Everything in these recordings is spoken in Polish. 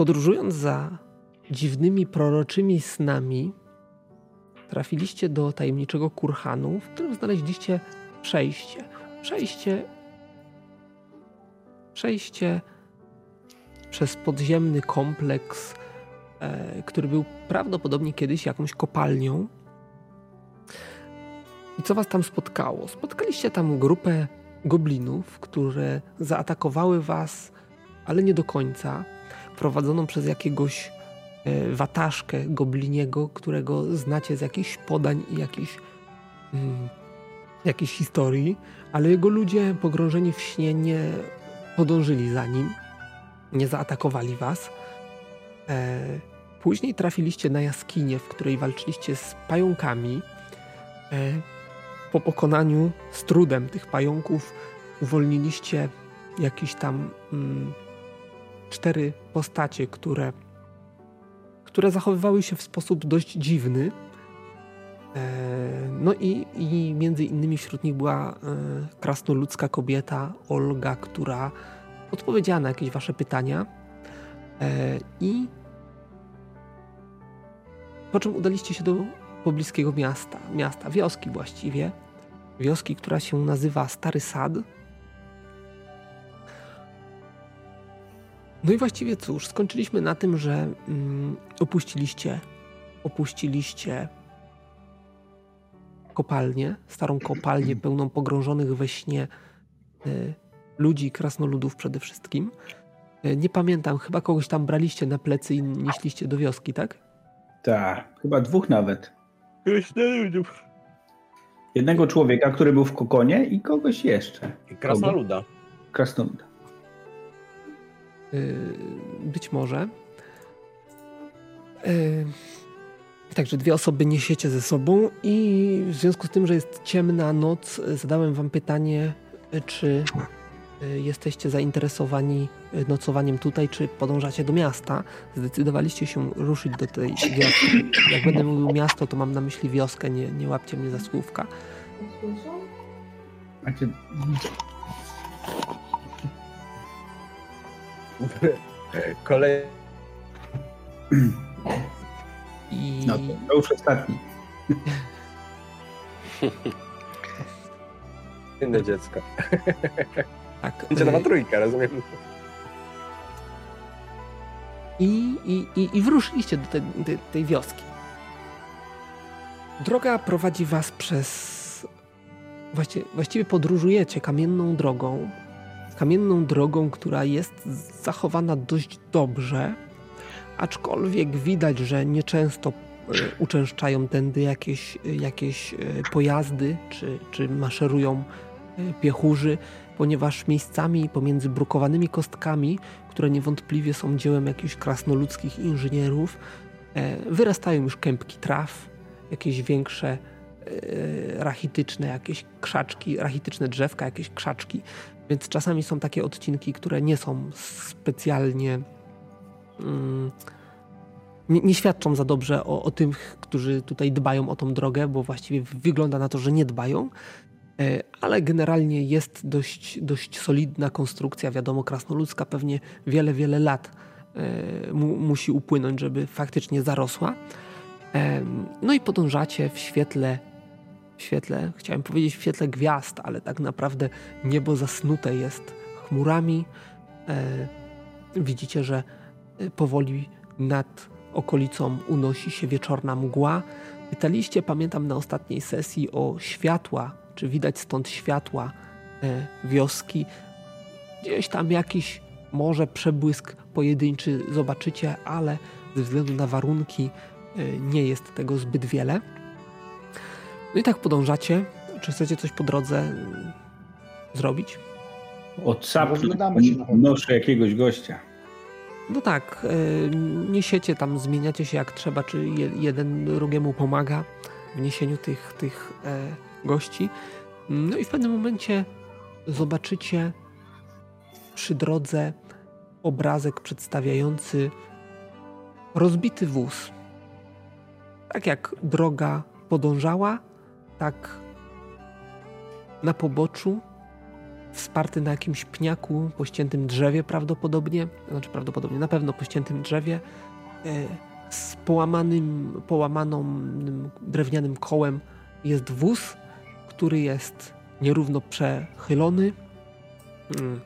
podróżując za dziwnymi, proroczymi snami, trafiliście do tajemniczego kurhanu, w którym znaleźliście przejście. Przejście. Przejście przez podziemny kompleks, e, który był prawdopodobnie kiedyś jakąś kopalnią. I co was tam spotkało? Spotkaliście tam grupę goblinów, które zaatakowały was, ale nie do końca, prowadzoną przez jakiegoś e, wataszkę gobliniego, którego znacie z jakichś podań i jakichś, mm, historii, ale jego ludzie pogrążeni w śnie nie podążyli za nim, nie zaatakowali was. E, później trafiliście na jaskinię, w której walczyliście z pająkami. E, po pokonaniu z trudem tych pająków uwolniliście jakieś tam mm, cztery postacie, które, które zachowywały się w sposób dość dziwny. E, no i, i między innymi wśród nich była e, krasnoludzka kobieta Olga, która odpowiedziała na jakieś wasze pytania. E, I po czym udaliście się do pobliskiego miasta, miasta, wioski właściwie. Wioski, która się nazywa Stary Sad. No i właściwie cóż, skończyliśmy na tym, że mm, opuściliście, opuściliście kopalnię, starą kopalnię pełną pogrążonych we śnie y, ludzi, krasnoludów przede wszystkim. Y, nie pamiętam, chyba kogoś tam braliście na plecy i nieśliście do wioski, tak? Tak, chyba dwóch nawet. Jednego człowieka, który był w kokonie i kogoś jeszcze. I krasnoluda. Krasnoluda. Być może. Yy, także dwie osoby niesiecie ze sobą i w związku z tym, że jest ciemna noc, zadałem wam pytanie, czy yy, jesteście zainteresowani nocowaniem tutaj, czy podążacie do miasta. Zdecydowaliście się ruszyć do tej wioski. Jak będę mówił miasto, to mam na myśli wioskę, nie, nie łapcie mnie za słówka. Macie... Kolej. I... No to, to już ostatni. Inne dziecko. Tak, Będzie nowa y, trójka, rozumiem. i, i, i, i wyruszyliście do tej, tej, tej wioski. Droga prowadzi was przez. Właściwie, właściwie podróżujecie kamienną drogą. Kamienną drogą, która jest zachowana dość dobrze, aczkolwiek widać, że nieczęsto e, uczęszczają tędy jakieś, jakieś e, pojazdy, czy, czy maszerują e, piechurzy, ponieważ miejscami pomiędzy brukowanymi kostkami, które niewątpliwie są dziełem jakichś krasnoludzkich inżynierów, wyrastają już kępki traw, jakieś większe e, rachityczne jakieś krzaczki, rachityczne drzewka, jakieś krzaczki, więc czasami są takie odcinki, które nie są specjalnie mm, nie, nie, świadczą za dobrze o, o tych, którzy tutaj dbają o tą drogę, bo właściwie wygląda na to, że nie dbają, e, ale generalnie jest dość, dość solidna konstrukcja, wiadomo, krasnoludzka pewnie wiele, wiele lat e, mu, musi upłynąć, żeby faktycznie zarosła. No i podążacie w świetle, w świetle, chciałem powiedzieć w świetle gwiazd, ale tak naprawdę niebo zasnute jest chmurami. E, widzicie, że e, powoli nad okolicą unosi się wieczorna mgła. Pytaliście, pamiętam na ostatniej sesji, o światła, czy widać stąd światła e, wioski. Gdzieś tam jakiś może przebłysk pojedynczy zobaczycie, ale ze względu na warunki Y, nie jest tego zbyt wiele. No i tak podążacie. Czy chcecie coś po drodze y, zrobić? Odsapnąć, noszę jakiegoś gościa. No tak, y, niesiecie tam, zmieniacie się jak trzeba, czy jeden drugiemu pomaga w niesieniu tych, tych e, gości. No i w pewnym momencie zobaczycie przy drodze obrazek przedstawiający rozbity wóz tak jak droga podążała, tak na poboczu wsparty na jakimś pniaku, pościętym drzewie prawdopodobnie, znaczy prawdopodobnie, na pewno pościętym drzewie, e, z połamanym, połamanym drewnianym kołem jest wóz, który jest nierówno przechylony. Mm.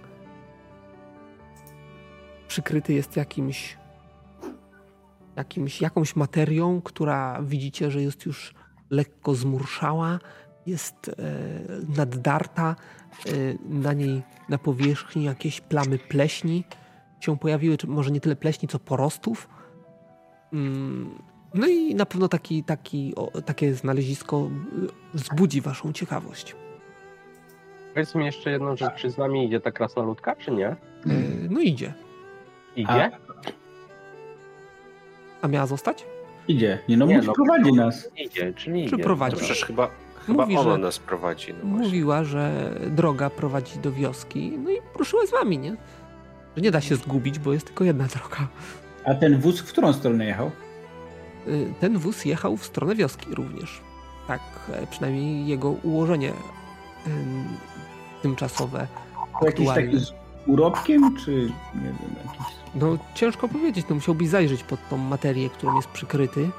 Przykryty jest jakimś, jakimś, jakąś materią, która widzicie, że jest już lekko zmurszała, jest e, naddarta. E, na niej, na powierzchni jakieś plamy pleśni się pojawiły, czy może nie tyle pleśni, co porostów. Mm, no i na pewno taki, taki, o, takie znalezisko y, wzbudzi waszą ciekawość. Powiedz mi jeszcze jedną rzecz, czy z nami idzie ta krasnoludka, czy nie? E, no idzie. Idzie? A miała zostać? Idzie. Nie no, Nie, no, prowadzi nas. Idzie, czyli Czy idzie. prowadzi? To przecież chyba, chyba Mówi, ona że- nas prowadzi. No. Mówiła, że droga prowadzi do wioski, no i ruszyła z wami, nie? Że nie da się zgubić, bo jest tylko jedna droga. A ten wóz w którą stronę jechał? Y, Ten wóz jechał w stronę wioski również. Tak, e, przynajmniej jego ułożenie ym, tymczasowe, To jakiś aktualne. taki z urobkiem, czy nie wiem, jakiś... No ciężko powiedzieć, no musiałbyś zajrzeć pod tą materię, którą jest przykryty.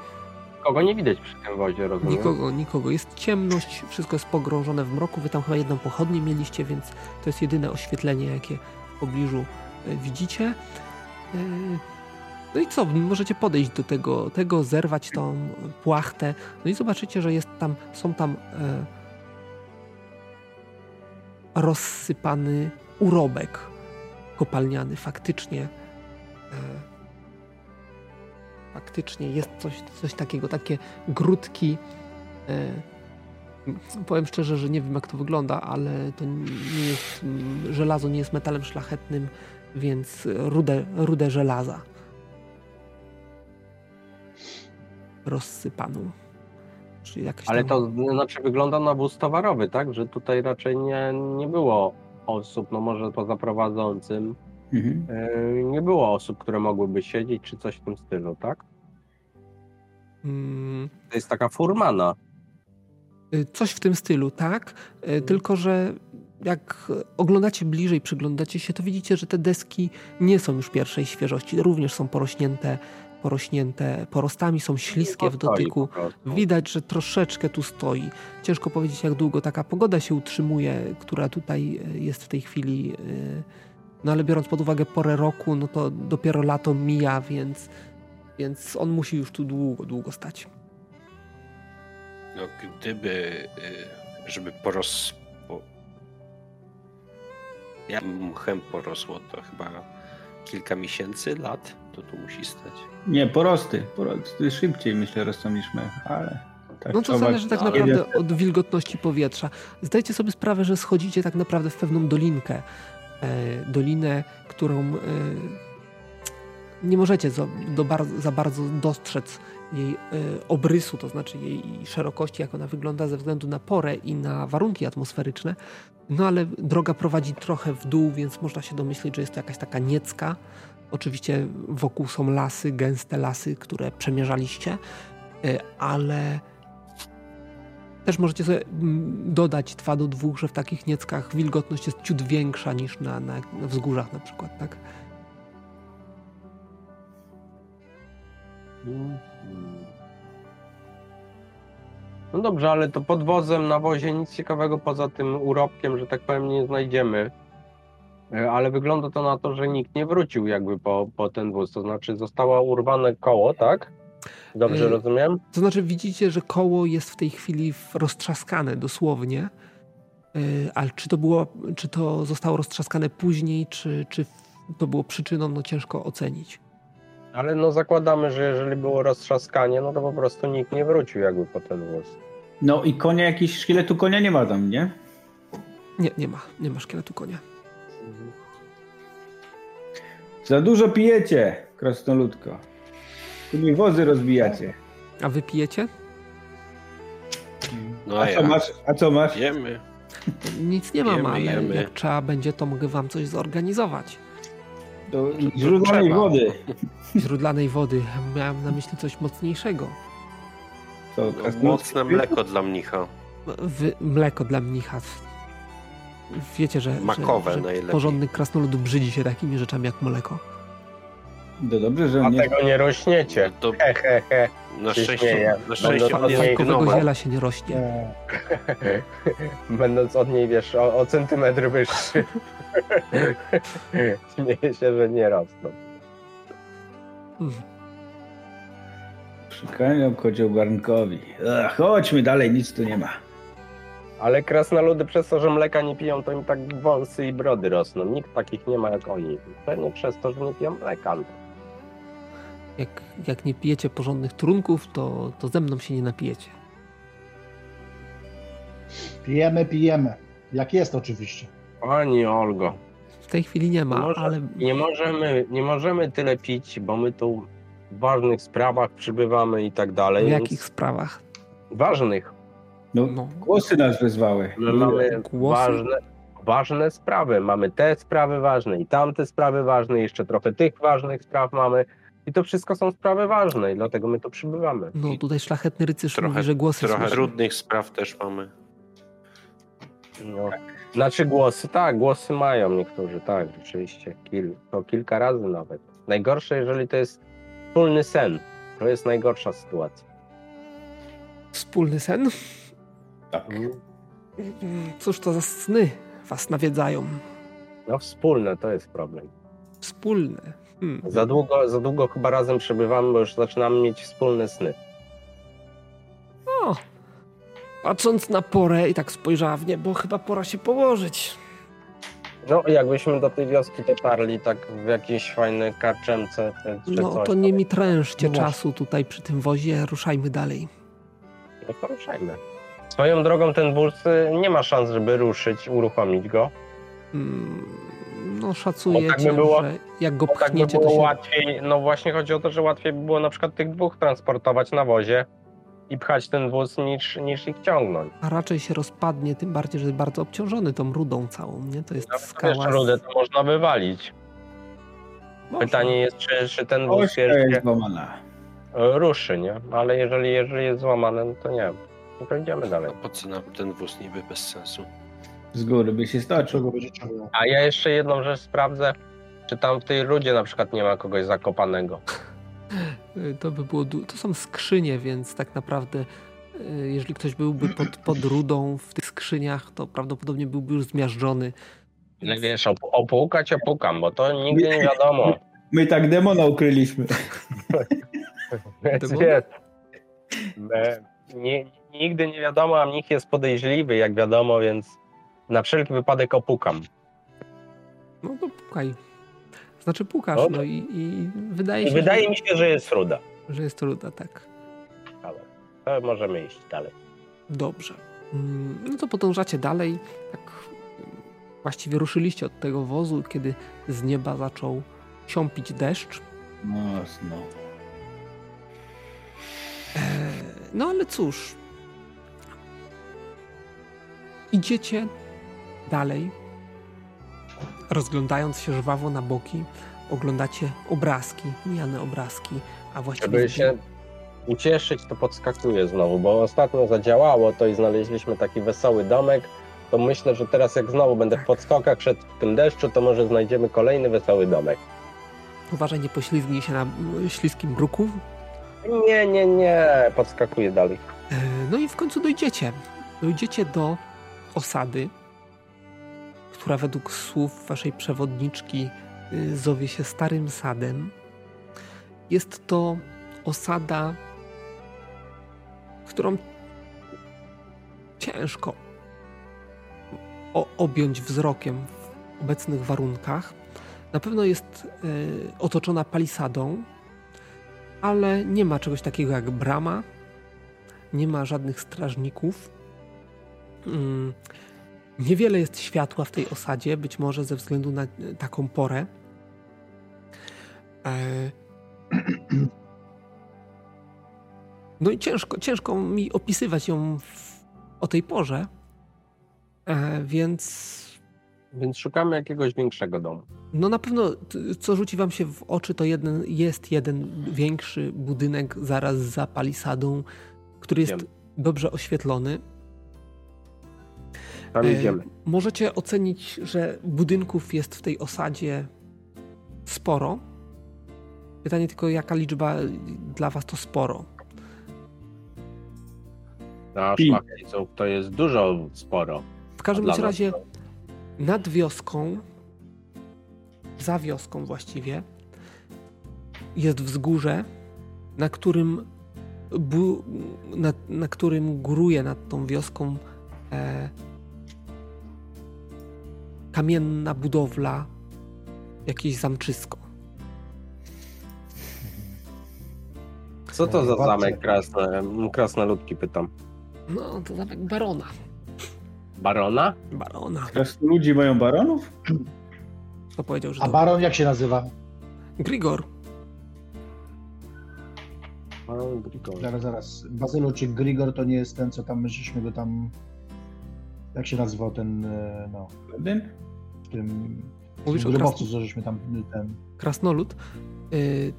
Kogo nie widać przy tym wozie, rozumiem? Nikogo, nikogo. Jest ciemność, wszystko jest pogrążone w mroku. Wy tam chyba jedną pochodnię mieliście, więc to jest jedyne oświetlenie, jakie w pobliżu e, widzicie. E, No i co, możecie podejść do tego, tego zerwać tą płachtę, no i zobaczycie, że jest tam, są tam e, rozsypany urobek kopalniany. Faktycznie faktycznie jest coś, coś takiego, takie grudki. E, powiem szczerze, że nie wiem jak to wygląda, ale to nie jest, mm, żelazo nie jest metalem szlachetnym, więc rude, rude żelaza. Rozsypaną. Ale tam... to znaczy wygląda na wóz towarowy, tak? Że tutaj raczej nie, nie było osób, no może poza prowadzącym, Mhm. yy, nie było osób, które mogłyby siedzieć czy coś w tym stylu, tak? Mm, To jest taka furmana. Y, Coś w tym stylu, tak. Y, Tylko, że jak oglądacie bliżej, przyglądacie się, to widzicie, że te deski nie są już pierwszej świeżości. Również są porośnięte, porośnięte porostami, są śliskie w dotyku. Widać, że troszeczkę tu stoi. Ciężko powiedzieć, jak długo taka pogoda się utrzymuje, która tutaj y, jest w tej chwili. y, No ale biorąc pod uwagę porę roku, no to dopiero lato mija, więc, więc on musi już tu długo, długo stać. No, gdyby, y, żeby poros... Po... Ja mchem porosło, to chyba kilka miesięcy, lat, to tu musi stać. Nie, porosty. Porosty szybciej myślę rosną niż my, ale... Tak No to zależy tak ale naprawdę od wilgotności powietrza. Zdajcie sobie sprawę, że schodzicie tak naprawdę w pewną dolinkę. E, dolinę, którą e, nie możecie za, do bar, za bardzo dostrzec jej e, obrysu, to znaczy jej szerokości, jak ona wygląda ze względu na porę i na warunki atmosferyczne. No ale droga prowadzi trochę w dół, więc można się domyślić, że jest to jakaś taka niecka. Oczywiście wokół są lasy, gęste lasy, które przemierzaliście, ale też możecie sobie mm, dodać 2 do 2, że w takich nieckach wilgotność jest ciut większa niż na, na, wzgórzach na przykład, tak? Mhm. No dobrze, ale to pod wozem na wozie nic ciekawego poza tym urobkiem, że tak powiem, nie znajdziemy. E, Ale wygląda to na to, że nikt nie wrócił jakby po, po ten wóz. To znaczy zostało urwane koło, tak? Dobrze Y, rozumiem? To znaczy widzicie, że koło jest w tej chwili roztrzaskane dosłownie, Yy, ale czy to, było, czy to zostało roztrzaskane później, czy, czy to było przyczyną, no ciężko ocenić. Ale no zakładamy, że jeżeli było roztrzaskanie, no to po prostu nikt nie wrócił jakby po ten wóz. No i konia, jakiś szkieletu konia nie ma tam, nie? Nie, nie ma, nie ma szkieletu konia. Za dużo pijecie, krasnoludko. Tu mi wozy rozbijacie. A wy pijecie? No A a co ja masz? A co masz? wiemy. Nic nie mam, Jemy, ale jemy. jak trzeba będzie, to mogę wam coś zorganizować. Do źródlanej wody. Źródlanej wody. Miałem na myśli coś mocniejszego. Co, No, mocne mleko dla mnicha. W, mleko dla mnicha. wiecie, że, Makowe że, że najlepiej. porządny krasnolud brzydzi się takimi rzeczami jak mleko. To dobrze, że nie... Dlatego nie rośniecie. To He, he, he. na się szczęście, na szczęście od Fajkowego gnomem. ziela się nie rośnie. Będąc od niej, wiesz, o, o centymetr wyższy. Śmieję się, że nie rosną. Przykraniał kocioł garnkowi. Chodźmy dalej, nic tu nie ma. Ale krasnoludy przez to, że mleka nie piją, to im tak wąsy i brody rosną. Nikt takich nie ma jak oni. Pewnie przez to, że nie piją mleka. Jak, jak nie pijecie porządnych trunków, to, to ze mną się nie napijecie. Pijemy, pijemy. Jak jest oczywiście. Pani Olgo, W tej chwili nie ma, Może- ale nie możemy, nie możemy tyle pić, bo my tu w ważnych sprawach przybywamy i tak w dalej. jakich więc- sprawach? Ważnych. No, No, głosy nas wezwały. My mamy Głosy? ważne, ważne sprawy. Mamy te sprawy ważne i tamte sprawy ważne, jeszcze trochę tych ważnych spraw mamy. I to wszystko są sprawy ważne i dlatego my tu przybywamy. no tutaj szlachetny rycerz Trochę- mówi, że głosy Trochę słyszy. trudnych spraw też mamy. No. Znaczy głosy, tak, głosy mają niektórzy, tak, rzeczywiście. Kil, to kilka razy nawet. Najgorsze, jeżeli to jest wspólny sen. To jest najgorsza sytuacja. Wspólny sen? Tak. Mm, Cóż to za sny was nawiedzają? No wspólne to jest problem. Wspólne. Hmm. Za długo, za długo chyba razem przebywamy, bo już zaczynamy mieć wspólne sny. O, patrząc na porę i tak spojrzała w niebo, chyba pora się położyć. No, jakbyśmy do tej wioski dotarli tak w jakiejś fajnej karczemce No coś. to nie mi trężcie właśnie. czasu tutaj przy tym wozie, ruszajmy dalej. No to ruszajmy. Swoją drogą ten wóz y, nie ma szans, żeby ruszyć, uruchomić go. Mm, No Bo szacujecie, tak by było- że jak go tak by pchniecie, było to się... łatwiej, no właśnie chodzi o to, że łatwiej by było na przykład tych dwóch transportować na wozie i pchać ten wóz niż, niż ich ciągnąć. A raczej się rozpadnie, tym bardziej, że jest bardzo obciążony tą rudą całą, nie? To jest Nawet skała. jeszcze z- rudę to można wywalić. Można. Pytanie jest, czy, czy ten wóz Ośka jeszcze jest złamana. ruszy, nie? Ale jeżeli, jeżeli jest złamany, no to nie. No to idziemy dalej. No po co nam ten wóz niby bez sensu? Z góry by się stoczył. Czego będzie ciągnął? A ja jeszcze jedną rzecz sprawdzę, czy tam w tej rudzie na przykład nie ma kogoś zakopanego. To by było. To są skrzynie, więc tak naprawdę, y, jeżeli ktoś byłby pod, pod rudą w tych skrzyniach, to prawdopodobnie byłby już zmiażdżony. No wiesz, op- opłukać opłukam, bo to nigdy nie wiadomo. My tak demona ukryliśmy. Demona? wiesz, e, nie, nigdy nie wiadomo, a mnich jest podejrzliwy, jak wiadomo, więc na wszelki wypadek opukam. No to pukaj. Znaczy pukasz, Dobra. no i, i wydaje się, wydaje że, mi się, że jest ruda. że jest ruda, tak. Ale to możemy iść dalej. Dobrze. Mm, No to podążacie dalej. Tak właściwie ruszyliście od tego wozu, kiedy z nieba zaczął siąpić deszcz. No znowu. E, No ale cóż. Idziecie dalej, rozglądając się żwawo na boki, oglądacie obrazki, mijane obrazki, a właściwie Żeby się ucieszyć, to podskakuję znowu, bo ostatnio zadziałało to i znaleźliśmy taki wesoły domek. To myślę, że teraz jak znowu będę w podskokach przed tym deszczu, to może znajdziemy kolejny wesoły domek. uważaj, nie poślizgnij się na śliskim bruku. Nie, nie, nie, podskakuję dalej. E, No i w końcu dojdziecie. Dojdziecie do osady, która według słów waszej przewodniczki y, zowie się Starym Sadem. Jest to osada, którą ciężko objąć wzrokiem w obecnych warunkach. Na pewno jest y, otoczona palisadą, ale nie ma czegoś takiego jak brama, nie ma żadnych strażników. Niewiele jest światła w tej osadzie, być może ze względu na e, taką porę. E, No i ciężko, ciężko mi opisywać ją w, o tej porze, e, więc Więc szukamy jakiegoś większego domu. no na pewno, co rzuci wam się w oczy, to jeden, jest jeden większy budynek zaraz za palisadą, który jest Wiem. dobrze oświetlony. Tam E, idziemy. Możecie ocenić, że budynków jest w tej osadzie sporo. Pytanie tylko, jaka liczba dla was to sporo? Na Pi. szlacheców to jest dużo, sporo. W każdym razie nad wioską, za wioską właściwie, jest wzgórze, na którym, bu, na, na którym góruje nad tą wioską e, kamienna budowla, jakieś zamczysko. Co to za zamek krasne, krasnoludki, pytam. No, to zamek barona. Barona? Barona. Krasnoludzi mają baronów? Kto powiedział, że A to... baron jak się nazywa? Grigor. Baron Grigor. Zaraz, zaraz. Bazylo czy Grigor to nie jest ten, co tam my żeśmy go tam... Jak się nazywał ten, e, no, Jeden? W tym... Mówisz w grobowcu, żeśmy tam ten... krasnolud. Y, y,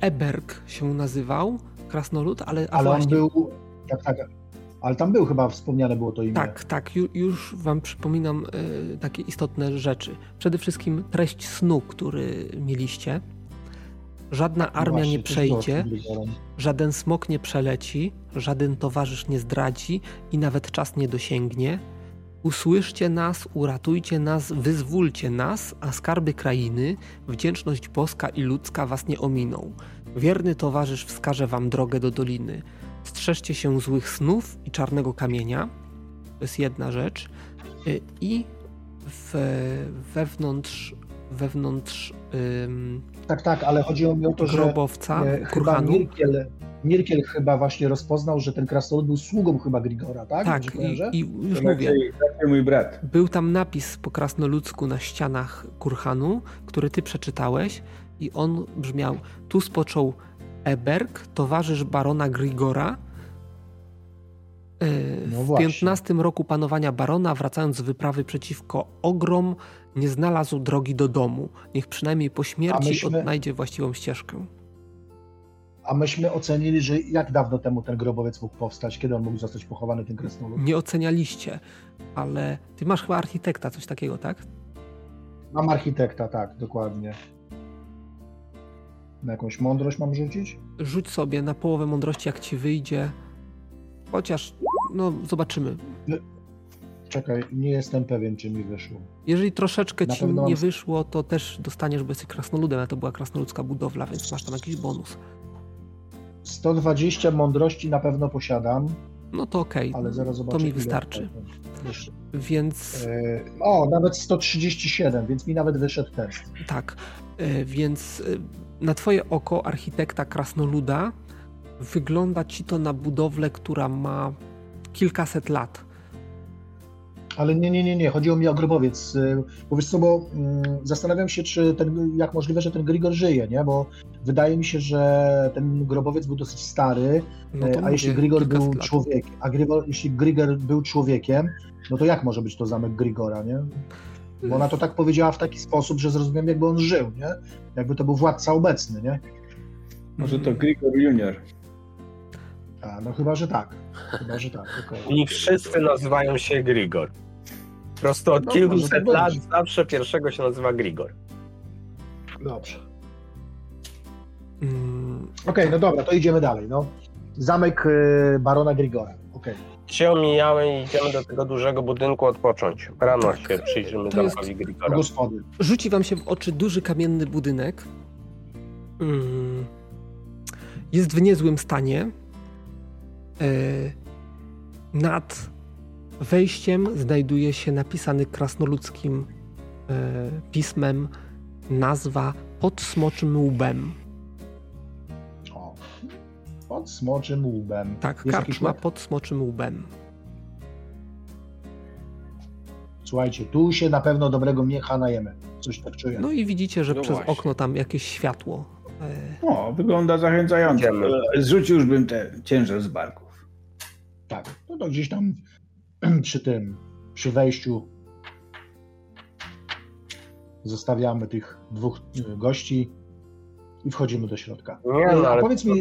Eberg się nazywał, krasnolud, ale, Ale on właśnie, był... Tak, tak. Ale tam był chyba wspomniane było to imię. Tak, tak, ju, już wam przypominam y, takie istotne rzeczy. Przede wszystkim treść snu, który mieliście. Żadna armia Właśnie, nie przejdzie, żaden smok nie przeleci, żaden towarzysz nie zdradzi i nawet czas nie dosięgnie. Usłyszcie nas, uratujcie nas, wyzwólcie nas, a skarby krainy, wdzięczność boska i ludzka was nie ominą. Wierny towarzysz wskaże wam drogę do doliny. Strzeżcie się złych snów i czarnego kamienia. To jest jedna rzecz. Y, I w, wewnątrz, wewnątrz ym, Tak, tak, ale chodziło mi o to, że grobowca, e, chyba kurhanu. Mirkiel, Mirkiel chyba właśnie rozpoznał, że ten krasnolud był sługą chyba Grigora, tak? Tak, i, i To już mówię. raczej mój brat. Był tam napis po krasnoludzku na ścianach kurhanu, który ty przeczytałeś i on brzmiał Tu spoczął Eberg, towarzysz barona Grigora. Yy, No w właśnie. 15 roku panowania barona, wracając z wyprawy przeciwko ogrom, nie znalazł drogi do domu. Niech przynajmniej po śmierci myśmy- odnajdzie właściwą ścieżkę. A myśmy ocenili, że jak dawno temu ten grobowiec mógł powstać, kiedy on mógł zostać pochowany, ten krasnolud? Nie ocenialiście, ale ty masz chyba architekta, coś takiego, tak? Mam architekta, tak, dokładnie. Na jakąś mądrość mam rzucić? rzuć sobie na połowę mądrości, jak ci wyjdzie. Chociaż, no, zobaczymy. Czekaj, nie jestem pewien, czy mi wyszło. Jeżeli troszeczkę Na ci nie mam- wyszło, to też dostaniesz, bo jesteś krasnoludem, a to była krasnoludzka budowla, więc masz tam jakiś bonus. 120 mądrości na pewno posiadam, No to okej, ale zaraz zobaczę. to mi wystarczy. Więc E, O, nawet 137, więc mi nawet wyszedł test. tak, e, więc e, na twoje oko architekta krasnoluda wygląda ci to na budowlę, która ma kilkaset lat. Ale nie, nie, nie, nie, chodziło mi o grobowiec. y, Bo wiesz co, bo mm, zastanawiam się, czy ten, jak możliwe, że ten Grigor żyje, nie? Bo wydaje mi się, że ten grobowiec był dosyć stary, No to a mówię, jeśli Grigor był człowiekiem, a Grigor, jeśli Grigor był człowiekiem, no to jak może być to zamek Grigora, nie? Bo ona to tak powiedziała w taki sposób, że zrozumiałem, jakby on żył, nie? Jakby to był władca obecny, nie? Może to Grigor Junior. A, no chyba, że tak. Chyba, że tak, okej. Oni wszyscy nazywają się Grigor. Po prostu od No, kilkuset tak lat być. zawsze pierwszego się nazywa Grigor. Dobrze. Mm, Okej, no dobra, to idziemy dalej, no. Zamek y, barona Grigora, okej. Się omijały i idziemy do tego dużego budynku odpocząć. Rano Tak. się przyjrzymy To jest- zamkowi Do Grigora. gospody. rzuci wam się w oczy duży kamienny budynek. Mm. Jest w niezłym stanie. E, Nad wejściem znajduje się napisany krasnoludzkim e, pismem nazwa pod smoczym łbem. O. Pod smoczym łbem. Tak, Jest karczma pod smoczym łbem. Słuchajcie, tu się na pewno dobrego miecha najemy. Coś tak czuję. No i widzicie, że No przez właśnie. okno tam jakieś światło. e, O, wygląda zachęcająco. Idziemy. Zrzucił już bym te ciężar z barków. Tak, no to gdzieś tam przy tym, przy wejściu zostawiamy tych dwóch y, gości i wchodzimy do środka. Nie no, ale powiedz mi,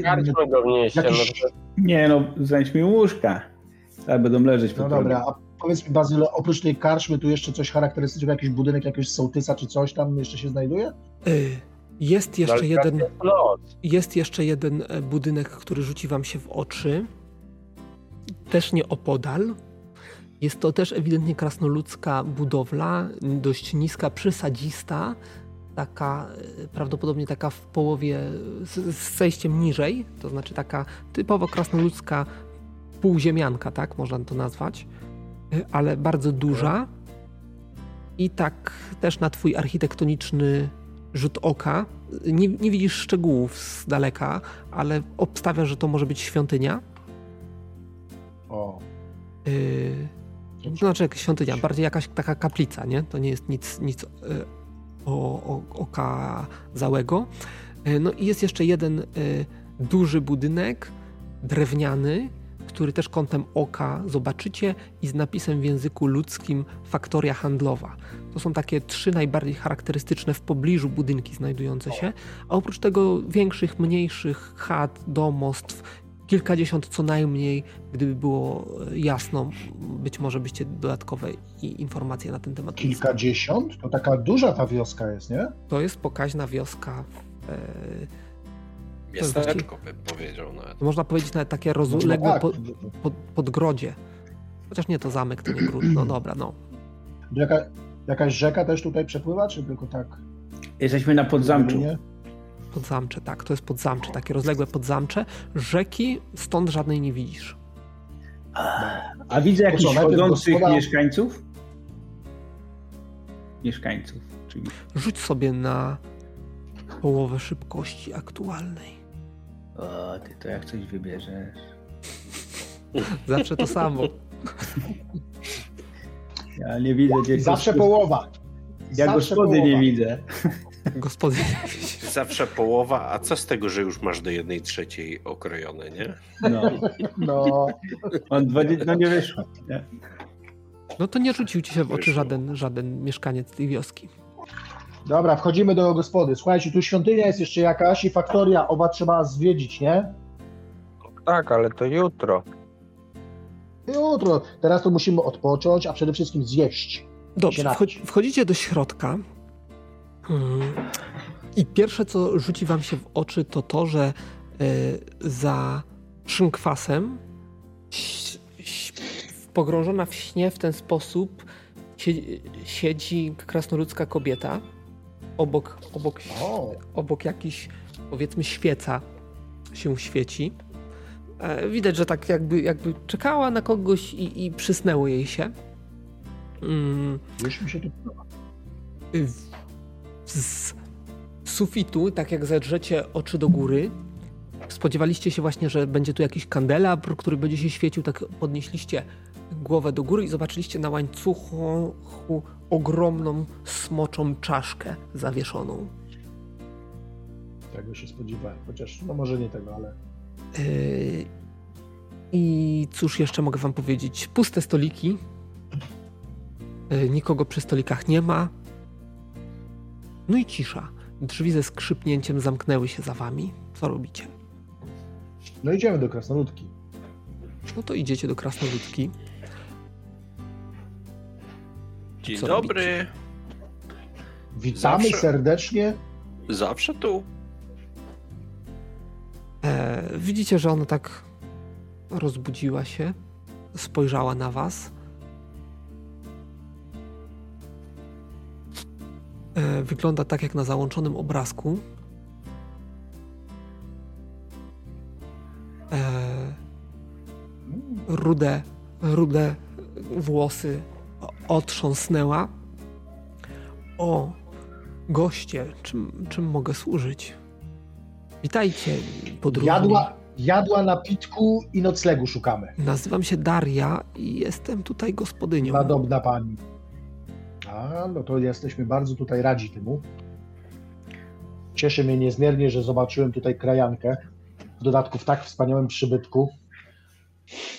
wnieście. jakiś- No, Nie no, znajdź mi łóżka. Tak, będą leżeć po No dobra, a powiedz mi Bazyl, oprócz tej karczmy tu jeszcze coś charakterystycznego, jakiś budynek, jakiegoś sołtysa czy coś tam jeszcze się znajduje? Y, Jest jeszcze Ale jeden, jest jeszcze jeden e, budynek, który rzuci wam się w oczy. Też nie opodal. Jest to też ewidentnie krasnoludzka budowla, dość niska, przysadzista, taka e, prawdopodobnie taka w połowie z, z zejściem niżej, to znaczy taka typowo krasnoludzka półziemianka, tak można to nazwać, e, ale bardzo duża i tak też na twój architektoniczny rzut oka nie, nie widzisz szczegółów z daleka, ale obstawiasz, że to może być świątynia. O, Yy, to znaczy jak świątynia, bardziej jakaś taka kaplica, nie? To nie jest nic, nic yy, o, o, okazałego. Yy, no i jest jeszcze jeden yy, duży budynek, drewniany, który też kątem oka zobaczycie i z napisem w języku ludzkim faktoria handlowa. To są takie trzy najbardziej charakterystyczne w pobliżu budynki znajdujące się, a oprócz tego większych, mniejszych chat, domostw, kilkadziesiąt co najmniej, gdyby było e, jasno, być może byście dodatkowe i informacje na ten temat kilkadziesiąt? To taka duża ta wioska jest, nie? To jest pokaźna wioska. E, Miasteczko bym powiedział nawet. można powiedzieć nawet takie No, rozległe tak. po, pod, podgrodzie. Chociaż nie, to zamek, to nie gród. No dobra, no. Jaka, jakaś rzeka też tutaj przepływa, czy tylko tak? Jesteśmy na podzamczu. Nie? Podzamcze, tak, to jest podzamcze, takie rozległe podzamcze. Rzeki stąd żadnej nie widzisz. A widzę jakichś chodzących mieszkańców? Mieszkańców, czyli Rzuć sobie na połowę szybkości aktualnej. o, ty to jak coś wybierzesz. Zawsze to samo. Ja nie widzę gdzie Zawsze połowa. Ja Zawsze gospody nie połowa. widzę. Gospody. Zawsze połowa, a co z tego, że już masz do jednej trzeciej okrojone, nie? No, No, on 20, no nie wyszło. Nie? No to nie rzucił ci się w oczy żaden, żaden mieszkaniec tej wioski. dobra, wchodzimy do gospody. Słuchajcie, tu świątynia jest jeszcze jakaś i faktoria, oba trzeba zwiedzić, nie? Tak, ale to jutro. Jutro. Teraz to musimy odpocząć, a przede wszystkim zjeść. Dobrze, wchodzi, wchodzicie do środka. Mm. I pierwsze, co rzuci wam się w oczy, to to, że y, za szynkwasem pogrążona w śnie w ten sposób sie- siedzi krasnoludzka kobieta obok, obok, obok jakiś, powiedzmy, świeca się świeci. E, Widać, że tak jakby, jakby czekała na kogoś i, i przysnęło jej się. Mm, już mi się podoba. Z sufitu, tak jak zedrzecie oczy do góry, spodziewaliście się właśnie, że będzie tu jakiś kandelabr, który będzie się świecił, tak podnieśliście głowę do góry i zobaczyliście na łańcuchu ogromną smoczą czaszkę zawieszoną. Tego się spodziewałem. Chociaż, no może nie tego, ale. Yy, I cóż jeszcze mogę wam powiedzieć? Puste stoliki. Yy, Nikogo przy stolikach nie ma. No i cisza. Drzwi ze skrzypnięciem zamknęły się za wami. Co robicie? No idziemy do krasnoludki. No to idziecie do Krasnoludki. Dzień Co dobry. Witamy Zawsze. serdecznie. Zawsze tu. E, widzicie, że ona tak rozbudziła się, spojrzała na was. Wygląda tak jak na załączonym obrazku. E, rude, rude włosy otrząsnęła. O, goście, czym, czym mogę służyć? Witajcie, podróżni. Jadła, jadła napitku i noclegu szukamy. Nazywam się Daria i jestem tutaj gospodynią. Nadobna pani. A, no to jesteśmy bardzo tutaj radzi temu. Cieszy mnie niezmiernie, że zobaczyłem tutaj krajankę. W dodatku w tak wspaniałym przybytku.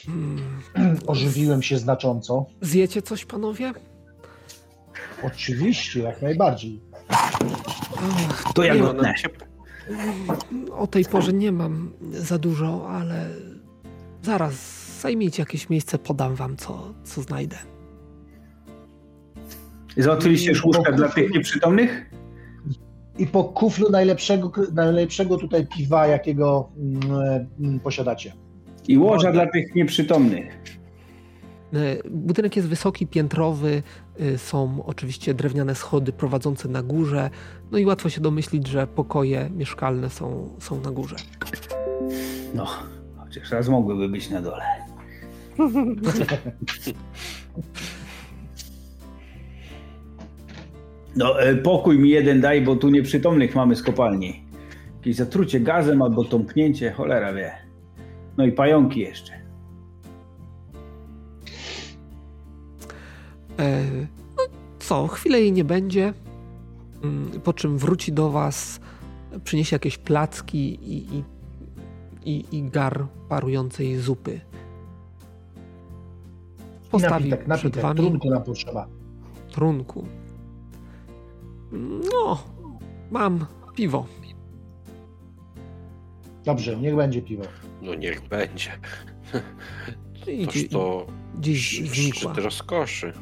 Mm, Ożywiłem się znacząco. Zjecie coś, panowie? Oczywiście, jak najbardziej. Ach, To ja godne. O tej porze nie mam za dużo, ale zaraz zajmijcie jakieś miejsce, podam wam, co, co znajdę. Załatwiliście już łóżka dla tych nieprzytomnych? I po kuflu najlepszego, najlepszego tutaj piwa, jakiego mm, mm, posiadacie. I łoża dla tych nieprzytomnych. E, Budynek jest wysoki, piętrowy, y, są oczywiście drewniane schody prowadzące na górze, no i łatwo się domyślić, że pokoje mieszkalne są, są na górze. No, chociaż raz mogłyby być na dole. No, e, pokój mi jeden daj, bo tu nieprzytomnych mamy z kopalni. Jakieś zatrucie gazem albo tąpnięcie, cholera wie. No i pająki jeszcze. E, No co, chwilę jej nie będzie, mm, po czym wróci do was, przyniesie jakieś placki i, i, i, i gar parującej zupy. Postawi napitek, przed napitek, wami trunku nam potrzeba. trunku. No, mam piwo. Dobrze, niech będzie piwo. No niech będzie. I Toż to gdzieś sz- znikła. rozkoszy.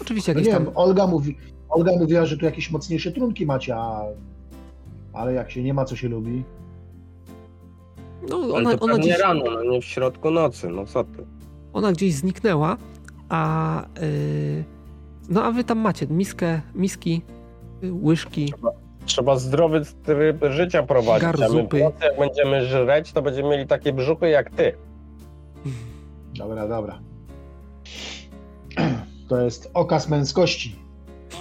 Oczywiście No jakieś nie tam wiem, Olga, mówi, Olga mówiła, że tu jakieś mocniejsze trunki macie, a... ale jak się nie ma, co się lubi. No, Ale ona, to ona, gdzieś, rano, no nie w środku nocy, no co ty. ona gdzieś zniknęła, a yy, no a wy tam macie miskę, miski, łyżki. Trzeba zdrowy tryb życia prowadzić, Gar a my zupy. jak będziemy żreć, to będziemy mieli takie brzuchy jak ty. Dobra, dobra. To jest okaz męskości.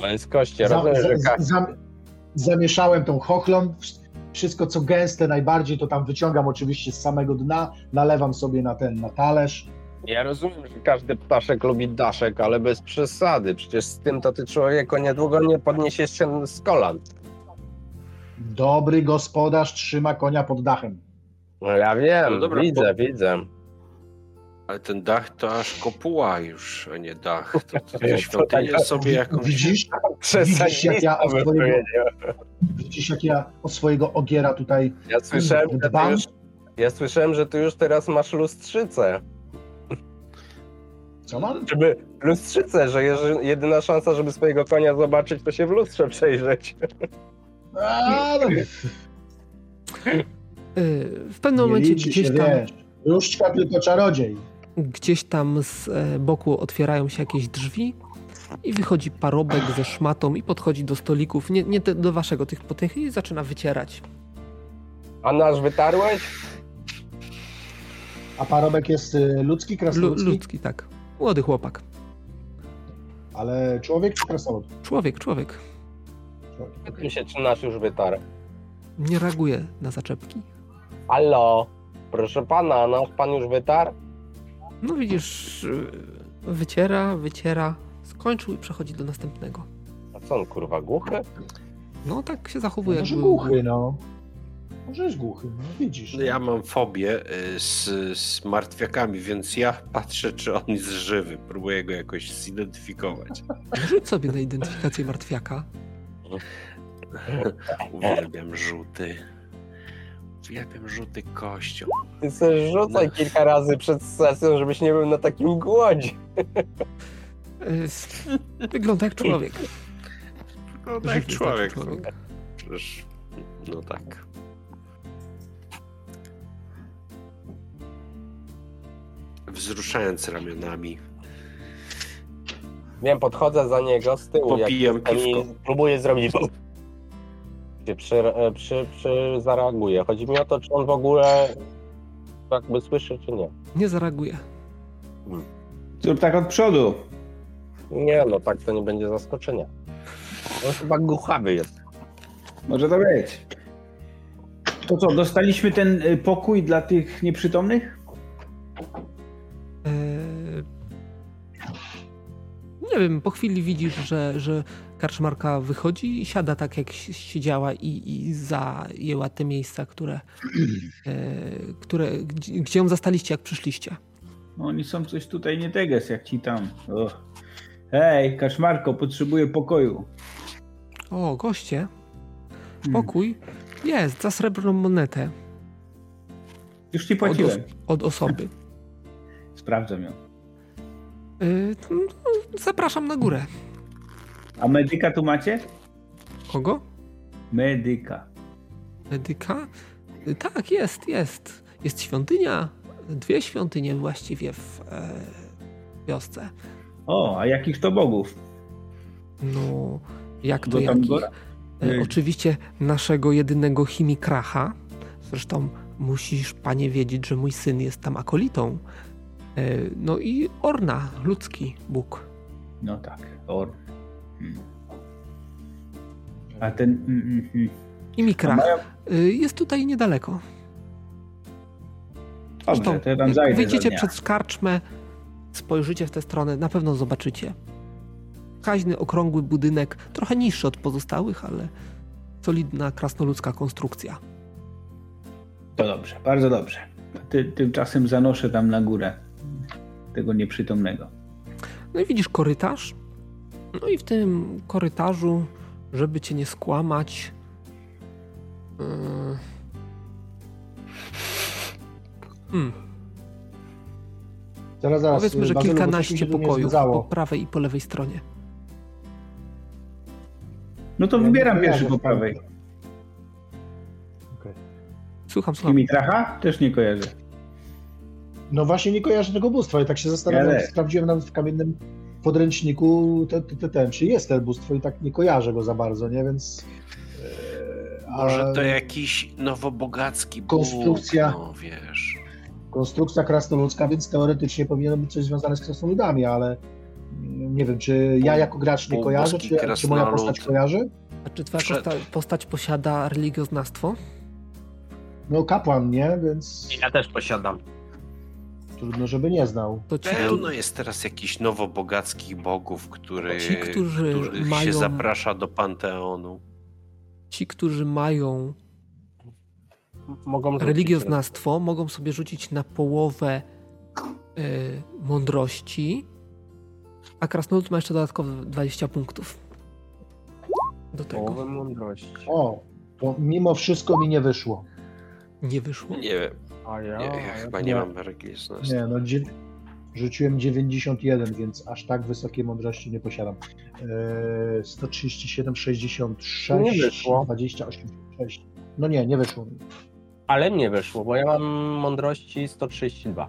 Męskości, Za- rozumiem, że za- Kasia zam- zamieszałem tą chochlą. Wszystko co gęste najbardziej to tam wyciągam oczywiście z samego dna, nalewam sobie na ten na talerz. Ja rozumiem, że każdy ptaszek lubi daszek, ale bez przesady. Przecież z tym to ty człowieku niedługo nie podniesiesz się z kolan. Dobry gospodarz trzyma konia pod dachem. No ja wiem, No dobra, widzę, widzę. Ale ten dach to aż kopuła już, a nie dach. To, to, to To świątynię tak- sobie jakąś... Widzisz? Widzisz, jak ja o bym swojego- powiedział. Widzisz jak ja o swojego ogiera tutaj Ja słyszałem, że ty dbam? już, ja słyszałem, że ty już teraz masz lustrzycę. Co mam? Żeby lustrzycę, że jedyna szansa, żeby swojego konia zobaczyć, to się w lustrze przejrzeć. A, no, w pewnym momencie gdzieś tam, wiesz. Różdżka tylko czarodziej. gdzieś tam z e, boku otwierają się jakieś drzwi i wychodzi parobek ze szmatą i podchodzi do stolików, nie, nie do waszego tych potych i zaczyna wycierać. A nasz wytarłeś? A parobek jest y, ludzki, Lu, krasnoludzki? ludzki, tak. Młody chłopak. Ale człowiek czy krasnolud? Człowiek, człowiek. Tym się czy nasz już wytarł. Nie reaguje na zaczepki. Halo, proszę pana, nasz pan już wytarł? No widzisz, y, wyciera, wyciera, skończył i przechodzi do następnego. A co on kurwa głuchy? No tak się zachowuje. Może jakby- głuchy, no. Może jest głuchy, no widzisz. Ja mam fobię y, z, z martwiakami, więc ja patrzę, czy on jest żywy. Próbuję go jakoś zidentyfikować. Rzuć sobie na identyfikację martwiaka. Uwielbiam rzuty. Uwielbiam rzuty kością. Ty sobie rzucaj kilka razy przed sesją, żebyś nie był na takim głodzie. Y, Wygląda jak człowiek. No tak, Żywy człowiek. człowiek. Przecież, no tak. Wzruszając ramionami. Wiem, podchodzę za niego z tyłu. jak Popijam i piwko. Próbuję zrobić. Przy, przy, przy zareaguje. Chodzi mi o to, czy on w ogóle jakby słyszy, czy nie. Nie zareaguje. Zrób tak od przodu. Nie, no tak to nie będzie zaskoczenia. On chyba głuchawy jest. Może to być. To co, dostaliśmy ten y, pokój dla tych nieprzytomnych? Wiem, po chwili widzisz, że, że karczmarka wychodzi i siada tak, jak si- siedziała i, i zajęła te miejsca, które, e, które, gdzie, ją zastaliście, jak przyszliście. No, Oni są coś tutaj nie teges, jak ci tam. O. Hej, Kaszmarko, potrzebuję pokoju. O, goście, Hmm. pokój jest za srebrną monetę Już ci od, płaciłem. os- od osoby. Sprawdzam ją. Y, no, zapraszam na górę. A medyka tu macie? Kogo? Medyka. Medyka? Y, Tak, jest, jest. Jest świątynia. Dwie świątynie właściwie w e, wiosce. O, a jakich to bogów? No, jak to jakich? E, oczywiście naszego jedynego chimikracha. Zresztą musisz, panie, wiedzieć, że mój syn jest tam akolitą. E, no i Orna, ludzki Bóg. No tak, Or. Hmm. A ten... Mm, mm, mm. A Chimikrach mają... y, jest tutaj niedaleko. Dobrze, to ja tam jak wyjdziecie przez karczmę, spojrzycie w tę stronę, na pewno zobaczycie. Kaźny, okrągły budynek, trochę niższy od pozostałych, ale solidna, krasnoludzka konstrukcja. To dobrze, bardzo dobrze. Ty, tymczasem zanoszę tam na górę tego nieprzytomnego. No i widzisz korytarz. No i w tym korytarzu, żeby cię nie skłamać. Yy... Hmm. Zaraz, zaraz. Powiedzmy, że Bazylu, kilkanaście pokojów po prawej i po lewej stronie. No to Ja wybieram pierwszy po prawej. Okej. Słucham, słucham. Kimitracha? Też nie kojarzę. No właśnie nie kojarzę tego bóstwa i tak się zastanawiam, Ale- sprawdziłem nawet w kamiennym podręczniku te, te, te, ten, czy jest to bóstwo i tak nie kojarzę go za bardzo, nie? Więc... e, Może to jakiś nowobogacki Konstrukcja. Bóg, no wiesz. Konstrukcja krasnoludzka, więc teoretycznie powinno być coś związane z krasnoludami, ale mm, nie wiem, czy ja jako gracz nie kojarzę, czy, czy moja postać kojarzy? A czy twoja Przed- posta- postać posiada religioznawstwo? No kapłan, nie? Więc Ja też posiadam. Trudno, żeby nie znał. To ci, Pełno jest teraz jakichś nowobogackich bogów, który, Ci, którzy których mają- się zaprasza do Panteonu. ci, którzy mają Mogą rzucić religioznawstwo, mogą sobie rzucić na połowę y, mądrości, a krasnolud ma jeszcze dodatkowe 20 punktów. Do tego Połowę mądrości. O, to mimo wszystko mi nie wyszło. nie wyszło. Nie wiem, A ja, ja, a ja chyba nie. nie mam religijności. Nie, no dzie- rzuciłem 91, więc aż tak wysokiej mądrości nie posiadam. Eee, 137, 66, Nie wyszło. 20, 86. No nie, nie wyszło mi. Ale nie wyszło, bo ja mam mądrości 132.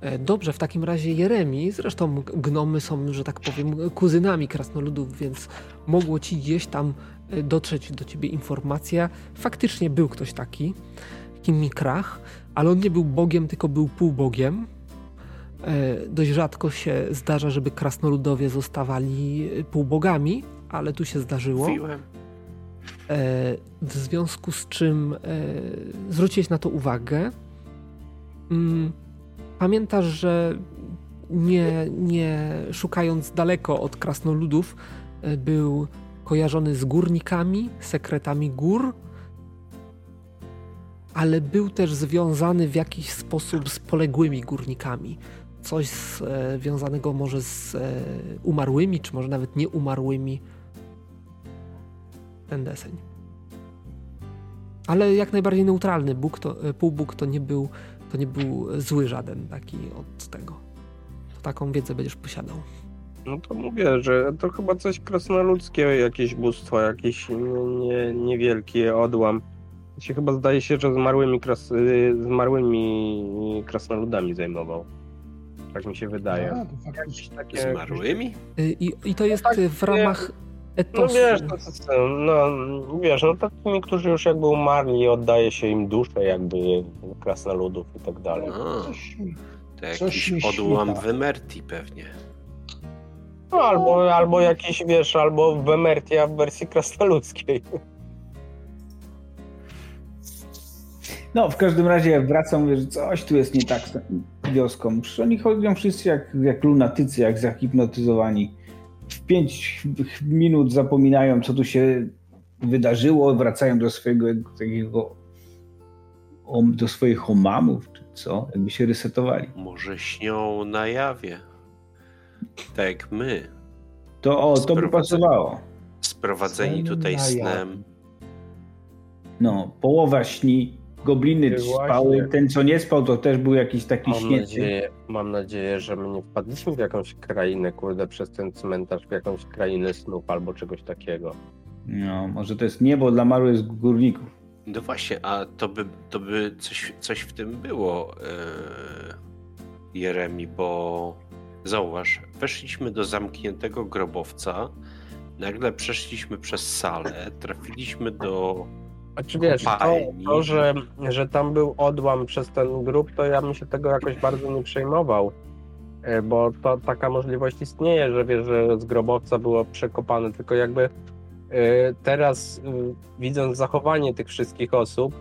E, Dobrze, w takim razie Jeremi, zresztą gnomy są, że tak powiem, kuzynami krasnoludów, więc mogło ci gdzieś tam e, dotrzeć do ciebie informacja. Faktycznie był ktoś taki, Kimikrach, ale on nie był bogiem, tylko był półbogiem. E, Dość rzadko się zdarza, żeby krasnoludowie zostawali półbogami, ale tu się zdarzyło. Mówiłem. E, w związku z czym e, zwróciłeś na to uwagę. Mm, Pamiętasz, że nie, nie szukając daleko od krasnoludów, był kojarzony z górnikami, sekretami gór, ale był też związany w jakiś sposób z poległymi górnikami. Coś e, związanego może z e, umarłymi, czy może nawet nieumarłymi. Ten deseń. Ale jak najbardziej neutralny Bóg to, e, półbóg to nie był to nie był zły żaden taki od tego. To taką wiedzę będziesz posiadał. No to mówię, że to chyba coś krasnoludzkie, jakieś bóstwo, jakiś nie, nie, niewielki odłam. Się chyba zdaje się, że zmarłymi, kras, y, zmarłymi krasnoludami zajmował. Tak mi się wydaje. A. Takie, Zmarłymi? Y, I, i to jest tak, y, w nie. ramach No etosu. wiesz, to, to, no wiesz, no takimi, którzy już jakby umarli, oddaje się im duszę jakby krasnoludów i tak dalej. A, Coś mi- to jakiś odłam śmika. Wymerti pewnie. No albo, albo jakiś, wiesz, albo Wemertia w wersji krasnoludzkiej. No, w każdym razie wracam, mówię, że coś tu jest nie tak z wioską. Przecież oni chodzą wszyscy jak, jak lunatycy, jak zahipnotyzowani. W pięć minut zapominają, co tu się wydarzyło, wracają do swojego takiego, do swoich homamów, czy co, jakby się resetowali. Może śnią na jawie. Tak jak my. To o, to by pasowało. Sprowadzeni tutaj snem. No, połowa śni, gobliny Właśnie. spały, ten co nie spał to też był jakiś taki Mam śnięty. nadzieję, mam nadzieję, że my nie wpadliśmy w jakąś krainę, kurde, przez ten cmentarz, w jakąś krainę snów albo czegoś takiego. No, może to jest niebo dla małych górników. No właśnie, a to by, to by coś, coś w tym było, e, Jeremi, bo zauważ, weszliśmy do zamkniętego grobowca, nagle przeszliśmy przez salę, trafiliśmy do... A czy wiesz, to, to że, że tam był odłam przez ten grup, to ja bym się tego jakoś bardzo nie przejmował. E, Bo to taka możliwość istnieje, że wiesz, że z grobowca było przekopane, tylko jakby e, teraz widząc zachowanie tych wszystkich osób,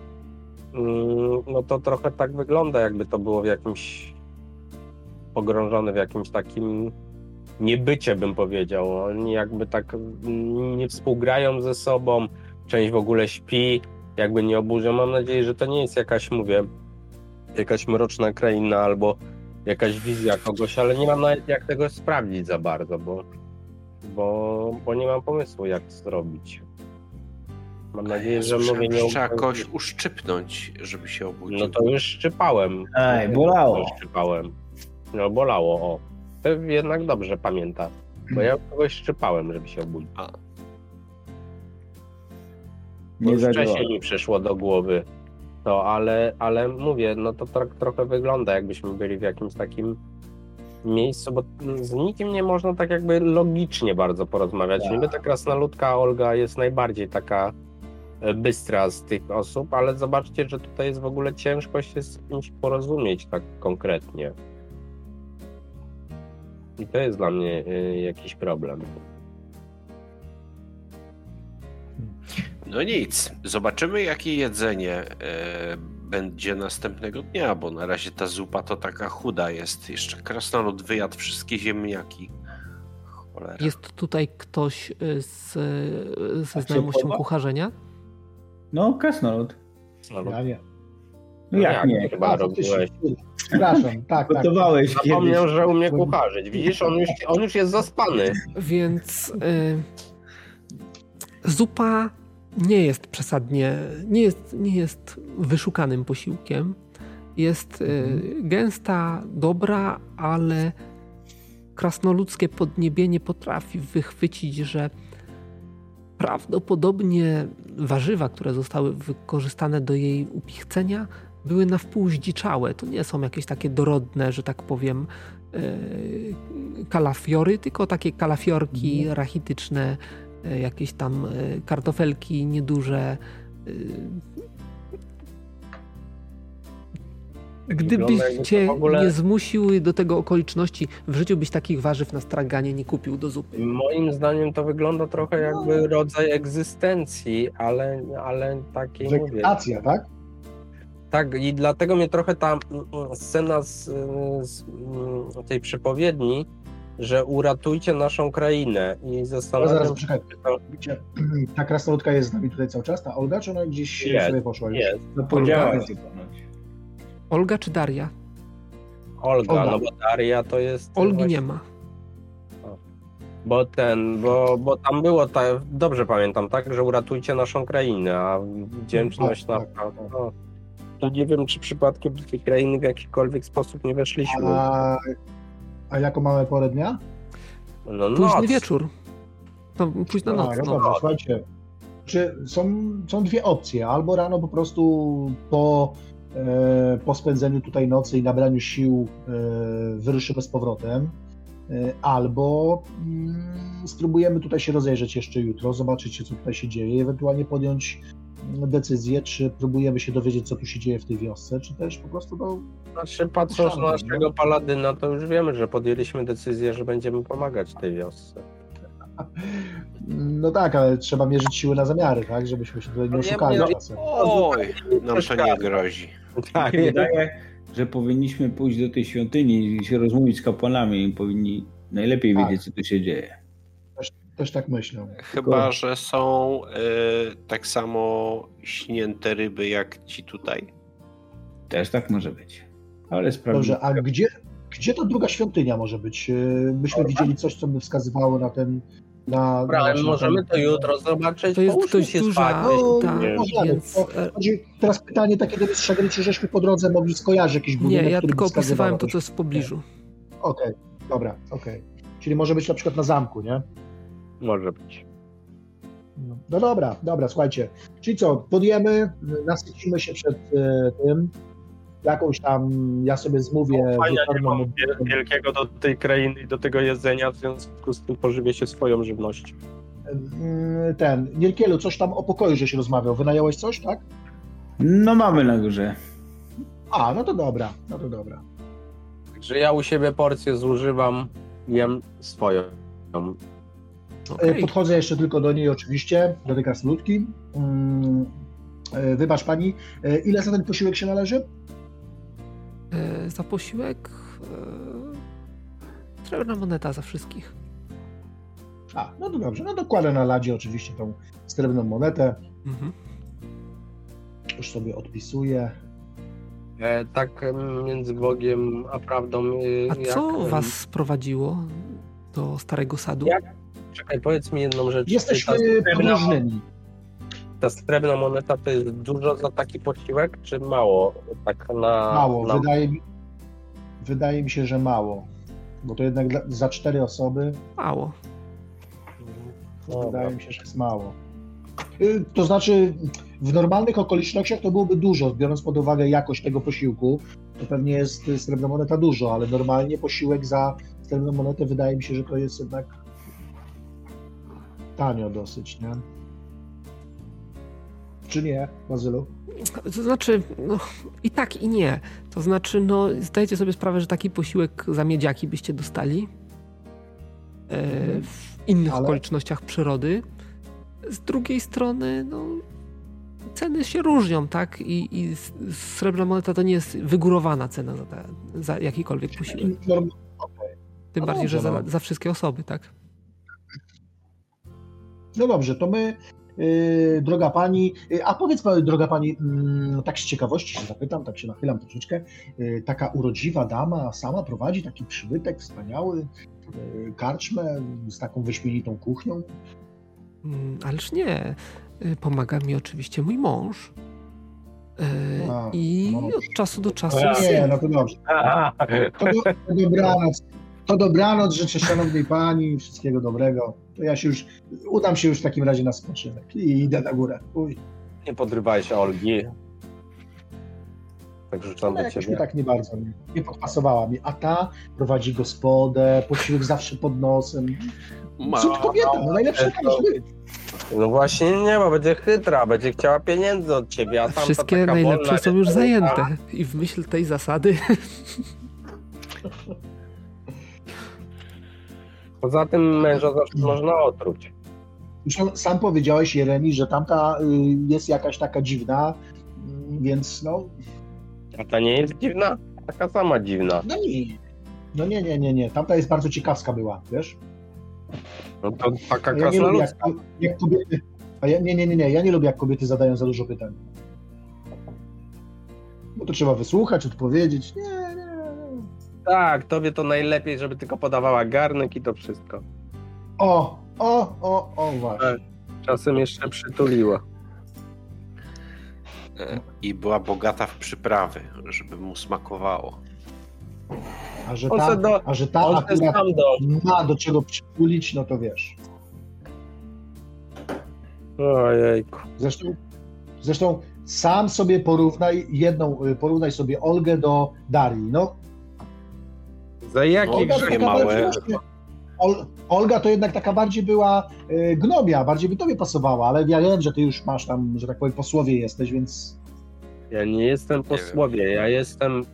mm, no to trochę tak wygląda, jakby to było w jakimś pogrążone w jakimś takim niebycie, bym powiedział. Oni jakby tak mm, nie współgrają ze sobą, część w ogóle śpi, jakby nie oburzą. Mam nadzieję, że to nie jest jakaś, mówię, jakaś mroczna kraina albo jakaś wizja kogoś, ale nie mam nawet jak tego sprawdzić za bardzo, bo, bo, bo nie mam pomysłu, jak to zrobić. Mam nadzieję, że mówię nie trzeba kogoś uszczypnąć, żeby się obudził. No to już szczypałem. Ej, bolało. To Szczypałem. No bolało, o. To jednak dobrze pamięta. Bo ja kogoś szczypałem, żeby się obudzić. A, Nie już zadziałało. wcześniej mi przyszło do głowy to, ale, ale mówię, no to tak trochę wygląda, jakbyśmy byli w jakimś takim miejscu, bo z nikim nie można tak jakby logicznie bardzo porozmawiać. Tak. Niby ta krasnoludka Olga jest najbardziej taka e, bystra z tych osób, ale zobaczcie, że tutaj jest w ogóle ciężko się z kimś porozumieć tak konkretnie. I to jest dla mnie y, jakiś problem. No nic, zobaczymy jakie jedzenie e, będzie następnego dnia, bo na razie ta zupa to taka chuda jest. Jeszcze krasnolud wyjadł wszystkie ziemniaki. Cholera. Jest tutaj ktoś y, z, y, ze A znajomością kucharzenia? No, krasnolud. No, Ja nie. No jak nie? Chyba A, robiłeś. Przepraszam, tak, tak. Gotowałeś. Zapomniał, że umie kucharzyć. Widzisz, on już, on już jest zaspany. Więc y, zupa nie jest przesadnie, nie jest, nie jest wyszukanym posiłkiem. Jest y, gęsta, dobra, ale krasnoludzkie podniebienie potrafi wychwycić, że prawdopodobnie warzywa, które zostały wykorzystane do jej upichcenia, były na wpół zdziczałe. To nie są jakieś takie dorodne, że tak powiem, e, kalafiory, tylko takie kalafiorki rachityczne, e, jakieś tam e, kartofelki nieduże. e. Gdybyście ogóle- nie zmusiły do tego okoliczności, w życiu byś takich warzyw na straganie nie kupił do zupy. Moim zdaniem to wygląda trochę jakby rodzaj egzystencji, ale, ale takiej mówię. Wegetacja, tak? Tak, i dlatego mnie trochę ta mm, scena z, z mm, tej przepowiedni, że uratujcie naszą krainę i Ale zastanawiam zaraz, się, poczekaj. to Wiecie, Ta krasnoludka jest z nami tutaj cały czas, ta Olga, czy ona gdzieś Jest, sobie poszła już? jest No ponoć. Olga czy Daria? Olga, Olga. no bo Daria to jest... Olgi właśnie- nie ma. Bo ten, bo, bo tam było, ta, dobrze pamiętam, tak, że uratujcie naszą krainę, a wdzięczność Tak, na... tak, No, to nie wiem, czy przypadkiem do tej krainy w jakikolwiek sposób nie weszliśmy. A, a jaką mamy porę dnia? No, Późny noc. wieczór. To późna noc. A, no No. dobrze, słuchajcie. Czy są, są dwie opcje. Albo rano po prostu po, e, po spędzeniu tutaj nocy i nabraniu sił e, wyruszymy z powrotem. E, albo mm, spróbujemy tutaj się rozejrzeć jeszcze jutro, zobaczyć co tutaj się dzieje, i ewentualnie podjąć decyzję, czy próbujemy się dowiedzieć, co tu się dzieje w tej wiosce, czy też po prostu no, Znaczy, patrząc na naszego paladyna, to już wiemy, że podjęliśmy decyzję, że będziemy pomagać tej wiosce. no tak, ale trzeba mierzyć siły na zamiary, tak, żebyśmy się tutaj nie No oszukali czasem. Oj, nam to nie grozi. Tak, Mi się wydaje, że powinniśmy pójść do tej świątyni i się rozmówić z kapłanami i powinni najlepiej Tak. wiedzieć, co tu się dzieje. Też tak myślę. Chyba, że są e, tak samo śnięte ryby jak ci tutaj. Też tak może być. Ale sprawdzimy. Dobrze, a gdzie, gdzie ta druga świątynia może być? Myśmy widzieli coś, co by wskazywało na ten Na, Dobra, na możemy to jutro zobaczyć. To jest Połóżmy dość duża-. No, Tak, możemy. więc, e, teraz pytanie takie do mistrza gry, czy żeśmy po drodze mogli skojarzyć jakiś budynek, Nie, ja który tylko opisywałem to, co jest w pobliżu. Okej, dobra, okej. Czyli może być na przykład na zamku, nie? Może być. No, no dobra, dobra, słuchajcie. Czyli co, podjemy, nasycimy się przed e, tym, jakąś tam, ja sobie zmówię No, Fajnie, nie mam wiel- wielkiego do tej krainy i do tego jedzenia, w związku z tym pożywię się swoją żywnością. Mm, Ten, Nierkielu, coś tam o pokoju, żeś rozmawiał. Wynająłeś coś, tak? No mamy na górze. A, no to dobra, no to dobra. Także ja u siebie porcję zużywam, jem swoją. E, Okej. Podchodzę jeszcze tylko do niej oczywiście, do tej krasnoludki. Mm, e, Wybacz pani, e, ile za ten posiłek się należy? Za posiłek srebrna moneta za wszystkich. A, no to dobrze, no dokładę na ladzie oczywiście tą srebrną monetę, Mhm. już sobie odpisuję. E, tak między Bogiem a prawdą. e, A jak, co was sprowadziło do Starego Sadu? Jak? Czekaj, powiedz mi jedną rzecz. Jesteśmy podróżnymi. ta srebrna moneta to jest dużo za taki posiłek, czy mało? Tak na. Mało, na... wydaje mi, wydaje mi się, że mało. Bo to jednak dla, za cztery osoby Mało. Dobra. wydaje mi się, że jest mało. Y, To znaczy, w normalnych okolicznościach to byłoby dużo, biorąc pod uwagę jakość tego posiłku. To pewnie jest srebrna moneta dużo, ale normalnie posiłek za srebrną monetę wydaje mi się, że to jest jednak tanio dosyć, nie? Czy nie, Bazylu? To znaczy, no, i tak, i nie. To znaczy, no, zdajecie sobie sprawę, że taki posiłek za miedziaki byście dostali e, Mhm. w innych Ale- okolicznościach przyrody. Z drugiej strony, no, ceny się różnią, tak? I, i srebrna moneta to nie jest wygórowana cena za, te, za jakikolwiek posiłek. Tym bardziej, że za, no. za wszystkie osoby, tak? No dobrze, to my, yy, droga pani, yy, a powiedz pani, droga pani, mm, tak z ciekawości się zapytam, tak się nachylam troszeczkę, yy, taka urodziwa dama sama prowadzi taki przybytek wspaniały, yy, karczmę z taką wyśmienitą kuchnią. Mm, Ależ nie. Y, Pomaga mi oczywiście mój mąż. Y, A, I mąż. od czasu do czasu. Ja. Nie, no to dobrze. To, do, to dobranoc. To dobranoc, życzę szanownej pani, wszystkiego dobrego. To ja się już, udam się już w takim razie na spoczynek i idę na górę. Uj, Nie podrywaj Olgi. Tak rzucam ale do ciebie. tak nie bardzo nie, nie podpasowała mi. A ta prowadzi gospodę, posiłek zawsze pod nosem. Cud kobieta, no najlepsza być. No właśnie nie, bo będzie chytra, będzie chciała pieniędzy od ciebie, a tam Wszystkie taka najlepsze wolna są już zajęte. I w myśl tej zasady Poza tym męża zawsze można otruć. Zresztą sam powiedziałeś, Jeremi, że tamta y, jest jakaś taka dziwna, y, więc no, A ta nie jest dziwna? Taka sama dziwna. no nie. No nie, nie, nie, nie. Tamta jest bardzo ciekawska była, wiesz? No to taka ja nie lubię, jak, jak kobiety. A ja, nie, nie, nie, nie. Ja nie lubię, jak kobiety zadają za dużo pytań. Bo to trzeba wysłuchać, odpowiedzieć. Nie. Tak, tobie to najlepiej, żeby tylko podawała garnek i to wszystko. O, o, o, o, właśnie. Tak. Czasem jeszcze przytuliła. E, I była bogata w przyprawy, żeby mu smakowało. A że ta, do- a że ta akurat ma do czego przytulić, no to wiesz. Ojejku. Zresztą, zresztą sam sobie porównaj jedną, y, porównaj sobie Olgę do Darii. No, Za jaki Olga, to grzech? takie taka małe. właśnie- Ol, Olga to jednak taka bardziej była y, gnobia, bardziej by tobie pasowała, ale ja wiem, że ty już masz tam, że tak powiem, posłowie jesteś, więc Ja nie jestem posłowie, ja jestem...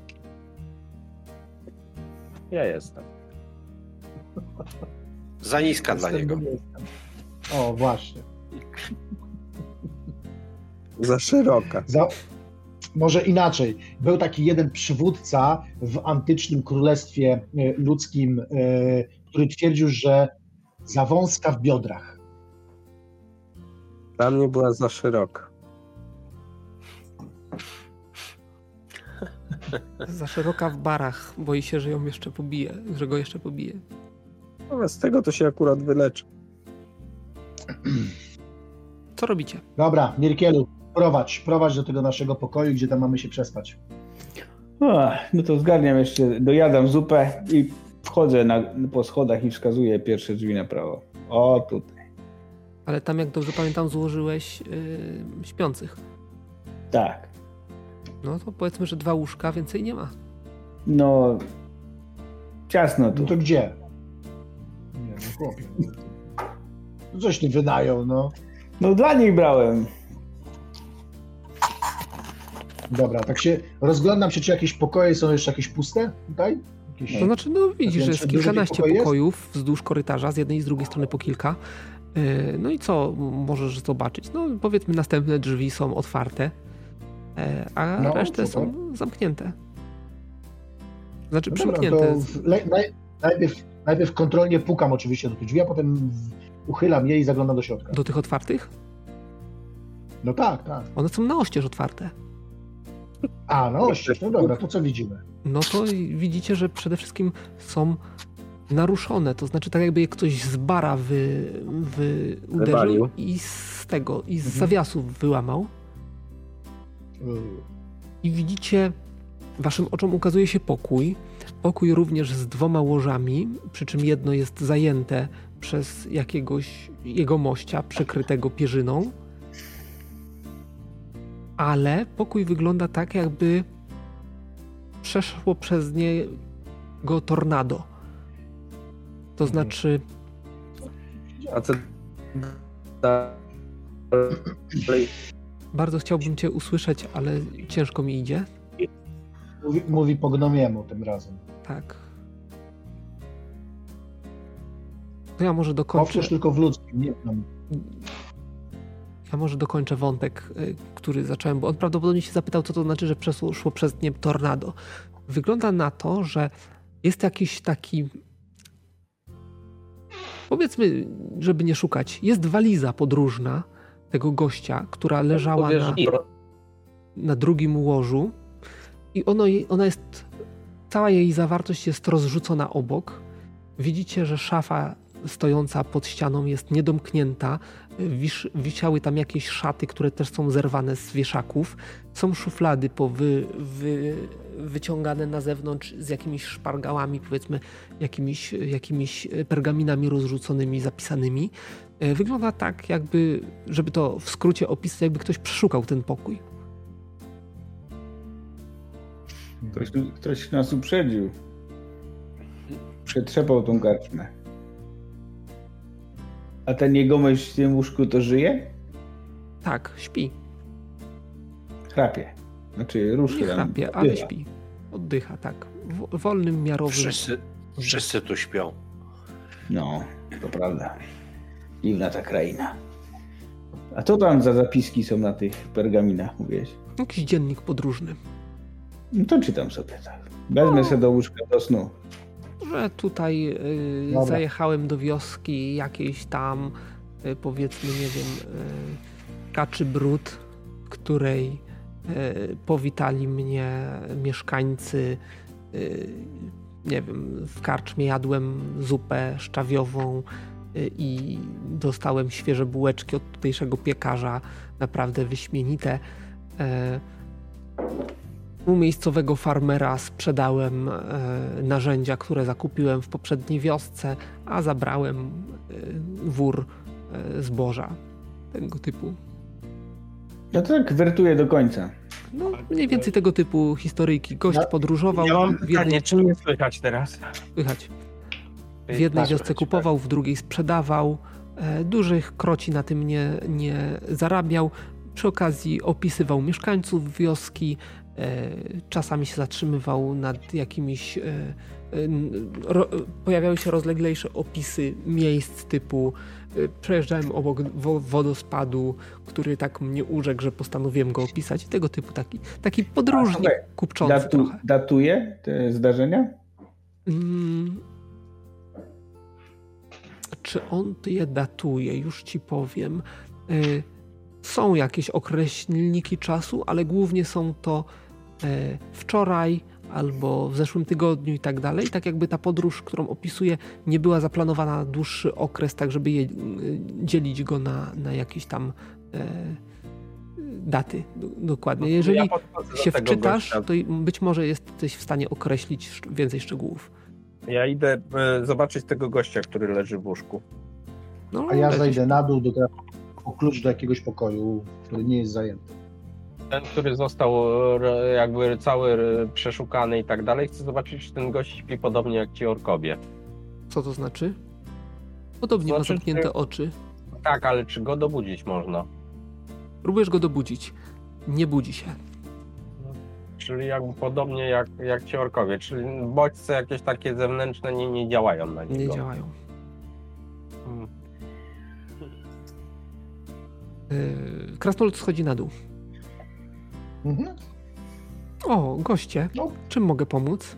Ja jestem. Za niska dla jestem niego. nie jestem. O, właśnie. Za szeroka. Za, może inaczej. Był taki jeden przywódca w antycznym królestwie y, ludzkim, y, który twierdził, że za wąska w biodrach. Dla mnie była za szeroka. za szeroka w barach. Boi się, że ją jeszcze pobije, że go jeszcze pobije. No, z tego to się akurat wyleczy. Co robicie? Dobra, Mirkielu, prowadź, prowadź do tego naszego pokoju, gdzie tam mamy się przespać. O, no to zgarniam jeszcze, dojadam zupę i wchodzę na, po schodach i wskazuję pierwsze drzwi na prawo. O, tutaj. Ale tam, jak dobrze pamiętam, złożyłeś yy, śpiących. Tak. No to powiedzmy, że dwa łóżka, więcej nie ma. No, ciasno tu. No to gdzie? Nie, no chłopie. No coś nie wydają, no. No dla nich brałem. Dobra, tak się rozglądam się, czy jakieś pokoje są jeszcze jakieś puste tutaj? Jakieś... To znaczy, no widzisz, że jest kilkanaście pokoi jest? pokojów wzdłuż korytarza, z jednej i z drugiej strony po kilka. Yy, No i co możesz zobaczyć? No powiedzmy, następne drzwi są otwarte, e, a No, resztę super. są zamknięte. Znaczy No dobra, przymknięte. le- naj, najpierw, najpierw kontrolnie pukam oczywiście do tych drzwi, a potem uchylam je i zaglądam do środka. Do tych otwartych? No tak, tak. One są na oścież otwarte. A, no oścież, no dobra, to co widzimy? No to widzicie, że przede wszystkim są naruszone. To znaczy, tak jakby je ktoś z bara wy, wy uderzył i z tego, i z Mhm. zawiasów wyłamał. I widzicie, waszym oczom ukazuje się pokój. Pokój również z dwoma łożami, przy czym jedno jest zajęte przez jakiegoś jegomościa przykrytego pierzyną. Ale pokój wygląda tak, jakby przeszło przez niego tornado. To Mhm. znaczy, A co dalej? bardzo chciałbym cię usłyszeć, ale ciężko mi idzie. Mówi, mówi po gnomiemu tym razem. Tak. To ja może dokończę. Powtórz tylko w ludzkim, nie wiem. Ja może dokończę wątek, y, który zacząłem, bo on prawdopodobnie się zapytał, co to znaczy, że przeszło szło przez nie tornado. Wygląda na to, że jest jakiś taki. Powiedzmy, żeby nie szukać, jest waliza podróżna tego gościa, która leżała na, na drugim łożu i ono, ona jest, cała jej zawartość jest rozrzucona obok. Widzicie, że szafa stojąca pod ścianą jest niedomknięta. Wisz, wisiały tam jakieś szaty, które też są zerwane z wieszaków. Są szuflady powy, wy, wyciągane na zewnątrz z jakimiś szpargałami, powiedzmy jakimiś, jakimiś pergaminami rozrzuconymi, zapisanymi. E, Wygląda tak, jakby, żeby to w skrócie opisać, jakby ktoś przeszukał ten pokój. Ktoś, ktoś nas uprzedził. Przetrzepał tą karczmę. A ten jegomość w tym łóżku to żyje? Tak, śpi. Chrapie. Znaczy ruszy Nie tam. chrapie, ale oddycha. śpi. Oddycha, tak. W, wolnym, miarowym. Wszyscy, wszyscy tu śpią. No, to prawda. Dziwna ta kraina. A co tam za zapiski są na tych pergaminach, mówiłeś? Jakiś dziennik podróżny. No to czytam sobie tak. Wezmę sobie do łóżka do snu. Że tutaj y, Dobra. zajechałem do wioski jakiejś tam, y, powiedzmy, nie wiem, y, kaczy brud, w której powitali mnie mieszkańcy. Nie wiem, w karczmie jadłem zupę szczawiową i dostałem świeże bułeczki od tutejszego piekarza, naprawdę wyśmienite. U miejscowego farmera sprzedałem e, narzędzia, które zakupiłem w poprzedniej wiosce, a zabrałem e, wór e, zboża tego typu. No to tak wertuję do końca. No, mniej więcej tego typu historyjki. Gość Ja- podróżował Ja mam w jednej, pytanie, czy mnie słychać teraz? słychać, w jednej tak, wiosce kupował, w drugiej sprzedawał. E, dużych kroci na tym nie, nie zarabiał. Przy okazji opisywał mieszkańców wioski. E, czasami się zatrzymywał nad jakimiś. E, e, ro, pojawiały się rozleglejsze opisy miejsc typu przejeżdżałem obok wo, wodospadu, który tak mnie urzekł, że postanowiłem go opisać. I tego typu taki, taki podróżnik słuchaj, kupczący Datu, trochę. datuje te zdarzenia? Mm. Czy on je datuje? Już ci powiem. Są jakieś określniki czasu, ale głównie są to wczoraj albo w zeszłym tygodniu i tak dalej. Tak jakby ta podróż, którą opisuję, nie była zaplanowana na dłuższy okres, tak żeby je, y, dzielić go na, na jakieś tam e, daty do, dokładnie. No, Jeżeli ja się wczytasz, gościa. to być może jesteś w stanie określić więcej szczegółów. Ja idę e, zobaczyć tego gościa, który leży w łóżku. No, A ja zajdę na dół do po klucz do jakiegoś pokoju, który nie jest zajęty. Ten, który został e, jakby cały e, przeszukany i tak dalej, chcę zobaczyć, czy ten gość śpi podobnie jak ci orkowie. Co to znaczy? Podobnie ma Znaczy, zamknięte czy- oczy. Tak, ale czy go dobudzić można? Próbujesz go dobudzić. Nie budzi się. Czyli jakby podobnie jak, jak ci orkowie, czyli bodźce jakieś takie zewnętrzne nie, nie działają na niego. Nie działają. Mm. Yy, Krasnolud schodzi na dół. Mhm. O, goście. No. Czym mogę pomóc?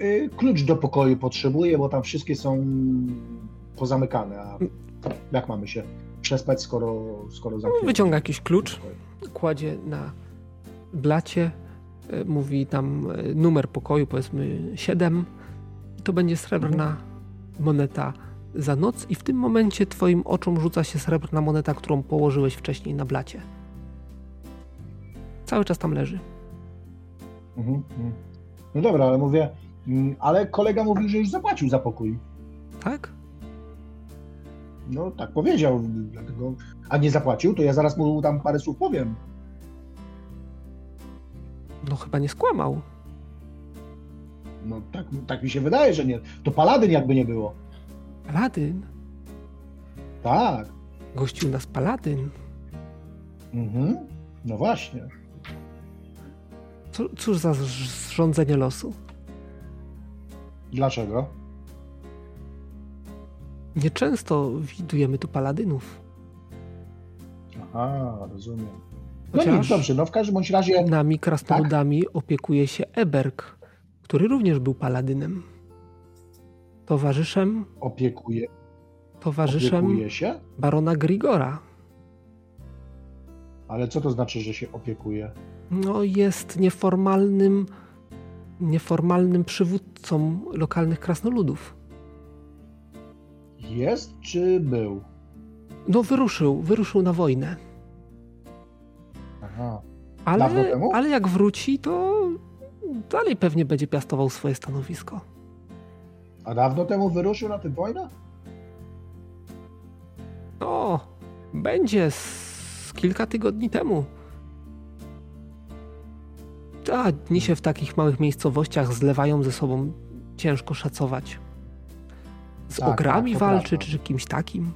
Y, Klucz do pokoju potrzebuję, bo tam wszystkie są pozamykane. A jak mamy się przespać, skoro, skoro zamknięte? Wyciąga jakiś klucz, kładzie na blacie, yy, mówi tam yy, numer pokoju, powiedzmy 7. To będzie srebrna moneta za noc i w tym momencie twoim oczom rzuca się srebrna moneta, którą położyłeś wcześniej na blacie. Cały czas tam leży. Mhm, mhm. No dobra, ale mówię, mm, ale kolega mówił, że już zapłacił za pokój. Tak? No tak powiedział, dlatego, a nie zapłacił, to ja zaraz mu tam parę słów powiem. No chyba nie skłamał. No tak, tak mi się wydaje, że nie. To paladyn jakby nie było. Paladyn? Tak. Gościł nas paladyn. Mhm. No właśnie. Cóż za zrządzenie losu. Dlaczego? Nieczęsto widujemy tu paladynów. Aha, rozumiem. No Chociaż- nic, dobrze, no w każdym bądź razie Nami krasnoludami opiekuje się Eberg, który również był paladynem. Towarzyszem, opiekuje, towarzyszem opiekuje się, barona Grigora. Ale co to znaczy, że się opiekuje? No, jest nieformalnym, nieformalnym przywódcą lokalnych krasnoludów. Jest czy był? No, wyruszył, wyruszył na wojnę. Aha. Dawno Ale, temu? ale jak wróci, to dalej pewnie będzie piastował swoje stanowisko. A dawno temu wyruszył na tę wojnę? O, będzie z kilka tygodni temu. A dni się w takich małych miejscowościach zlewają ze sobą, ciężko szacować. Z Tak, ogrami tak, walczy, prawda. czy kimś takim.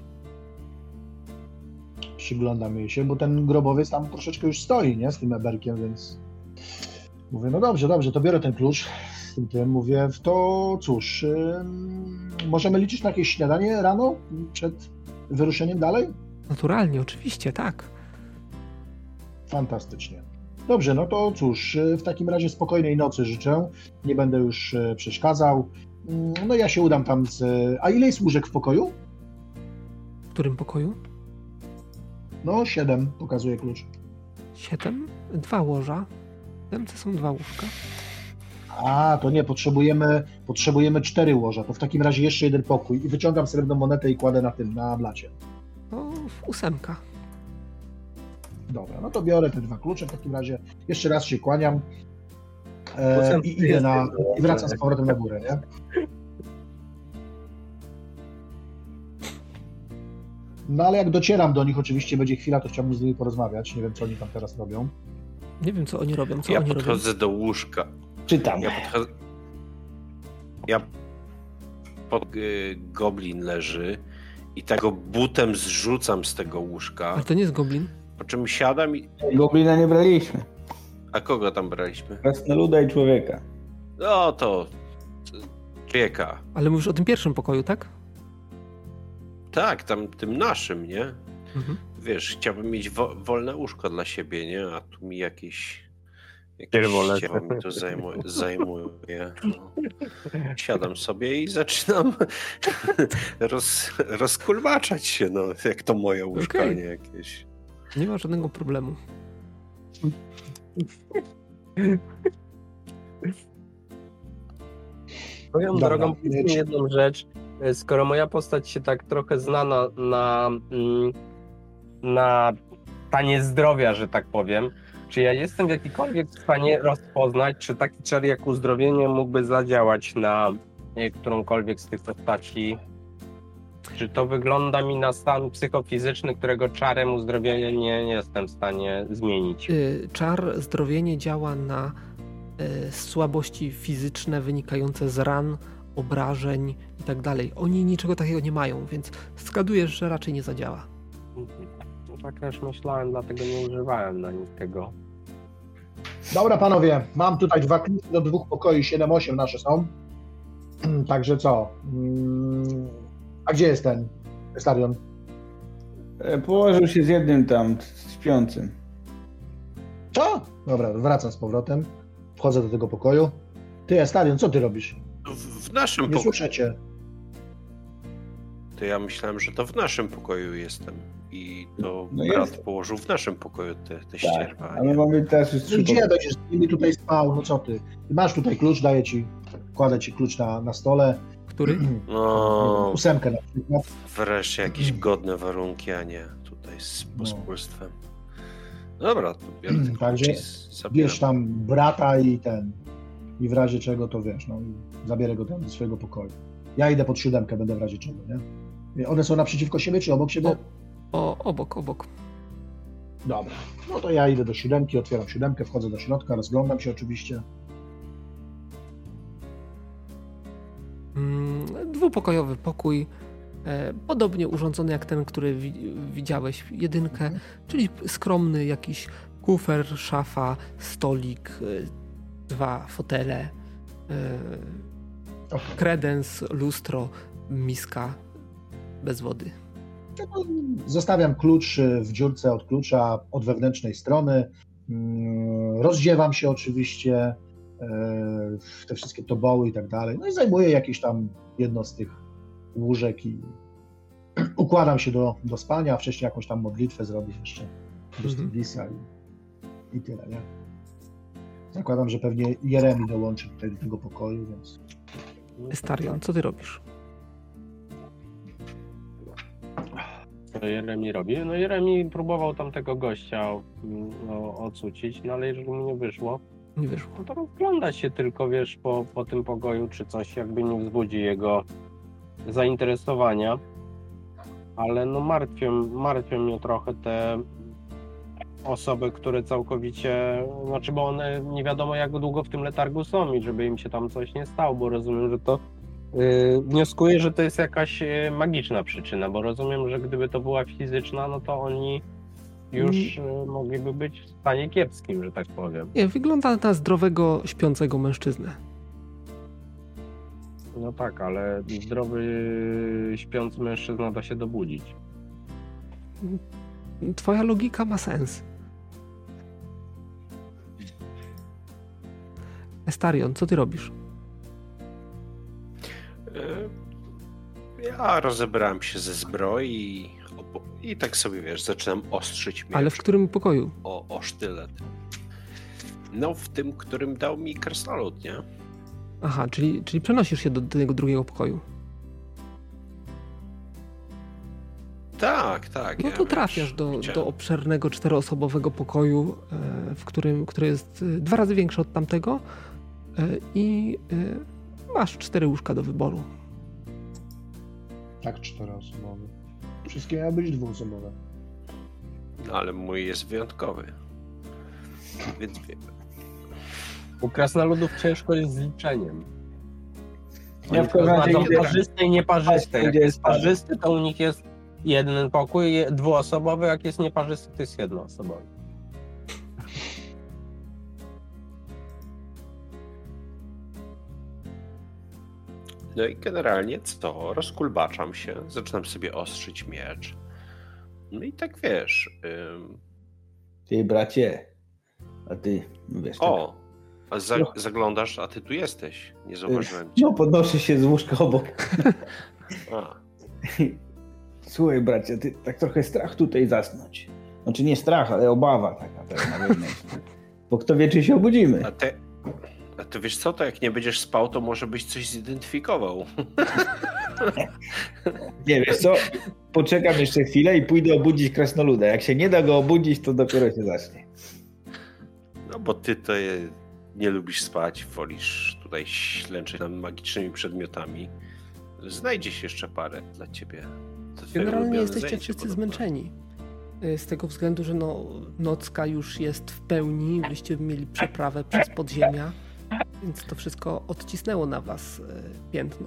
Przyglądam jej się, bo ten grobowiec tam troszeczkę już stoi, nie? Z tym eberkiem, więc mówię, no dobrze, dobrze, to biorę ten klucz z tym tym, mówię, to cóż, ym, możemy liczyć na jakieś śniadanie rano przed wyruszeniem dalej? Naturalnie, oczywiście, tak. Fantastycznie. Dobrze, no to cóż, y, w takim razie spokojnej nocy życzę. Nie będę już y, przeszkadzał. Mm, No ja się udam tam z... A ile jest łóżek w pokoju? W którym pokoju? No, siedem, pokazuje klucz. Siedem? Dwa łoża. W Demce są dwa łóżka. A, to nie, potrzebujemy, potrzebujemy cztery łoża. To w takim razie jeszcze jeden pokój. I wyciągam srebrną monetę i kładę na tym, na blacie. No, ósemka. Dobra, no to biorę te dwa klucze w takim razie. Jeszcze raz się kłaniam. E, I idę na... I wracam z powrotem na górę, nie? No ale jak docieram do nich, oczywiście będzie chwila, to chciałbym z nimi porozmawiać. Nie wiem, co oni tam teraz robią. Nie wiem, co oni robią, co Ja oni robią. podchodzę do łóżka. Czytam. Ja podchodzę. Ja. Pod, y, goblin leży i tego butem zrzucam z tego łóżka. Ale to nie jest goblin. Po czym siadam i. Goblina nie braliśmy. A kogo tam braliśmy? Krasnoluda i człowieka. No to. Człowieka. Ale mówisz o tym pierwszym pokoju, tak? Tak, tam tym naszym, nie? Mhm. Wiesz, chciałbym mieć wo wolne łóżko dla siebie, nie? A tu mi jakieś. Jakieś mi to zajmuje. zajmuje. No. Siadam sobie i zaczynam roz, rozkulwaczać się, no, jak to moje łóżko, Okej. nie jakieś. Nie ma żadnego problemu. Swoją Dobra, drogą jedną rzecz. E, Skoro moja postać się tak trochę zna na, na, mm, na stanie zdrowia, że tak powiem, czy ja jestem w jakikolwiek stanie rozpoznać, czy taki czar jak uzdrowienie mógłby zadziałać na którąkolwiek z tych postaci? Czy to wygląda mi na stan psychofizyczny, którego czarem uzdrowienia nie jestem w stanie zmienić? Y, Czar zdrowienie działa na y, słabości fizyczne wynikające z ran, obrażeń i tak dalej. Oni niczego takiego nie mają, więc zgadujesz, że raczej nie zadziała. Tak też myślałem, dlatego nie używałem na nic tego. Dobra, panowie, mam tutaj dwa klucze do dwóch pokoi, 7-8 nasze są. Także co? Mm, A gdzie jest ten stadion? E, Położył się z jednym tam śpiącym. Co? Dobra, wracam z powrotem. Wchodzę do tego pokoju. Ty, stadion, co ty robisz? W, w naszym Nie pokoju. słyszę cię. To ja myślałem, że to w naszym pokoju jestem. I to No brat jest. położył w naszym pokoju te, te Tak, ścierwa. a my mamy teraz już No trzy gdzie będziesz z nimi tutaj spał? No co ty? Ty Masz tutaj klucz, daję ci, kładę ci klucz na, na stole. Który? No, Ósemkę na przykład. wreszcie jakieś godne warunki, a nie tutaj z No. pospólstwem. Dobra, to biorę te Także. Bierz tam brata i ten. I w razie czego to wiesz, no i zabierę go tam do swojego pokoju. Ja idę pod siódemkę, będę w razie czego, nie? One są naprzeciwko siebie, czy obok siebie? O, obok, obok. Dobra. No to ja idę do siódemki, otwieram siódemkę, wchodzę do środka, rozglądam się oczywiście. Dwupokojowy pokój, e, podobnie urządzony jak ten, który wi- widziałeś, jedynkę, Mhm. czyli skromny jakiś kufer, szafa, stolik, e, dwa fotele, e, kredens, lustro, miska bez wody. Zostawiam klucz w dziurce od klucza od wewnętrznej strony. Mm, Rozdziewam się oczywiście te wszystkie toboły i tak dalej. No i zajmuję jakieś tam jedno z tych łóżek i układam się do, do spania, a wcześniej jakąś tam modlitwę zrobię jeszcze do Mhm. Stiglitza i, i tyle, nie? Zakładam, że pewnie Jeremi dołączy tutaj do tego pokoju, więc Estarion, co ty robisz? Co Jeremi robi? No Jeremi próbował tamtego gościa mm, no, ocucić, no ale jeżeli mu nie wyszło, Nie wyszło. no to rozgląda się tylko, wiesz, po, po tym pokoju, czy coś jakby nie wzbudzi jego zainteresowania. Ale no martwią, martwią mnie trochę te osoby, które całkowicie, znaczy bo one nie wiadomo jak długo w tym letargu są i żeby im się tam coś nie stało, bo rozumiem, że to Yy, wnioskuję, że to jest jakaś yy, magiczna przyczyna, bo rozumiem, że gdyby to była fizyczna, no to oni już yy, mogliby być w stanie kiepskim, że tak powiem. Nie, wygląda na zdrowego, śpiącego mężczyznę. No tak, ale zdrowy, śpiący mężczyzna da się dobudzić. Twoja logika ma sens. Estarion, co ty robisz? E, Ja rozebrałem się ze zbroi i, tak sobie, wiesz, zaczynam ostrzyć miecz Ale w którym pokoju? o, o sztylet. No, w tym, którym dał mi krasnolud, nie? Aha, czyli, czyli przenosisz się do, do tego drugiego pokoju. Tak, tak. No ja, to wiesz, trafiasz do, do obszernego czteroosobowego pokoju, e, w którym, który jest e, dwa razy większy od tamtego e, i e, masz cztery łóżka do wyboru. tak czteroosobowy. Wszystkie miały być dwuosobowe. No, ale mój jest wyjątkowy. Więc wie- U krasnoludów ciężko jest z liczeniem. Ja w parzyste i nieparzyste. Jak jest parzysty, to u nich jest jeden pokój, dwuosobowy, jak jest nieparzysty, to jest jednoosobowy. No i generalnie co? Rozkulbaczam się, zaczynam sobie ostrzyć miecz. No i tak wiesz. Ym, Ty, bracie. A ty, no wiesz, tak. o, a za, No. zaglądasz, a ty tu jesteś. Nie zauważyłem cię. No, podnoszę się z łóżka obok. A, Słuchaj, bracie, ty tak trochę strach tutaj zasnąć. Znaczy nie strach, ale obawa taka pewna. Bo kto wie, czy się obudzimy. a te, A to wiesz co, to jak nie będziesz spał, to może byś coś zidentyfikował. Nie, wiesz co, poczekam jeszcze chwilę i pójdę obudzić krasnoluda. Jak się nie da go obudzić, to dopiero się zacznie. No bo ty to je- nie lubisz spać, wolisz tutaj ślęczyć nad magicznymi przedmiotami. Znajdzie się jeszcze parę dla ciebie. Generalnie jesteście wszyscy podobno. zmęczeni. Y, Z tego względu, że no, nocka już jest w pełni, wyście mieli przeprawę przez podziemia, więc to wszystko odcisnęło na was y, piętno.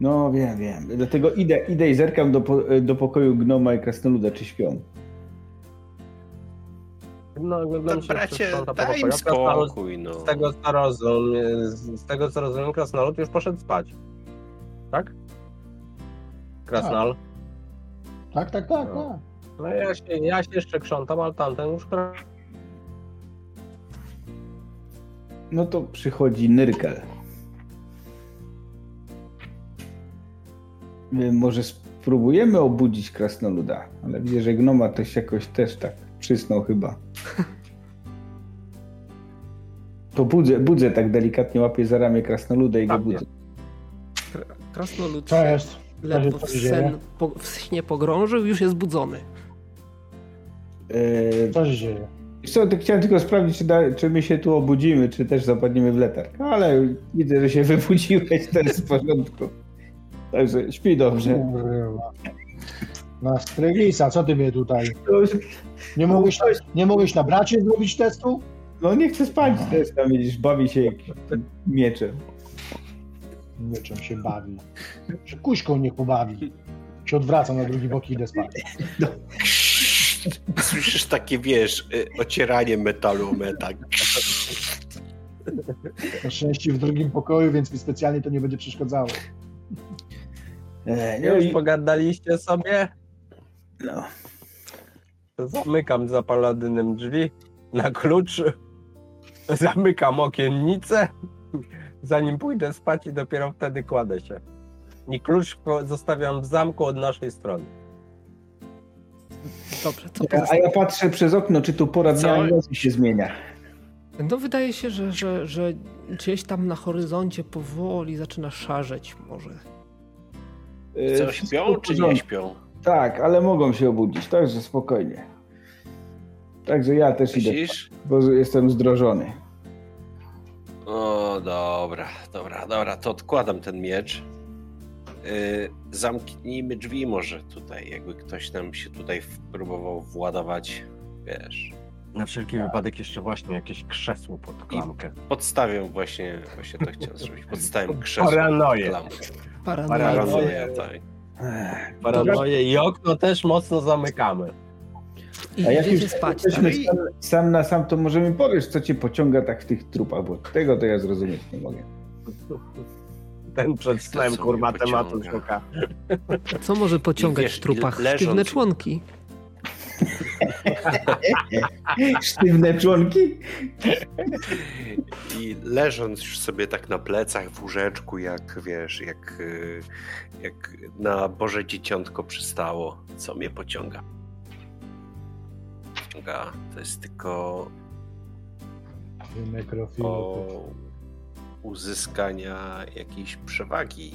No wiem, wiem. Dlatego idę, idę i zerkam do, po, do pokoju gnoma i krasnoluda, czy śpią. No, To bracie, daj im spokój, no. z tego co rozumiem, z tego co rozumiem, Krasnolud już poszedł spać. Tak? Krasnal. Tak, tak, tak, No. tak. No ja się, ja się jeszcze krzątam, ale tamten już kra- No to przychodzi Nyrkel. My Może spróbujemy obudzić krasnoluda, ale widzę, że gnoma też jakoś też tak przysnął chyba. To budzę, budzę tak delikatnie, łapię za ramię krasnoluda i go Tak, budzę. Kr- Krasnolud Co się jest? ledwo w, się sen, po, w śnie pogrążył, już jest budzony. Eee, Co się dzieje? Co, chciałem tylko sprawdzić, czy, da, czy my się tu obudzimy, czy też zapadniemy w letarg. Ale widzę, że się wybudziłeś, to jest w porządku. Także śpi dobrze. Na Strygisa, co ty mnie tutaj? No, Nie mogłeś, nie mogłeś na bracie zrobić testu? No nie chcę spać też tam widzisz, bawi się mieczem. Nie czym się bawi. Że kuśką niech pobawi. Się odwraca na drugi bok i idę spać. Słyszysz takie, wiesz, y, ocieranie metalu o metal. Na szczęście w drugim pokoju, więc mi specjalnie to nie będzie przeszkadzało. E, no Już i, pogadaliście sobie? no. Zamykam za paladynem drzwi na klucz. Zamykam okiennicę. Zanim pójdę spać i dopiero wtedy kładę się. I klucz zostawiam w zamku od naszej strony. Dobrze, co A ja patrzę przez okno, czy tu pora dnia Co? i nocy się zmienia. No wydaje się, że, że, że gdzieś tam na horyzoncie powoli zaczyna szarzeć może. E, Co, śpią czy nie śpią? Tak, ale mogą się obudzić, także spokojnie. Także ja też idę, Myślisz? bo jestem zdrożony. O, dobra, dobra, dobra, to odkładam ten miecz. Yy, zamknijmy drzwi może tutaj, jakby ktoś nam się tutaj próbował władować, wiesz. Na wszelki wypadek jeszcze właśnie jakieś krzesło pod klamkę. Podstawię właśnie, właśnie to chciałem zrobić, podstawię krzesło Paranoję. pod klamkę. Paranoja. Paranoja, tak. Paranoję i okno też mocno zamykamy. I A jak już spać, jesteśmy tak? sam, sam na sam, to może mi powiesz, co cię pociąga tak w tych trupach, bo tego to ja zrozumieć nie mogę. Ten przed snem, co kurwa, tematu szuka. Co może pociągać wiesz, w trupach? leżąc- Sztywne członki. Sztywne członki? I leżąc już sobie tak na plecach w łóżeczku, jak wiesz, jak, y, jak na Boże Dzieciątko przystało, co mnie pociąga? Pociąga, to jest tylko Nekrofilu. o uzyskania jakiejś przewagi.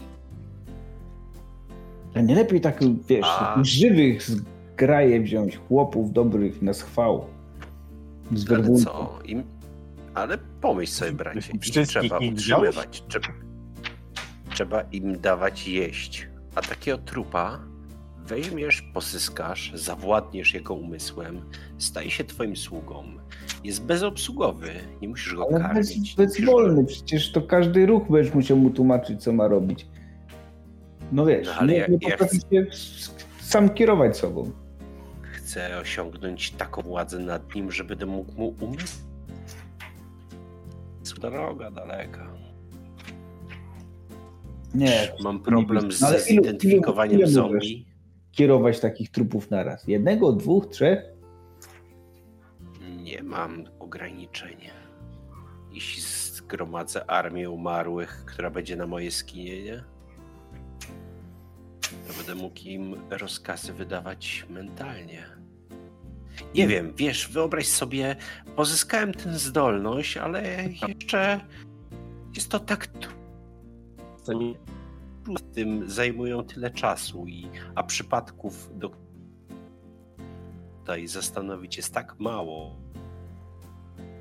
A nie lepiej tak, wiesz, A. żywych zgraje wziąć, chłopów dobrych na schwał. Z Ale werbunku. co? Im... Ale pomyśl sobie, bracie, Wszystkich trzeba utrzymywać. Trzeba, trzeba im dawać jeść. A takiego trupa weźmiesz, posyskasz, zawładniesz jego umysłem, staje się twoim sługą. Jest bezobsługowy, nie musisz go Ale karmić. bez, musisz go- bezwolny, przecież to każdy ruch będziesz musiał mu tłumaczyć, co ma robić. No wiesz, No, ale nie, nie potrafi się sam kierować sobą. Chcę osiągnąć taką władzę nad nim, że będę mógł mu umysł. Droga daleka. Nie, Mam problem z Ale ilu- ilu- zidentyfikowaniem ile możesz? zombie. Kierować takich trupów naraz. Jednego, dwóch, trzech? Nie mam ograniczeń. Jeśli zgromadzę armię umarłych, która będzie na moje skinienie, to będę mógł im rozkazy wydawać mentalnie. Nie wiem, wiesz, wyobraź sobie, pozyskałem tę zdolność, ale jeszcze jest to tak z tym zajmują tyle czasu, i, a przypadków do tutaj zastanowić jest tak mało.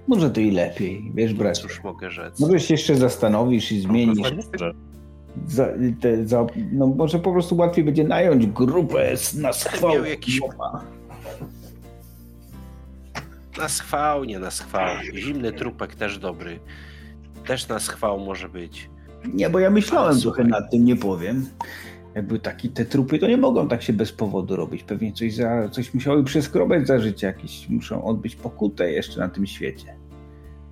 Może to i lepiej, wiesz, bracie. Cóż mogę rzec? Może się jeszcze zastanowisz i zmienisz. Za, te, za, no może po prostu łatwiej będzie nająć grupę na schwał. Miał jakiś- Na schwał, nie na schwał. Zimny trupek też dobry. Też na schwał może być. Nie, bo ja myślałem Ale trochę słuchaj. nad tym, nie powiem. Jakby taki te trupy to nie mogą tak się bez powodu robić. Pewnie coś, za, coś musiały przeskrobać za życie, jakieś muszą odbyć pokutę jeszcze na tym świecie.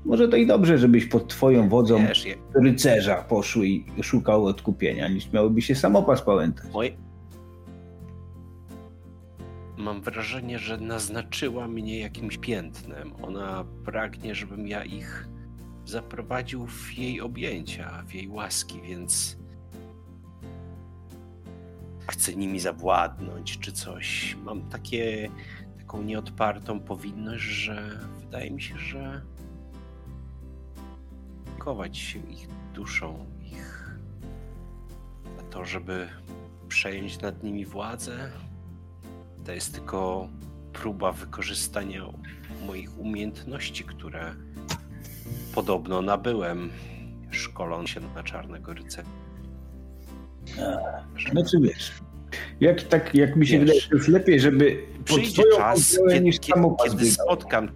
Może to i dobrze, żebyś pod twoją wodzą Wiesz, je, rycerza poszły i szukały odkupienia, niż miałyby się samopas pamiętać. moje... Mam wrażenie, że naznaczyła mnie jakimś piętnem. Ona pragnie, żebym ja ich zaprowadził w jej objęcia, w jej łaski, więc chcę nimi zawładnąć czy coś. Mam takie, taką nieodpartą powinność, że wydaje mi się, że kować się ich duszą, ich a to, żeby przejąć nad nimi władzę, to jest tylko próba wykorzystania moich umiejętności, które podobno nabyłem, szkoląc się na czarnego rycerza. Znaczy wiesz, jak, tak, jak mi się Wiesz, wydaje, to już lepiej, żeby Przyjdzie czas, kontrolę kiedy, niż kiedy, kiedy spotkam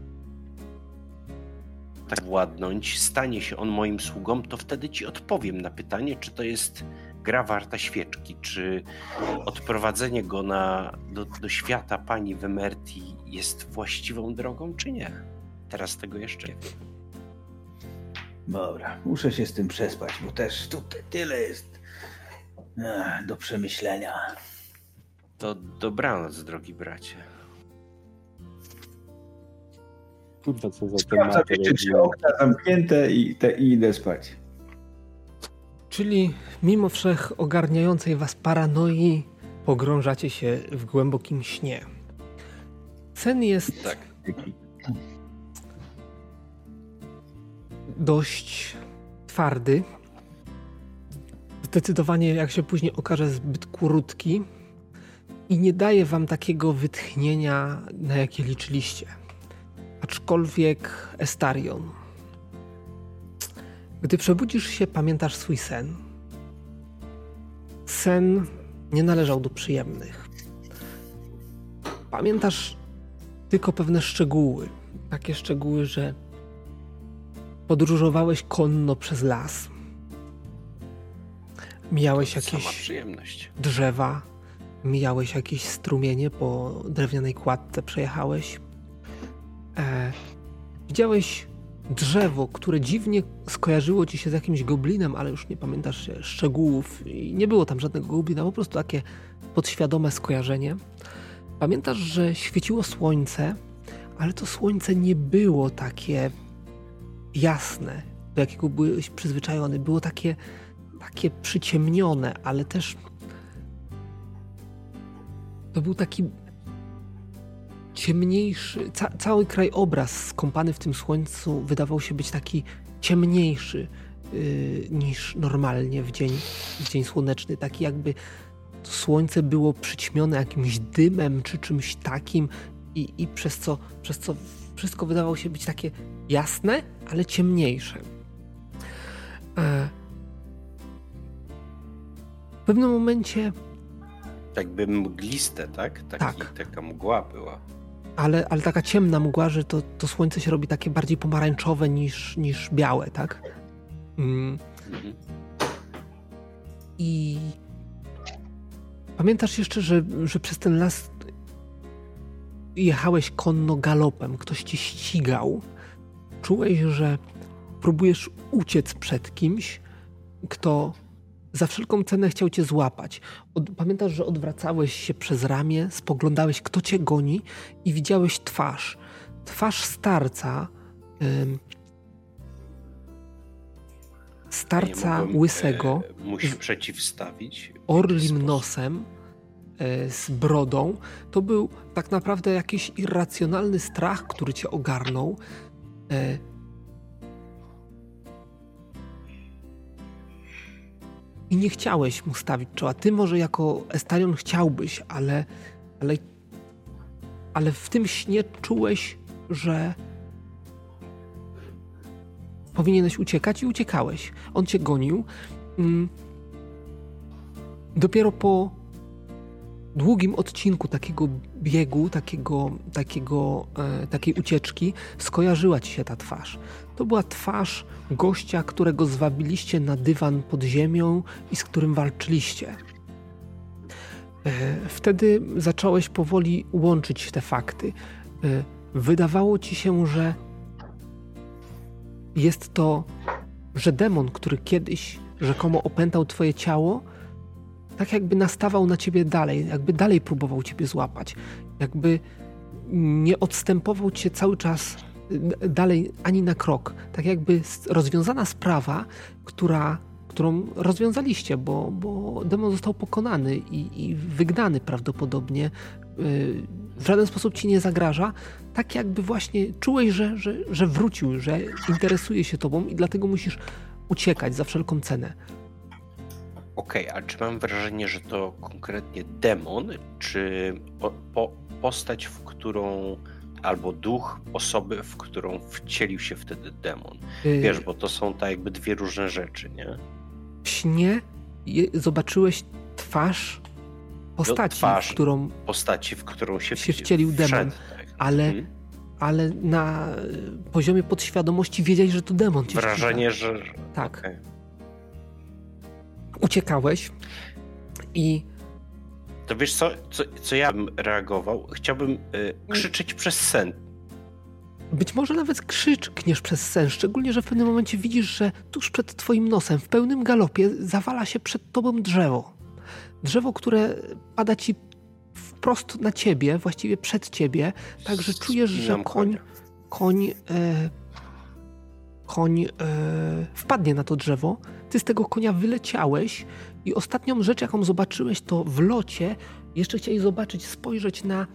tak władnąć, stanie się on moim sługą, to wtedy ci odpowiem na pytanie, czy to jest gra warta świeczki, czy odprowadzenie go na, do, do świata pani Wemerti jest właściwą drogą, czy nie. Teraz tego jeszcze nie wiem. Dobra, muszę się z tym przespać, bo też tutaj tyle jest do przemyślenia. To dobranoc, drogi bracie. Kurwa, co za Sprawdzam jeszcze, czy okna zamknięte i, te, i idę spać. Czyli mimo wszech ogarniającej was paranoi, pogrążacie się w głębokim śnie. Sen jest Tak. Dość twardy. Zdecydowanie, jak się później okaże, zbyt krótki i nie daje wam takiego wytchnienia, na jakie liczyliście. Aczkolwiek Estarion. Gdy przebudzisz się, pamiętasz swój sen. Sen nie należał do przyjemnych. Pamiętasz tylko pewne szczegóły. Takie szczegóły, że podróżowałeś konno przez las. Mijałeś jakieś drzewa, mijałeś jakieś strumienie, po drewnianej kładce przejechałeś. E, widziałeś drzewo, które dziwnie skojarzyło ci się z jakimś goblinem, ale już nie pamiętasz się szczegółów i nie było tam żadnego goblina, po prostu takie podświadome skojarzenie. Pamiętasz, że świeciło słońce, ale to słońce nie było takie jasne, do jakiego byłeś przyzwyczajony. Było takie, takie przyciemnione, ale też to był taki ciemniejszy, ca cały krajobraz skąpany w tym słońcu wydawał się być taki ciemniejszy yy, niż normalnie w dzień, w dzień słoneczny. Taki jakby słońce było przyćmione jakimś dymem czy czymś takim i, i przez, co, przez co wszystko wydawało się być takie jasne, ale ciemniejsze. E, w pewnym momencie Jakby mgliste, tak? Taki, Tak. Taka mgła była. ale, ale taka ciemna mgła, że to, to słońce się robi takie bardziej pomarańczowe niż, niż białe, tak? Mm. Mhm. I pamiętasz jeszcze, że, że przez ten las jechałeś konno galopem, ktoś ci ścigał. Czułeś, że próbujesz uciec przed kimś, kto za wszelką cenę chciał cię złapać. Od, pamiętasz, że odwracałeś się przez ramię, spoglądałeś, kto cię goni i widziałeś twarz. Twarz starca. Ym, starca mogłem, łysego, E, przeciwstawić. orlim nosem, z brodą, to był tak naprawdę jakiś irracjonalny strach, który cię ogarnął. E, I nie chciałeś mu stawić czoła. Ty może jako Estalion chciałbyś, ale, ale, ale w tym śnie czułeś, że powinieneś uciekać i uciekałeś. On cię gonił. Mm. Dopiero po długim odcinku takiego biegu, takiego, takiego, e, takiej ucieczki, skojarzyła ci się ta twarz. To była twarz gościa, którego zwabiliście na dywan pod ziemią i z którym walczyliście. E, wtedy zacząłeś powoli łączyć te fakty. E, wydawało ci się, że jest to, że demon, który kiedyś rzekomo opętał twoje ciało, tak jakby nastawał na ciebie dalej, jakby dalej próbował ciebie złapać, jakby nie odstępował cię cały czas dalej ani na krok. Tak jakby rozwiązana sprawa, która, którą rozwiązaliście, bo, bo demon został pokonany i, i wygnany prawdopodobnie, y, w żaden sposób ci nie zagraża, tak jakby właśnie czułeś, że, że, że wrócił, że interesuje się tobą i dlatego musisz uciekać za wszelką cenę. Okej, okay, a czy mam wrażenie, że to konkretnie demon, czy po, po, postać, w którą albo duch osoby, w którą wcielił się wtedy demon? Yy... Wiesz, bo to są tak jakby dwie różne rzeczy, nie? W śnie zobaczyłeś twarz postaci, twarz w którą postaci, w którą się, się wcielił demon, wszedł, tak. ale, hmm? ale na poziomie podświadomości wiedziałeś, że to demon cię Wrażenie, ściga. że... Tak. Okay uciekałeś i. To wiesz co, co, co ja bym reagował? Chciałbym y, krzyczeć przez sen. Być może nawet krzyczkniesz przez sen, szczególnie, że w pewnym momencie widzisz, że tuż przed twoim nosem, w pełnym galopie, zawala się przed tobą drzewo. Drzewo, które pada ci wprost na ciebie, właściwie przed ciebie, także czujesz, że koń, koń, e, koń e, wpadnie na to drzewo ty z tego konia wyleciałeś i ostatnią rzecz, jaką zobaczyłeś, to w locie jeszcze chciałeś zobaczyć, spojrzeć na e,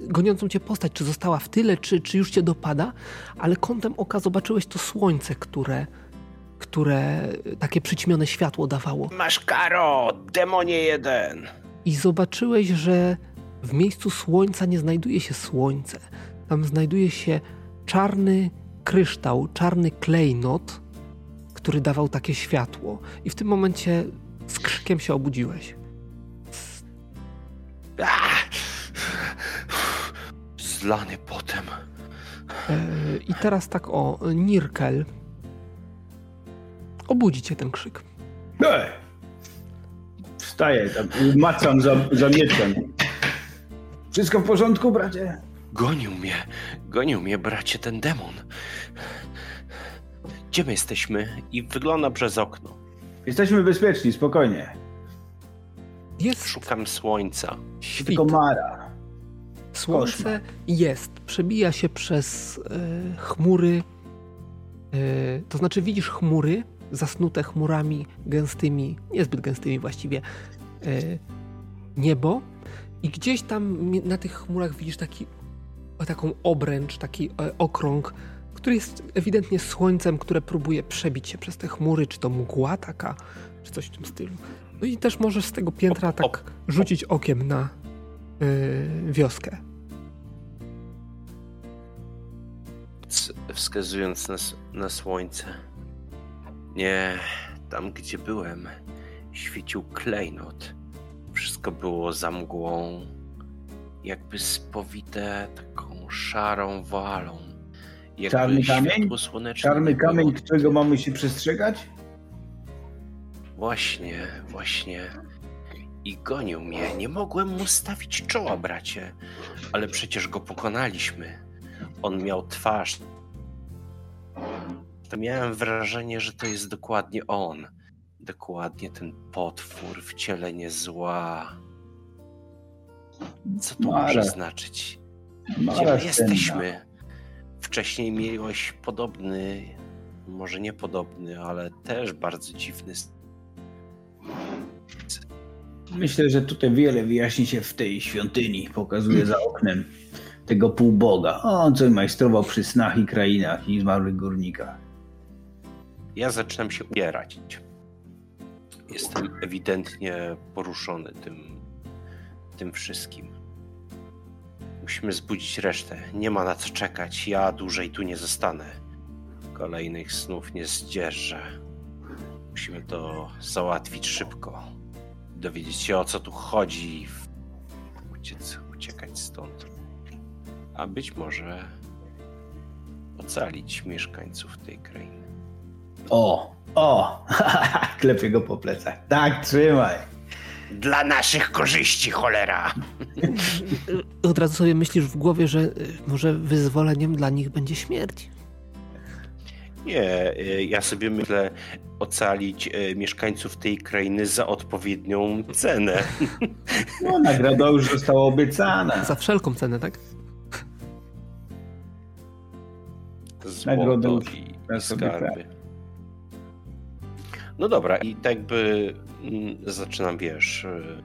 goniącą cię postać, czy została w tyle, czy, czy już cię dopada, ale kątem oka zobaczyłeś to słońce, które, które takie przyćmione światło dawało. Masz karo, demonie jeden! I zobaczyłeś, że w miejscu słońca nie znajduje się słońce. Tam znajduje się czarny kryształ, czarny klejnot, który dawał takie światło. I w tym momencie z krzykiem się obudziłeś. Zlany potem. E, I teraz tak o, Nirkel. Obudzi cię ten krzyk. Ej! Wstaję, tak macam za, za mieczem. Wszystko w porządku, bracie? Gonił mnie, gonił mnie, bracie, ten demon. Gdzie my jesteśmy? I wygląda przez okno. Jesteśmy bezpieczni, spokojnie. Jest. Szukam słońca. Świt. Tylko Mara. Słońce Koszmar. jest. Przebija się przez e, chmury. E, to znaczy widzisz chmury zasnute chmurami gęstymi, niezbyt gęstymi właściwie, e, niebo. I gdzieś tam na tych chmurach widzisz taki, taką obręcz, taki e, okrąg który jest ewidentnie słońcem, które próbuje przebić się przez te chmury, czy to mgła taka, czy coś w tym stylu. No i też możesz z tego piętra tak rzucić okiem na yy, wioskę. Wskazując na, na słońce. Nie, tam gdzie byłem, świecił klejnot. Wszystko było za mgłą, jakby spowite taką szarą walą Czarny kamień? Czarny kamień, którego mamy się przestrzegać? Właśnie, właśnie. I gonił mnie. Nie mogłem mu stawić czoła, bracie. Ale przecież go pokonaliśmy. On miał twarz. To miałem wrażenie, że to jest dokładnie on. Dokładnie ten potwór, wcielenie zła. Co to Mara. może znaczyć? Gdzie my jesteśmy? Wcześniej miałeś podobny, może nie podobny, ale też bardzo dziwny. Myślę, że tutaj wiele wyjaśni się w tej świątyni. Pokazuje za oknem tego półboga. On co majstrował przy snach i krainach i zmarłych górnikach. Ja zaczynam się ubierać. Jestem ewidentnie poruszony tym, tym wszystkim. Musimy zbudzić resztę. Nie ma na co czekać. Ja dłużej tu nie zostanę. Kolejnych snów nie zdzierżę. Musimy to załatwić szybko. Dowiedzieć się o co tu chodzi uciec, uciekać stąd. A być może ocalić mieszkańców tej krainy. O, o, klepię go po plecach. Tak, trzymaj. Dla naszych korzyści, cholera! Od razu sobie myślisz w głowie, że y, może wyzwoleniem dla nich będzie śmierć. Nie, y, ja sobie myślę ocalić y, mieszkańców tej krainy za odpowiednią cenę. No, nagroda już została obiecana. Za wszelką cenę, tak? Złoto i, skarby. No dobra, i tak by zaczynam, wiesz, y,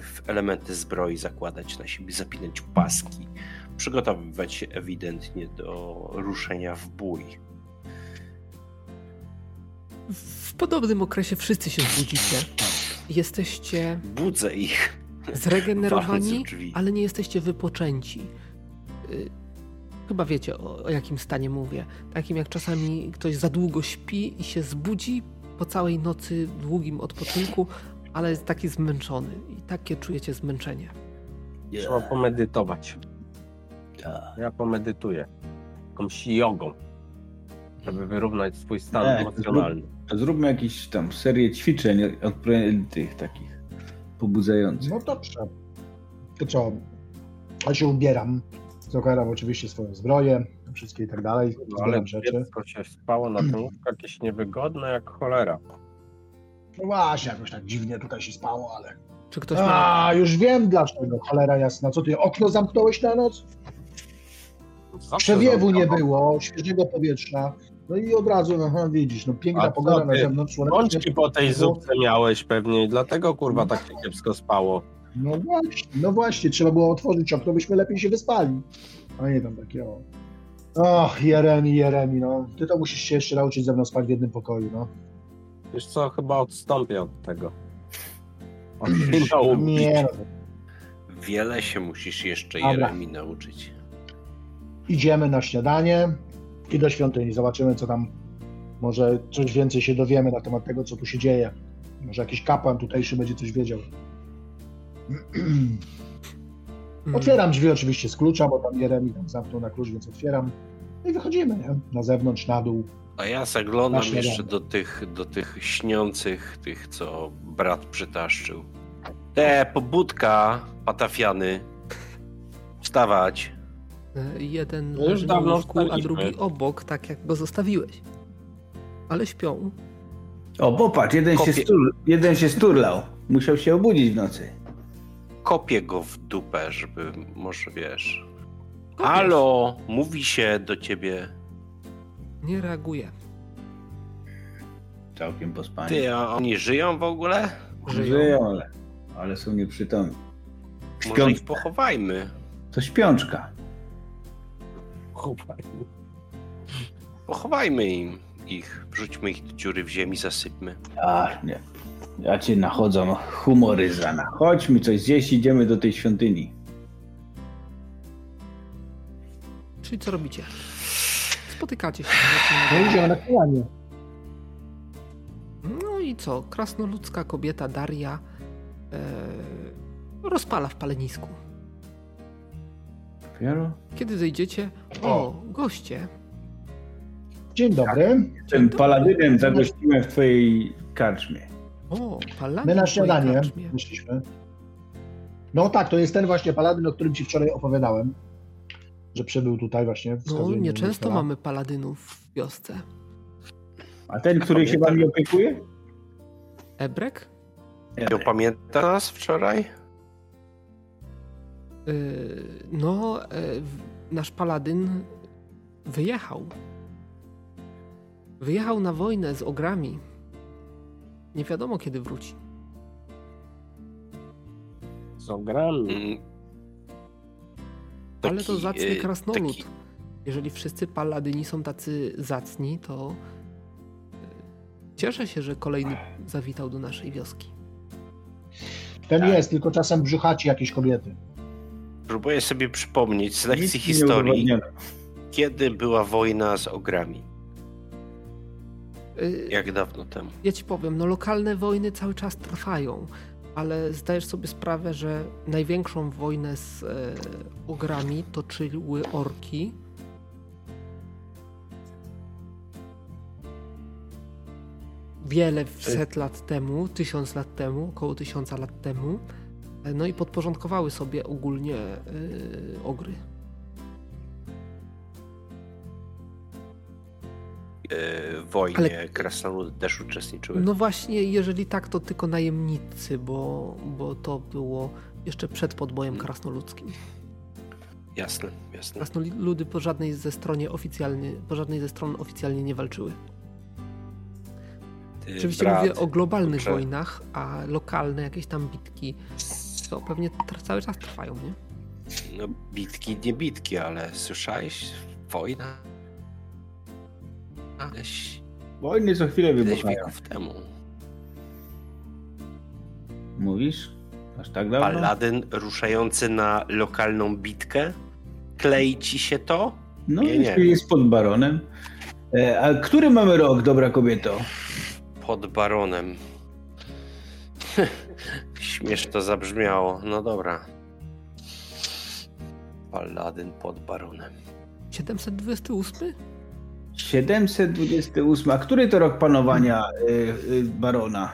w elementy zbroi zakładać na siebie, zapinać paski, przygotowywać się ewidentnie do ruszenia w bój. W podobnym okresie wszyscy się budzicie. Jesteście Budzę ich. zregenerowani, ale nie jesteście wypoczęci. Y, Chyba wiecie o, o jakim stanie mówię. Takim jak czasami ktoś za długo śpi i się zbudzi po całej nocy długim odpoczynku, ale jest taki zmęczony. I takie czujecie zmęczenie. Trzeba pomedytować. Tak. Ja pomedytuję. Jakąś jogą. Żeby wyrównać swój stan Tak, emocjonalny. To zróbmy jakieś tam serię ćwiczeń odpowiednich tych takich pobudzających. No dobrze. To co? Ja się ubieram. Zakładam oczywiście swoją zbroję, wszystkie i tak dalej. No, ale rzeczy. dziecko się spało na tym jakieś niewygodne jak cholera. No właśnie, jakoś tak dziwnie tutaj się spało, ale... Czy ktoś ma. A, już wiem dlaczego, cholera jasna. Co ty, okno zamknąłeś na noc? Zawsze Przewiewu nie było, świeżego powietrza. No i od razu, aha, widzisz, no piękna A co pogoda na zewnątrz. Pączki po tej zupce miałeś pewnie i dlatego kurwa tak się kiepsko spało. No właśnie, no właśnie, trzeba było otworzyć okno, byśmy lepiej się wyspali. A nie tam takie o. Och, Jeremi, Jeremi, no. Ty to musisz się jeszcze nauczyć ze mną spać w jednym pokoju, no. Wiesz co, chyba odstąpię od tego. Od finału Nie, no. Wiele się musisz jeszcze Dobra. Jeremi nauczyć. Idziemy na śniadanie i do świątyni. Zobaczymy, co tam. Może coś więcej się dowiemy na temat tego, co tu się dzieje. Może jakiś kapłan tutejszy będzie coś wiedział. Otwieram drzwi oczywiście z klucza, bo tam Jeremi tam zamknął na klucz, więc otwieram. No i wychodzimy, nie? Na zewnątrz, na dół. A ja zaglądam jeszcze do tych, do tych śniących, tych co brat przytaszczył. Te, pobudka, patafiany. Wstawać. y, Jeden No już leży na łóżku, a drugi obok, tak jak go zostawiłeś. Ale śpią. O, popatrz, jeden się, stur, jeden się sturlał. Musiał się obudzić w nocy. Kopię go w dupę, żeby może wiesz. Kopiesz. Halo, mówi się do ciebie. Nie reaguje. Całkiem pospani. Ty, a oni żyją w ogóle? Żyją. Żyją, ale, ale są nieprzytomni. Może Śpią- ich pochowajmy. To śpiączka. Chłopaki. Pochowajmy im ich. Wrzućmy ich do dziury w ziemi, zasypmy. A, nie. Ja cię nachodzą humory z rana. Chodźmy coś zjeść, idziemy do tej świątyni. Czyli co robicie? Spotykacie się. No idziemy na kolanie. No i co? Krasnoludzka kobieta Daria e, rozpala w palenisku. Dopiero? Kiedy zejdziecie, o, goście. Dzień dobry. Tym paladynem zagościłem w twojej karczmie. O, paladin My na śniadanie wyszliśmy. No tak, to jest ten właśnie paladyn, o którym ci wczoraj opowiadałem. Że przybył tutaj właśnie. No, nieczęsto mamy paladynów w wiosce. A ten, który się wami opiekuje? Ebrek? Ja pamięta nas wczoraj? Yy, no, e, nasz paladyn wyjechał. Wyjechał na wojnę z ogrami. Nie wiadomo kiedy wróci. Z ogrami. Mm. Ale to Taki, zacny krasnolud. taki- Jeżeli wszyscy paladyni są tacy zacni, to y, cieszę się, że kolejny zawitał do naszej wioski. Ten Tak. jest, tylko czasem brzuchaci jakieś kobiety. Próbuję sobie przypomnieć z lekcji historii, kiedy była wojna z ogrami. Y, Jak dawno temu? Ja ci powiem, no lokalne wojny cały czas trwają, ale zdajesz sobie sprawę, że największą wojnę z e, ogrami toczyły orki. Wiele set lat temu, tysiąc lat temu, około tysiąca lat temu. E, No i podporządkowały sobie ogólnie e, ogry. Wojnie Ale- krasnoludy też uczestniczyły. No właśnie, jeżeli tak, to tylko najemnicy, bo, bo to było jeszcze przed podbojem krasnoludzkim. Jasne, jasne. Krasnoludy po żadnej ze stronie oficjalnie, po żadnej ze stron oficjalnie nie walczyły. Ty, Oczywiście brat, mówię o globalnych wojnach, a lokalne jakieś tam bitki to pewnie cały czas trwają, nie? No bitki, nie bitki, ale słyszałeś? Wojna? Ileś, Wojny co chwilę wybuchają. wieków temu. Mówisz? Aż tak dawno? Paladyn ruszający na lokalną bitkę? Klei ci się to? No, Nie, nie. jest pod baronem. E, a który mamy rok, dobra kobieto? Pod baronem. Śmiesz to zabrzmiało. No dobra. Paladyn pod baronem. 728? 728. A który to rok panowania y, y, barona?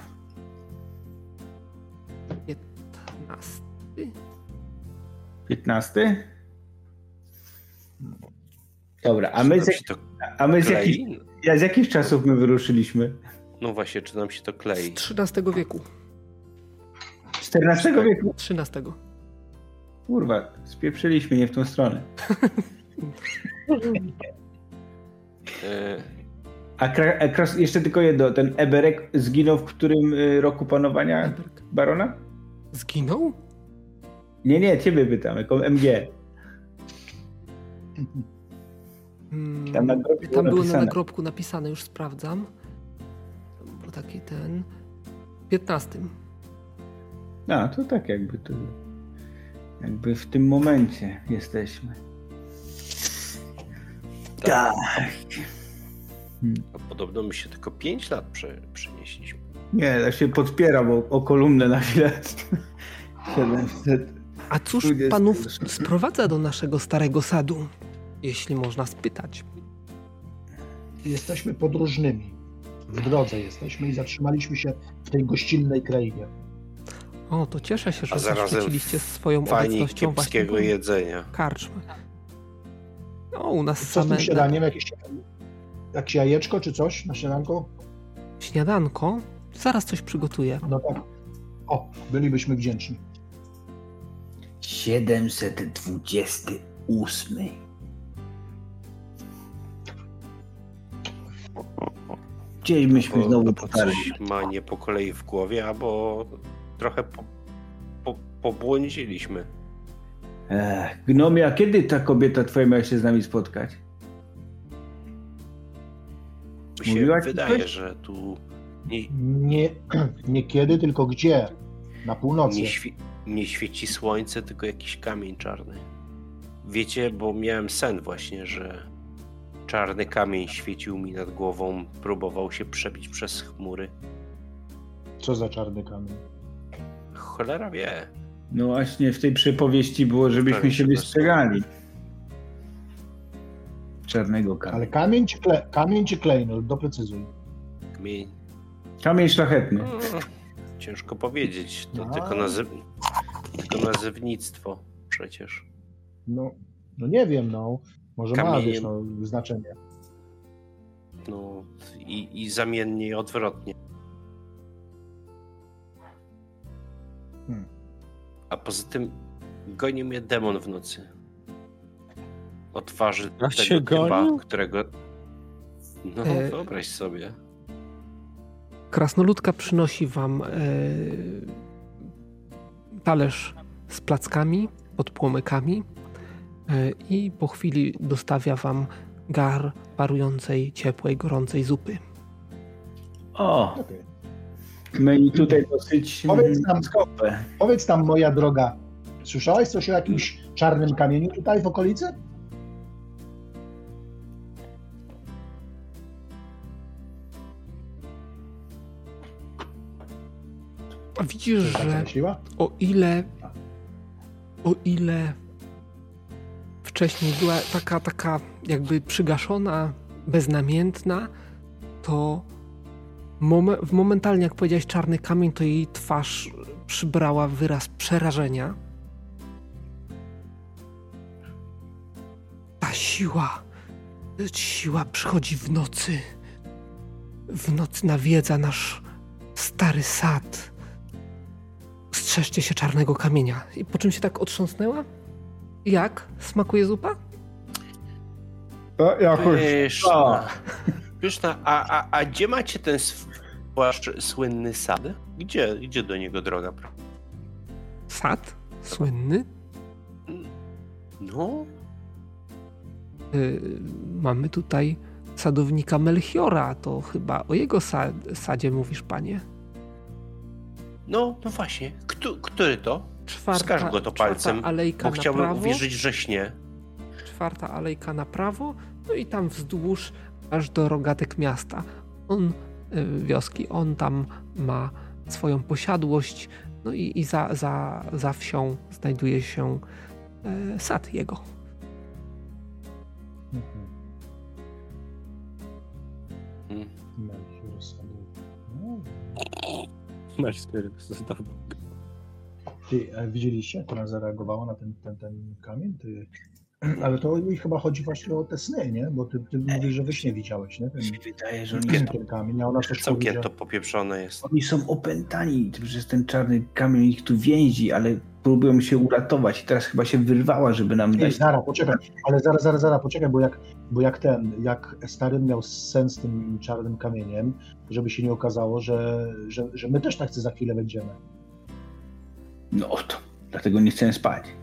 15? 15? Dobra, a my, z, a my z, jakich, z jakich czasów my wyruszyliśmy? No właśnie, czy nam się to Z klei? XIII wieku. XIV wieku? XIII. Kurwa, spieprzyliśmy nie w tą stronę. E, A, kra, a kras, jeszcze tylko jedno, ten Eberek zginął w którym y, roku panowania Eberk. barona? Zginął? Nie, nie, ciebie pytam, jako MG. Mm, Tam na było Tam było na nagrobku napisane, już sprawdzam. Tam był taki ten. 15. A, to tak jakby to... Jakby w tym momencie jesteśmy. Tak. a podobno my się tylko 5 lat prze, przenieśliśmy. Nie, ja się podpieram o, o kolumnę na chwilę. 700. A cóż panów sprowadza do naszego starego sadu? Jeśli można spytać. Jesteśmy podróżnymi. W drodze jesteśmy i zatrzymaliśmy się w tej gościnnej krainie. O, to cieszę się, że zaszczyciliście swoją obecnością właśnie jedzenia. karczmę. No, u nas Co z same tym śniadaniem? Jakieś, jakieś jajeczko czy coś na śniadanko? śniadanko. Zaraz coś przygotuję. No tak. O, bylibyśmy wdzięczni. 728. Gdzieś myśmy znowu potarli. ma nie po kolei w głowie, albo trochę po, po, pobłądziliśmy. Ech, Gnomie, a kiedy ta kobieta twoja miała się z nami spotkać? Mi się Mówiła ci wydaje, coś? że tu nie, Nie, nie kiedy, tylko gdzie? Na północy. nie, świe, nie świeci słońce, tylko jakiś kamień czarny. Wiecie, bo miałem sen właśnie, że czarny kamień świecił mi nad głową, próbował się przebić przez chmury. Co za czarny kamień? Cholera wie. No właśnie w tej przypowieści było, żebyśmy się wystrzegali. Czarnego kamienia. Ale kamień czy, kle, kamień czy klejnot? Doprecyzuj. Kamień. Kamień szlachetny. No, ciężko powiedzieć. To A. tylko, nazy tylko nazewnictwo przecież. No, no nie wiem, no. Może ma, wiesz, no, znaczenie. No i, i zamiennie i odwrotnie. A poza tym goni mnie demon w nocy. O twarzy A tego się typa, którego... No, E, wyobraź sobie. Krasnoludka przynosi wam e, talerz z plackami, pod płomykami e, i po chwili dostawia wam gar parującej, ciepłej, gorącej zupy. O, Okej. menu tutaj dosyć Powiedz nam- skope. Powiedz tam, moja droga, słyszałeś coś o jakimś czarnym kamieniu tutaj w okolicy? A widzisz, że o ile o ile wcześniej była taka, taka jakby przygaszona, beznamiętna, to momen, w momentalnie jak powiedziałeś czarny kamień, to jej twarz przybrała wyraz przerażenia. Ta siła, siła przychodzi w nocy. W nocy nawiedza nasz stary sad. Strzeżcie się czarnego kamienia. I po czym się tak otrząsnęła? Jak? Smakuje zupa? To jakoś... Pyszna. Pyszna. A, a, a gdzie macie ten wasz słynny sad? Gdzie, gdzie do niego droga? Sad? Słynny? No, Yy, mamy tutaj sadownika Melchiora. To chyba o jego sa- sadzie mówisz, panie. no, no właśnie. Kto, który to? Czwarta, Wskaż go to palcem, alejka Bo chciałbym prawo. uwierzyć, że śnie. czwarta alejka na prawo, no i tam wzdłuż aż do rogatek miasta. On, y, wioski, on tam ma swoją posiadłość, no i, i za, za, za wsią znajduje się e, sad jego. Mhm. No. Ty, a widzieliście, jak ona zareagowała na ten, ten, ten kamień? Ty... Ale to jej chyba chodzi właśnie o te sny, nie? Bo ty, ty mówisz, że wy śnie widziałeś, nie? Ten, Mi wydaje, że oni, ten kamień, a ona mówi, Całkiem to popieprzone jest. oni są opętani przez ten czarny kamień ich tu więzi, ale próbują się uratować i teraz chyba się wyrwała, żeby nam Ej, dać... Zara, poczekaj, ale zaraz, zaraz, zaraz, poczekaj, bo jak, bo jak ten, jak Starym miał sens z tym czarnym kamieniem, żeby się nie okazało, że, że, że my też tak za chwilę będziemy. No to, dlatego nie chcę spać.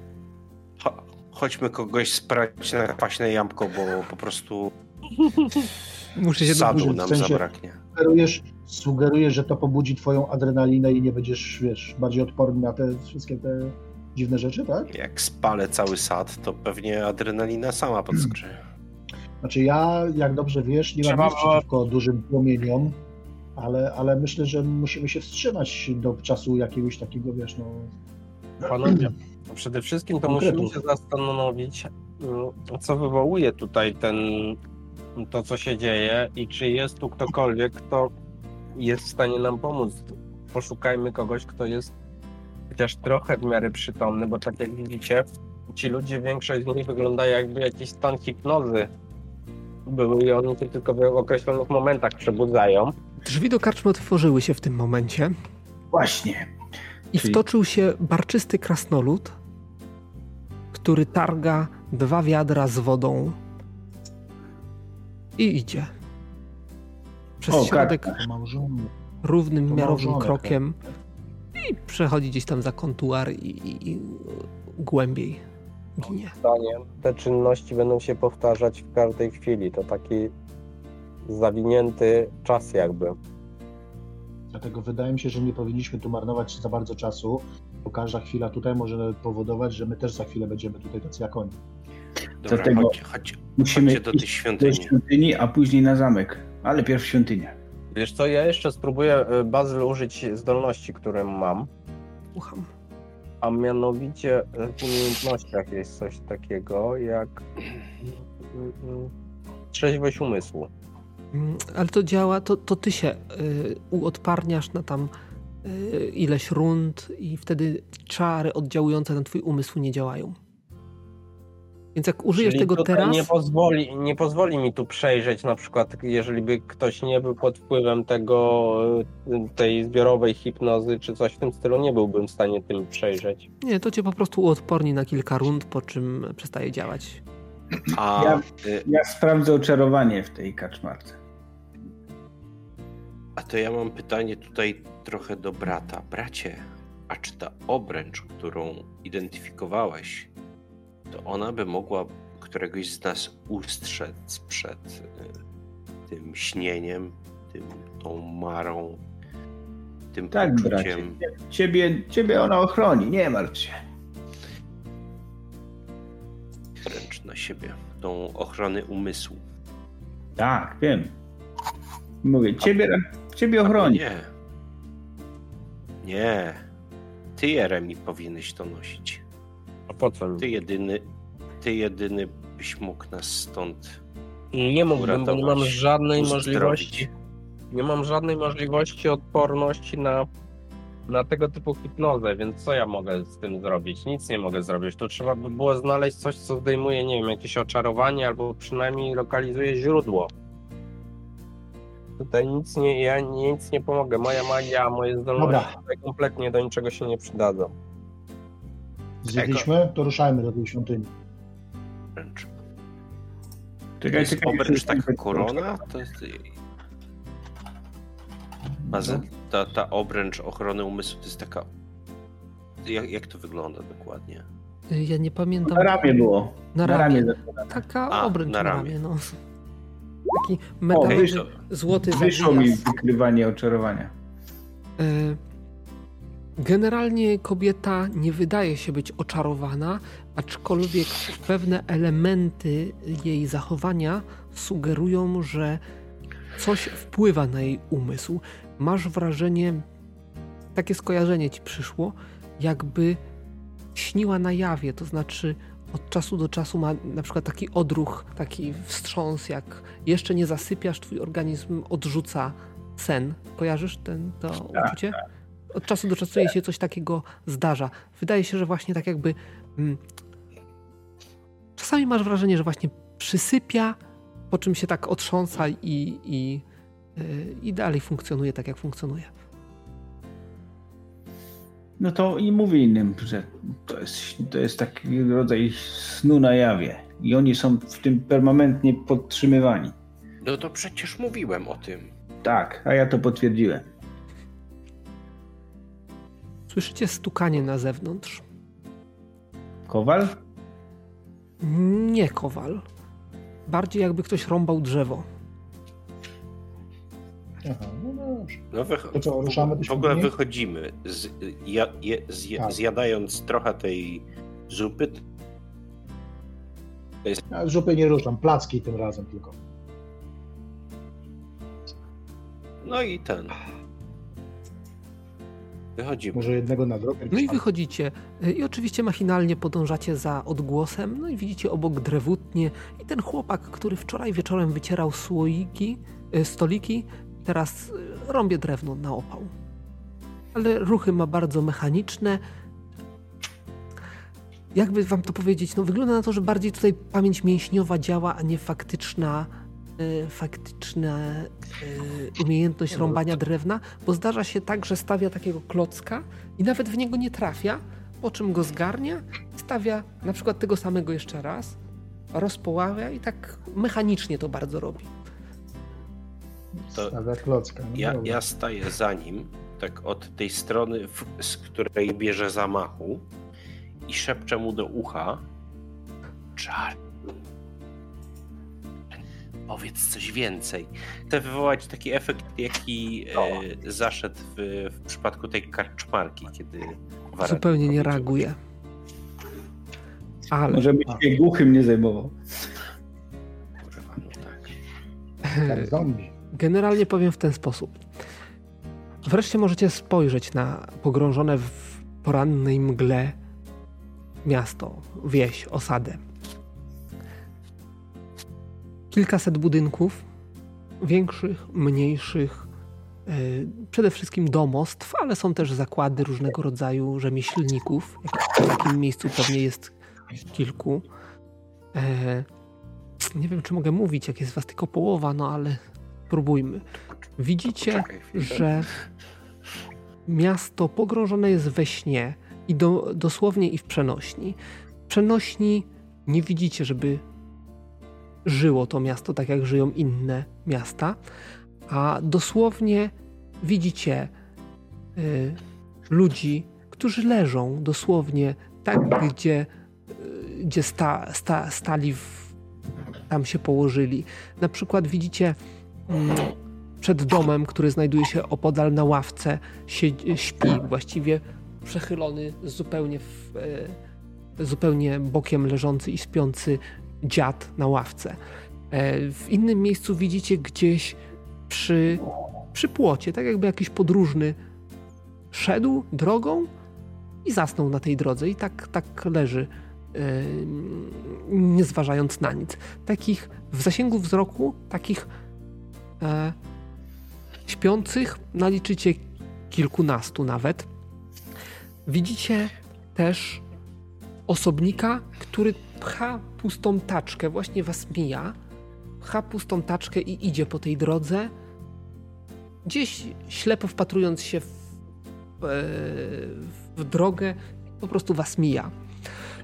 Cho- chodźmy kogoś sprać na kwaśne jabłko, bo po prostu Muszę się sadu dobrze, w nam sensie- zabraknie. Sugerujesz, sugerujesz, że to pobudzi twoją adrenalinę i nie będziesz, wiesz, bardziej odporny na te wszystkie te dziwne rzeczy, tak? Jak spalę cały sad, to pewnie adrenalina sama podskoczy. Znaczy ja, jak dobrze wiesz, nie mam nic przeciwko dużym płomieniom, ale, ale myślę, że musimy się wstrzymać do czasu jakiegoś takiego, wiesz, no... Panowie, przede wszystkim to Konkretów. musimy się zastanowić, mm, co wywołuje tutaj ten, to, co się dzieje i czy jest tu ktokolwiek, kto jest w stanie nam pomóc. Poszukajmy kogoś, kto jest chociaż trochę w miarę przytomny, bo tak jak widzicie, ci ludzie, większość z nich wygląda jakby jakiś stan hipnozy były i oni się tylko w określonych momentach przebudzają. Drzwi do karczmy otworzyły się w tym momencie Właśnie. i Czyli- wtoczył się barczysty krasnolud, który targa dwa wiadra z wodą i idzie. Przez O, środek równym, miarowym krokiem i przechodzi gdzieś tam za kontuar i, i, i głębiej ginie. zdaniem te czynności będą się powtarzać w każdej chwili. To taki zawinięty czas jakby. Dlatego wydaje mi się, że nie powinniśmy tu marnować za bardzo czasu, bo każda chwila tutaj może powodować, że my też za chwilę będziemy tutaj tacy jak oni. Dobra, Dlatego chodź, chodź, Musimy chodźcie do tej iść do świątyni. świątyni, a później na zamek. Ale pierw świątynia. Wiesz co, ja jeszcze spróbuję y, Bazyl użyć zdolności, które mam, Słucham. a mianowicie y, w umiejętnościach jest coś takiego jak mm, trzeźwość umysłu. Mm, Ale to działa, to, to ty się y, uodparniasz na tam y, ileś rund i wtedy czary oddziałujące na twój umysł nie działają. Więc jak użyjesz Czyli tego teraz, Nie pozwoli, nie pozwoli mi tu przejrzeć, na przykład, jeżeli by ktoś nie był pod wpływem tego, y, tej zbiorowej hipnozy czy coś w tym stylu, nie byłbym w stanie tym przejrzeć. nie, to cię po prostu uodporni na kilka rund, po czym przestaje działać. A Ja- y, Ja sprawdzę oczarowanie w tej kaczmarce. A to ja mam pytanie tutaj trochę do brata. Bracie, A czy ta obręcz, którą identyfikowałeś, to ona by mogła któregoś z nas ustrzec przed y, tym śnieniem, tym, tą marą, tym Tak, poczuciem. bracie. Ciebie, ciebie ona ochroni, nie martw się. wręcz na siebie, tą ochronę umysłu. Tak, wiem. Mówię, ciebie, ciebie Albo ochroni. Nie. Nie. Ty, Jeremi, powinieneś to nosić. A po co? Ty jedyny, ty jedyny byś mógł nas stąd Nie mógłbym, bo nie mam uratować, żadnej uzdrowić. możliwości. Nie mam żadnej możliwości odporności na, na tego typu hipnozę, więc co ja mogę z tym zrobić? Nic nie mogę zrobić. Tu trzeba by było znaleźć coś, co zdejmuje, nie wiem, jakieś oczarowanie albo przynajmniej lokalizuje źródło. Tutaj nic nie, ja nic nie pomogę. Moja magia, moje zdolności Dobra. tutaj kompletnie do niczego się nie przydadzą. Zjedliśmy, to ruszajmy do tej świątyni. wręcz. To Czekaj, jest czekaj, obręcz taka korona? To jest... Bazyl, ta, ta obręcz ochrony umysłu to jest taka... Jak, jak to wygląda dokładnie? Ja nie pamiętam. Na ramię było. Na Na ramię. ramię. Taka A, obręcz na na ramię. ramię, no. Taki O, metalowy, wyszło, złoty wyszło mi wykrywanie oczarowania. E, Generalnie kobieta nie wydaje się być oczarowana, aczkolwiek pewne elementy jej zachowania sugerują, że coś wpływa na jej umysł. Masz wrażenie, takie skojarzenie ci przyszło, jakby śniła na jawie, to znaczy od czasu do czasu ma na przykład taki odruch, taki wstrząs, jak jeszcze nie zasypiasz, twój organizm odrzuca sen. Kojarzysz ten, to uczucie? Od czasu do czasu jej się coś takiego zdarza. Wydaje się, że właśnie tak jakby. Mm, czasami masz wrażenie, że właśnie przysypia, po czym się tak otrząsa i, i, yy, i dalej funkcjonuje tak, jak funkcjonuje. No to i mówię innym, że to jest, to jest taki rodzaj snu na jawie. I oni są w tym permanentnie podtrzymywani. No to przecież mówiłem o tym. Tak, a ja to potwierdziłem. Słyszycie stukanie na zewnątrz. Kowal? Nie kowal. Bardziej jakby ktoś rąbał drzewo. Aha, no dobrze. No wych... To co, ruszamy do w ogóle świątyni? wychodzimy, z, ja, je, zje, Tak. zjadając trochę tej zupy, Ja z zupy nie ruszam, placki tym razem tylko. no i ten. Wychodzimy. Może jednego na drogę. No i wychodzicie i oczywiście machinalnie podążacie za odgłosem, no i widzicie obok drewutnie i ten chłopak, który wczoraj wieczorem wycierał słoiki, y, stoliki, teraz y, rąbie drewno na opał. Ale ruchy ma bardzo mechaniczne. Jakby wam to powiedzieć, no wygląda na to, że bardziej tutaj pamięć mięśniowa działa, a nie faktyczna y, faktyczna y, umiejętność rąbania drewna, bo zdarza się tak, że stawia takiego klocka i nawet w niego nie trafia, po czym go zgarnia, stawia na przykład tego samego jeszcze raz, rozpoławia i tak mechanicznie to bardzo robi. To- Stawia klocka. No Ja, ja staję za nim, tak od tej strony, w, z której bierze zamachu i szepczę mu do ucha. Czar. Powiedz coś więcej. Chcę wywołać taki efekt, jaki e, zaszedł w, w przypadku tej karczmarki, kiedy Zupełnie nie reaguje. Ale Może byś się głuchym nie zajmował. Kurwa, no tak. Tak, zombie. Generalnie powiem w ten sposób. Wreszcie możecie spojrzeć na pogrążone w porannej mgle miasto, wieś, osadę. Kilkaset budynków, większych, mniejszych, yy, przede wszystkim domostw, ale są też zakłady różnego rodzaju rzemieślników. W takim miejscu pewnie jest kilku. E, nie wiem, czy mogę mówić, jak jest was tylko połowa, no ale spróbujmy. Widzicie, że miasto pogrążone jest we śnie i do, dosłownie i w przenośni. W przenośni nie widzicie, żeby żyło to miasto tak, jak żyją inne miasta, a dosłownie widzicie y, ludzi, którzy leżą dosłownie tak, gdzie, y, gdzie sta, sta, stali, w, tam się położyli. Na przykład widzicie przed domem, który znajduje się opodal na ławce, siedzi, śpi właściwie przechylony zupełnie, w, e, zupełnie bokiem leżący i śpiący dziad na ławce. E, w innym miejscu widzicie gdzieś przy, przy płocie, tak jakby jakiś podróżny szedł drogą i zasnął na tej drodze i tak, tak leży, e, nie zważając na nic. Takich w zasięgu wzroku, takich e, śpiących naliczycie kilkunastu nawet. Widzicie też osobnika, który pcha pustą taczkę, właśnie was mija, pcha pustą taczkę i idzie po tej drodze, gdzieś ślepo wpatrując się w, e, w drogę, po prostu was mija.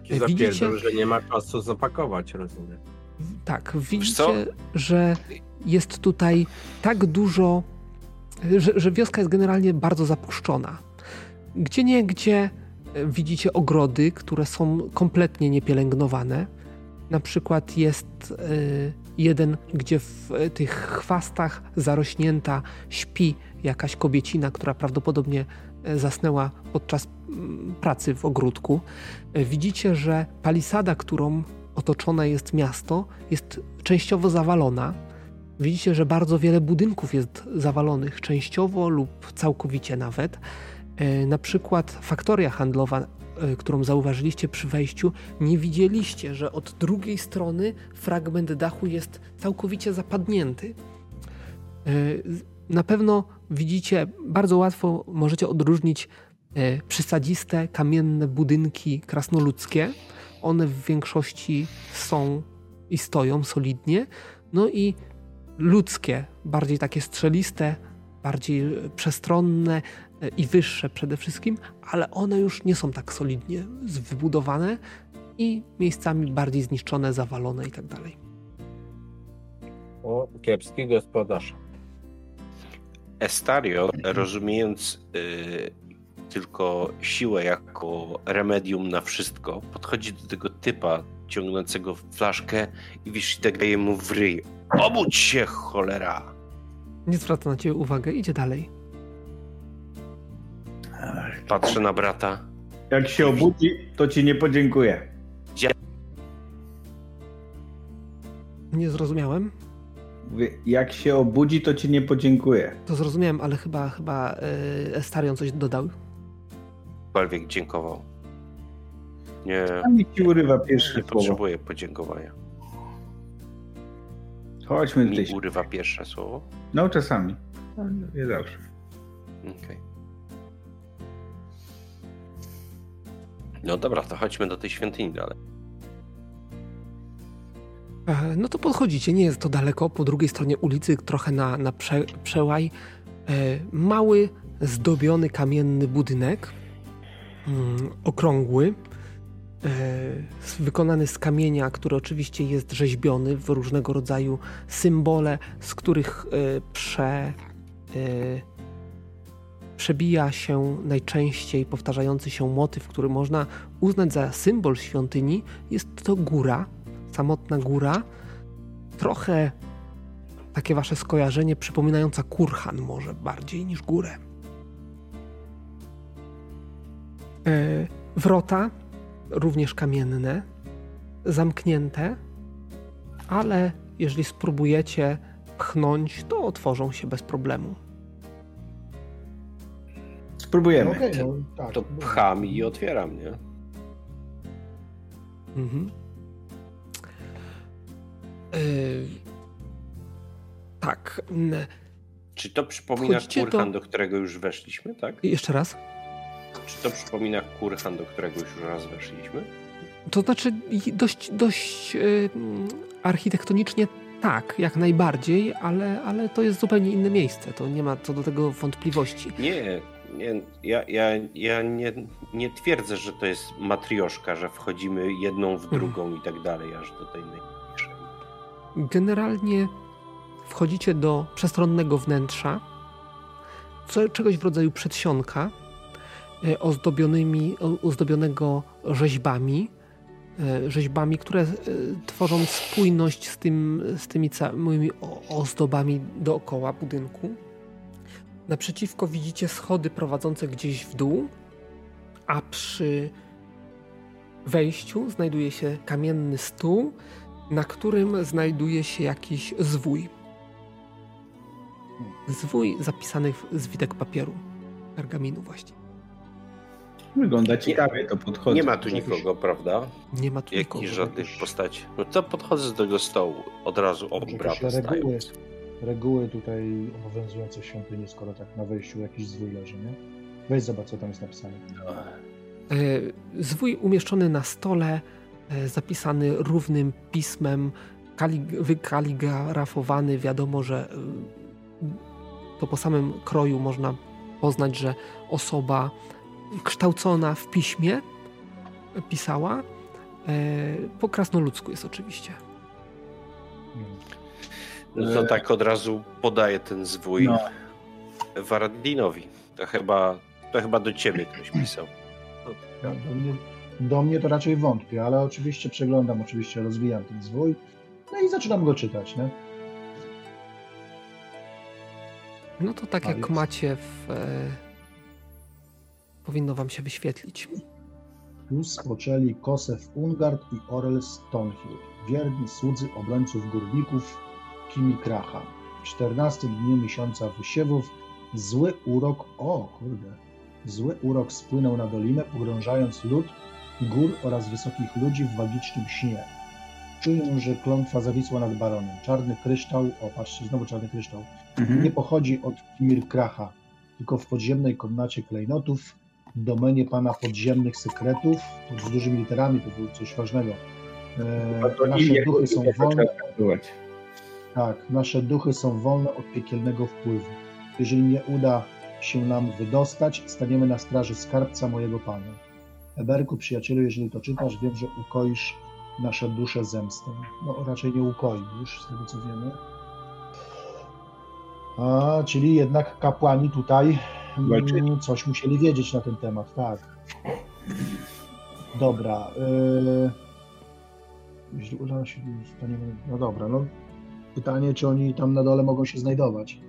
Widzicie, że nie ma czasu zapakować, rozumiem. Tak, widzicie, że jest tutaj tak dużo, że, że wioska jest generalnie bardzo zapuszczona. Gdzie nie gdzie widzicie ogrody, które są kompletnie niepielęgnowane. Na przykład jest y, jeden, gdzie w tych chwastach zarośnięta śpi jakaś kobiecina, która prawdopodobnie e, zasnęła podczas pracy w ogródku. E, widzicie, że palisada, którą otoczone jest miasto, jest częściowo zawalona. Widzicie, że bardzo wiele budynków jest zawalonych częściowo lub całkowicie nawet. E, na przykład faktoria handlowa, e, którą zauważyliście przy wejściu, nie widzieliście, że od drugiej strony fragment dachu jest całkowicie zapadnięty. E, na pewno widzicie, bardzo łatwo możecie odróżnić przysadziste, kamienne budynki krasnoludzkie. One w większości są i stoją solidnie. No i ludzkie, bardziej takie strzeliste, bardziej przestronne, i wyższe przede wszystkim, ale one już nie są tak solidnie wybudowane i miejscami bardziej zniszczone, zawalone i tak dalej. O, kiepski gospodarz. Estario, rozumiejąc y, tylko siłę jako remedium na wszystko, podchodzi do tego typa ciągnącego flaszkę i wiesz, tak daje mu w ryj. Obudź się, cholera! Nie zwraca na ciebie uwagę, idzie dalej. Patrzę na brata. Jak się obudzi, to ci nie podziękuję. Nie zrozumiałem. Mówię, jak się obudzi, to ci nie podziękuję. To zrozumiałem, ale chyba chyba yy, Estarion coś dodał. Cokolwiek dziękował. Nie. A mi ci urywa pierwsze Nie słowo. potrzebuję podziękowania. Chodźmy Mi gdzieś. urywa pierwsze słowo. No czasami. Ale Nie zawsze. Okej. No dobra, to chodźmy do tej świątyni dalej. E, No to podchodzicie, nie jest to daleko, po drugiej stronie ulicy, trochę na, na prze, przełaj. E, mały, zdobiony kamienny budynek, mm, okrągły, wykonany z kamienia, który oczywiście jest rzeźbiony w różnego rodzaju symbole, z których e, prze, e, przebija się najczęściej powtarzający się motyw, który można uznać za symbol świątyni. Jest to góra, samotna góra, trochę takie wasze skojarzenie przypominająca kurhan może bardziej niż górę. E, wrota również kamienne, zamknięte, ale jeżeli spróbujecie pchnąć, to otworzą się bez problemu. Spróbujemy. No okej, no, tak. To pcham i otwieram, nie? Mhm. Yy, tak. Czy to przypomina kurhan, do- do którego już weszliśmy, tak? Jeszcze raz. Czy to przypomina kurhan, do którego już raz weszliśmy? To znaczy dość, dość yy, architektonicznie tak, jak najbardziej, ale, ale to jest zupełnie inne miejsce. To nie ma co do tego wątpliwości. Nie, nie ja, ja, ja nie, nie twierdzę, że to jest matrioszka, że wchodzimy jedną w drugą i tak dalej, aż do tej najmniejszej. Generalnie wchodzicie do przestronnego wnętrza, co, czegoś w rodzaju przedsionka ozdobionymi, o- ozdobionego rzeźbami, e, rzeźbami, które e, tworzą spójność z, tym, z tymi całymi ozdobami dookoła budynku. Naprzeciwko widzicie schody prowadzące gdzieś w dół, a przy wejściu znajduje się kamienny stół, na którym znajduje się jakiś zwój. Zwój zapisany w zwitek papieru, pergaminu właściwie. Wygląda ciekawie, to podchodzi. Nie ma tu nikogo, prawda? Nie ma tu nikogo. Jakichś żadnych postaci. No to podchodzę do tego stołu, od razu obrady reguły, reguły tutaj obowiązujące w świątyni, skoro tak na wejściu jakiś zwój leży, nie? Weź zobacz, co tam jest napisane. E, Zwój umieszczony na stole, e, zapisany równym pismem, kalig- wykaligrafowany. Wiadomo, że e, to po samym kroju można poznać, że osoba kształcona w piśmie pisała. E, Po krasnoludzku jest oczywiście. No to tak od razu podaję ten zwój No. Waradlinowi. To chyba, to chyba do ciebie ktoś pisał. Ja, do, mnie, do mnie to raczej wątpię, ale oczywiście przeglądam, oczywiście rozwijam ten zwój, no i zaczynam go czytać, nie? No to tak A, jak jest. macie w... Powinno wam się wyświetlić. Tu spoczęli Kosef Ungard i Orel Stonehill, wierni słudzy obrońców górników Kimikracha. W 14 dniu miesiąca wysiewów zły urok, o kurde, zły urok spłynął na dolinę, pogrążając lud, gór oraz wysokich ludzi w magicznym śnie. Czują, że klątwa zawisła nad baronem. Czarny kryształ, o patrzcie, znowu czarny kryształ, Mhm. nie pochodzi od Mirkracha, tylko w podziemnej komnacie klejnotów, domenie pana podziemnych sekretów, z dużymi literami, to było coś ważnego. E, nasze duchy są wolne, tak, nasze duchy są wolne od piekielnego wpływu. Jeżeli nie uda się nam wydostać, staniemy na straży skarbca mojego pana. Eberku, przyjacielu, jeżeli to czytasz, wiem, że ukoisz nasze dusze zemstą. No, raczej nie ukoi już, z tego co wiemy. A, czyli jednak kapłani tutaj Walczyli. mm, coś musieli wiedzieć na ten temat, tak. Dobra. Yy... Jeśli uda się, staniemy... No dobra, no pytanie, czy oni tam na dole mogą się znajdować.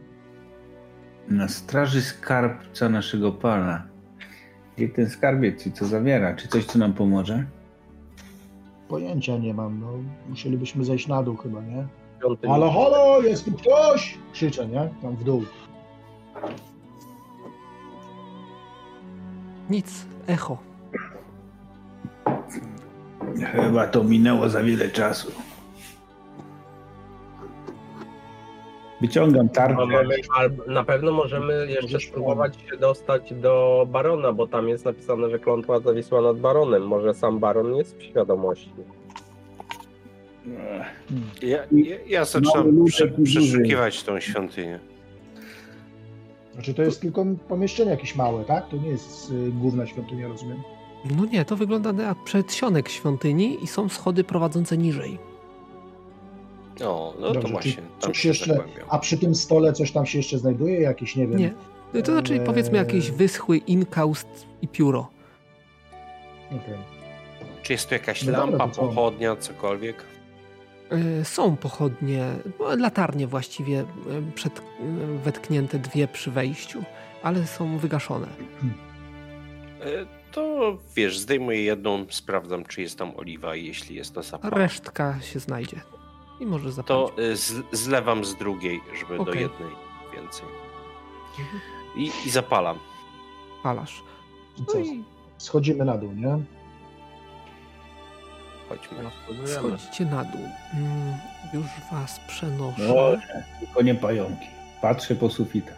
Na straży skarbca naszego pana. Gdzie ten skarbiec i co zawiera? Czy coś, co nam pomoże? Pojęcia nie mam, no musielibyśmy zejść na dół chyba, nie? Halo, halo, jest tu ktoś! Krzyczę, nie? Tam w dół. Nic, echo. Chyba to minęło za wiele czasu. Wyciągam tarczę. na pewno możemy jeszcze spróbować się dostać do barona, bo tam jest napisane, że klątwa zawisła nad baronem. Może sam baron jest w świadomości. Ja, ja, ja zaczynam prze, duży. przeszukiwać tą świątynię. Znaczy to jest tylko pomieszczenie jakieś małe, tak? To nie jest y, główna świątynia, rozumiem. No nie, to wygląda na przedsionek świątyni i są schody prowadzące niżej. O, no to Dobrze, właśnie, czy tam coś się jeszcze-. A przy tym stole coś tam się jeszcze znajduje? Jakieś, nie wiem... Nie. To znaczy Eee. powiedzmy jakiś wyschły inkaust i pióro. Okej. Czy jest tu jakaś No dobra, lampa, to co? pochodnia, cokolwiek? E, Są pochodnie, latarnie właściwie e, przed, e, wetknięte dwie przy wejściu, ale są wygaszone. To wiesz, zdejmuję jedną, sprawdzam, czy jest tam oliwa i jeśli jest to A zapala. resztka się znajdzie. I możesz zapalić. To z, zlewam z drugiej, żeby do Okej. jednej więcej. I, I zapalam. Palasz. No i Schodzimy na dół, nie? Chodźmy. No, schodzicie na dół. Mm, Już was przenoszę. No, tylko nie pająki. Patrzę po sufitach.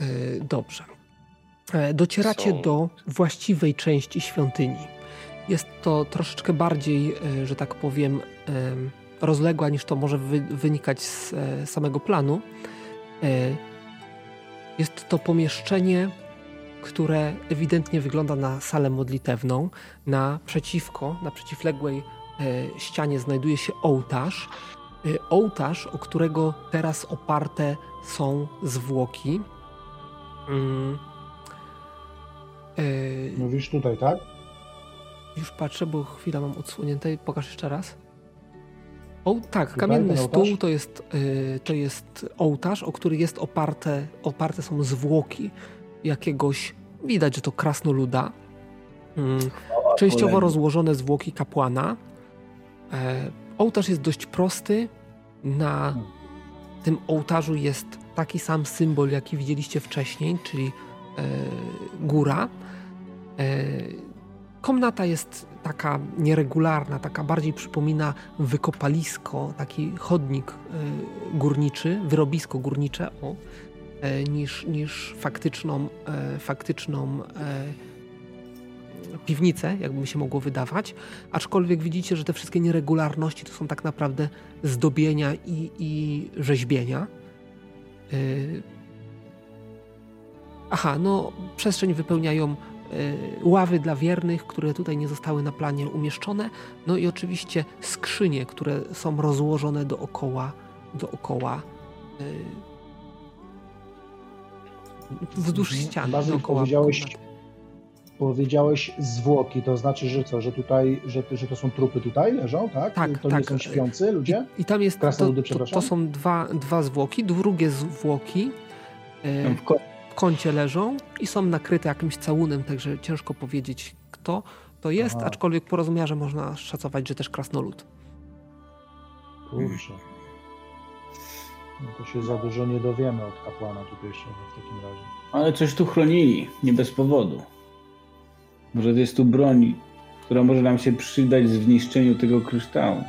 E, Dobrze. E, Docieracie Są- do właściwej części świątyni. Jest to troszeczkę bardziej, e, że tak powiem, em, rozległa niż to może wy, wynikać z samego planu. Jest to pomieszczenie, które ewidentnie wygląda na salę modlitewną. Naprzeciwko, na przeciwległej e, ścianie znajduje się ołtarz. E, Ołtarz, o którego teraz oparte są zwłoki Mm. Yy, Mówisz tutaj, tak? już patrzę, bo chwila mam odsłonięte. Pokaż jeszcze raz. O, tak, Tutaj kamienny stół to jest, yy, to jest ołtarz, o który jest oparte, oparte są zwłoki jakiegoś, widać, że to krasnoluda. Mm. Częściowo rozłożone zwłoki kapłana. E, ołtarz jest dość prosty. Na tym ołtarzu jest taki sam symbol, jaki widzieliście wcześniej, czyli e, góra. E, komnata jest taka nieregularna, taka bardziej przypomina wykopalisko, taki chodnik górniczy, wyrobisko górnicze, o, niż, niż faktyczną, e, faktyczną e, piwnicę, jakby mi się mogło wydawać. Aczkolwiek widzicie, że te wszystkie nieregularności to są tak naprawdę zdobienia i, i rzeźbienia. Aha, no przestrzeń wypełniają ławy dla wiernych, które tutaj nie zostały na planie umieszczone. No i oczywiście skrzynie, które są rozłożone dookoła, dookoła wzdłuż Mhm. ścian. Bazyl, powiedziałeś- komnaty. Powiedziałeś zwłoki, to znaczy, że co, że tutaj, że, że to są trupy tutaj leżą, tak? Tak, to nie tak. są śpiący ludzie? I tam jest, to, to, to są dwa, dwa zwłoki, drugie zwłoki e, w ko- w kącie leżą i są nakryte jakimś całunem, także ciężko powiedzieć kto to jest, Aha. aczkolwiek po rozmiarze można szacować, że też krasnolud. Kurczę. No to się za dużo nie dowiemy od kapłana tutejszego w takim razie. Ale coś tu chronili, nie bez powodu. Może to jest tu broń, która może nam się przydać w zniszczeniu tego kryształu.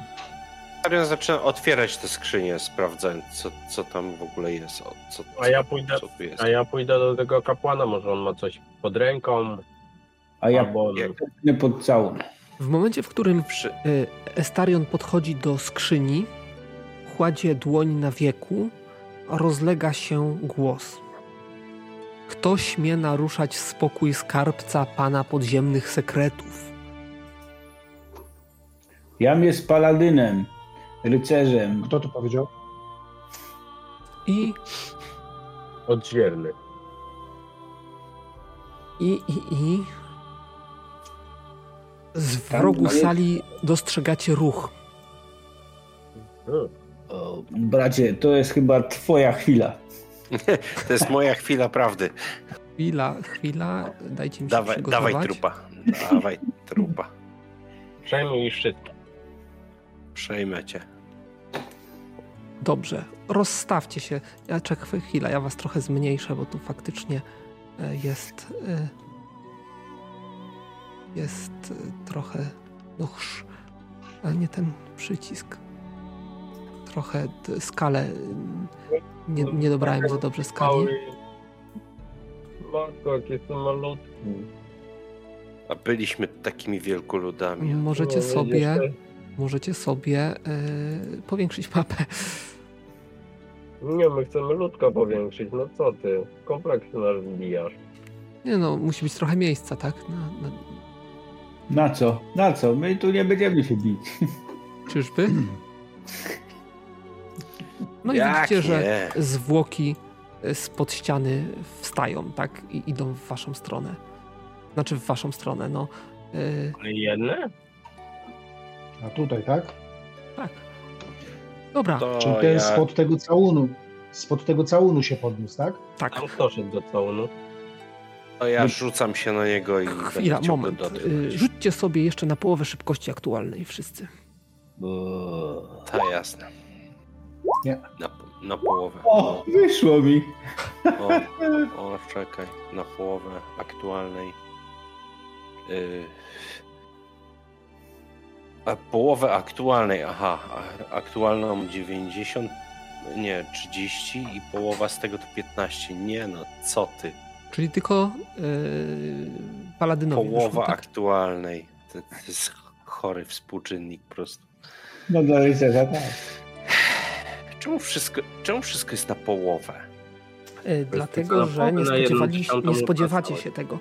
Arian zaczyna otwierać te skrzynie, sprawdzając, co, co tam w ogóle jest. Co, co, A ja pójdę- co tu jest. A ja pójdę do tego kapłana, może on ma coś pod ręką, A ja albo... nie pod całą. W momencie, w którym e, Estarion podchodzi do skrzyni, kładzie dłoń na wieku, rozlega się głos. Kto śmie naruszać spokój skarbca pana podziemnych sekretów? Jam jest paladynem, rycerzem. Kto to powiedział? I Odźwierny. I, i, i. Z Tam wrogu jest- sali dostrzegacie ruch. Hmm. O, bracie, to jest chyba twoja chwila. To jest moja chwila prawdy. Chwila, chwila, dajcie mi się Dawaj, przygotować. dawaj trupa. Dawaj trupa. Przejmuj wszystko. Przejmę cię. Dobrze, rozstawcie się. Ja czekaj chwilę, ja was trochę zmniejszę, bo tu faktycznie e, jest e, jest e, trochę no chrz, ale nie ten przycisk. Trochę skalę nie, nie dobrałem za dobrze skali. Matko, jak jestem malutki. A byliśmy takimi wielkoludami. Możecie No, sobie możecie sobie e, powiększyć mapę. Nie, my chcemy ludka powiększyć, no co ty? Kompleksy nasz wbijasz. Nie no, musi być trochę miejsca, tak? Na, na, Na co? Na co? My tu nie będziemy się bić. czyżby? No i Jak widzicie, że nie? zwłoki spod ściany wstają, tak? I idą w waszą stronę. Znaczy w waszą stronę, no. Yy, Ale jedne? A tutaj, tak? tak. Dobra, To Czyli ten ja... spod tego całunu, spod tego całunu się podniósł, tak? tak. Tam kto szedł do całunu? To ja rzucam się na niego i Chwila, moment. Yy, rzućcie sobie jeszcze na połowę szybkości aktualnej wszyscy. Bo... Tak, jasne. Nie. Na, na połowę. O, wyszło mi. O, o, czekaj. Na połowę aktualnej. Yy... A połowę aktualnej, aha. Aktualną 90, nie, 30 i połowa z tego to 15. Nie no, co ty? Czyli tylko yy, paladynowi Połowa wyszło, tak? aktualnej. To, to jest chory współczynnik po prostu. No dla rycerza tak. Czemu wszystko, czemu wszystko jest na połowę? Yy, dlatego, że nie, spodziewali, nie spodziewacie się tego.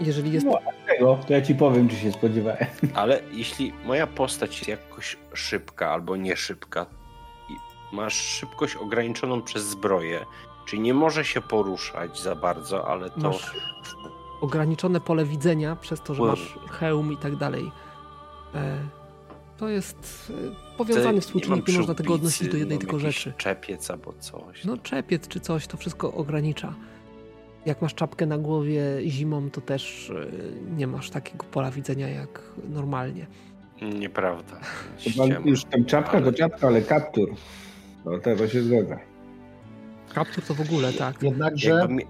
Jeżeli jest No, tego, to ja ci powiem, czy się spodziewałem. Ale jeśli moja postać jest jakoś szybka albo nie szybka i masz szybkość ograniczoną przez zbroję Czyli nie może się poruszać za bardzo, ale to Masz ograniczone pole widzenia przez to, że masz hełm i tak dalej. E, To jest e, powiązany współczynnik, nie można tego odnosić do jednej tylko rzeczy. Czepiec albo coś. No czepiec czy coś, to wszystko ogranicza. Jak masz czapkę na głowie zimą, to też e, nie masz takiego pola widzenia jak normalnie. Nieprawda. Już tam czapka Ale- to czapka, ale kaptur. No to się zgadza. Kaptur to w ogóle tak. Jednakże, Jakby, mi-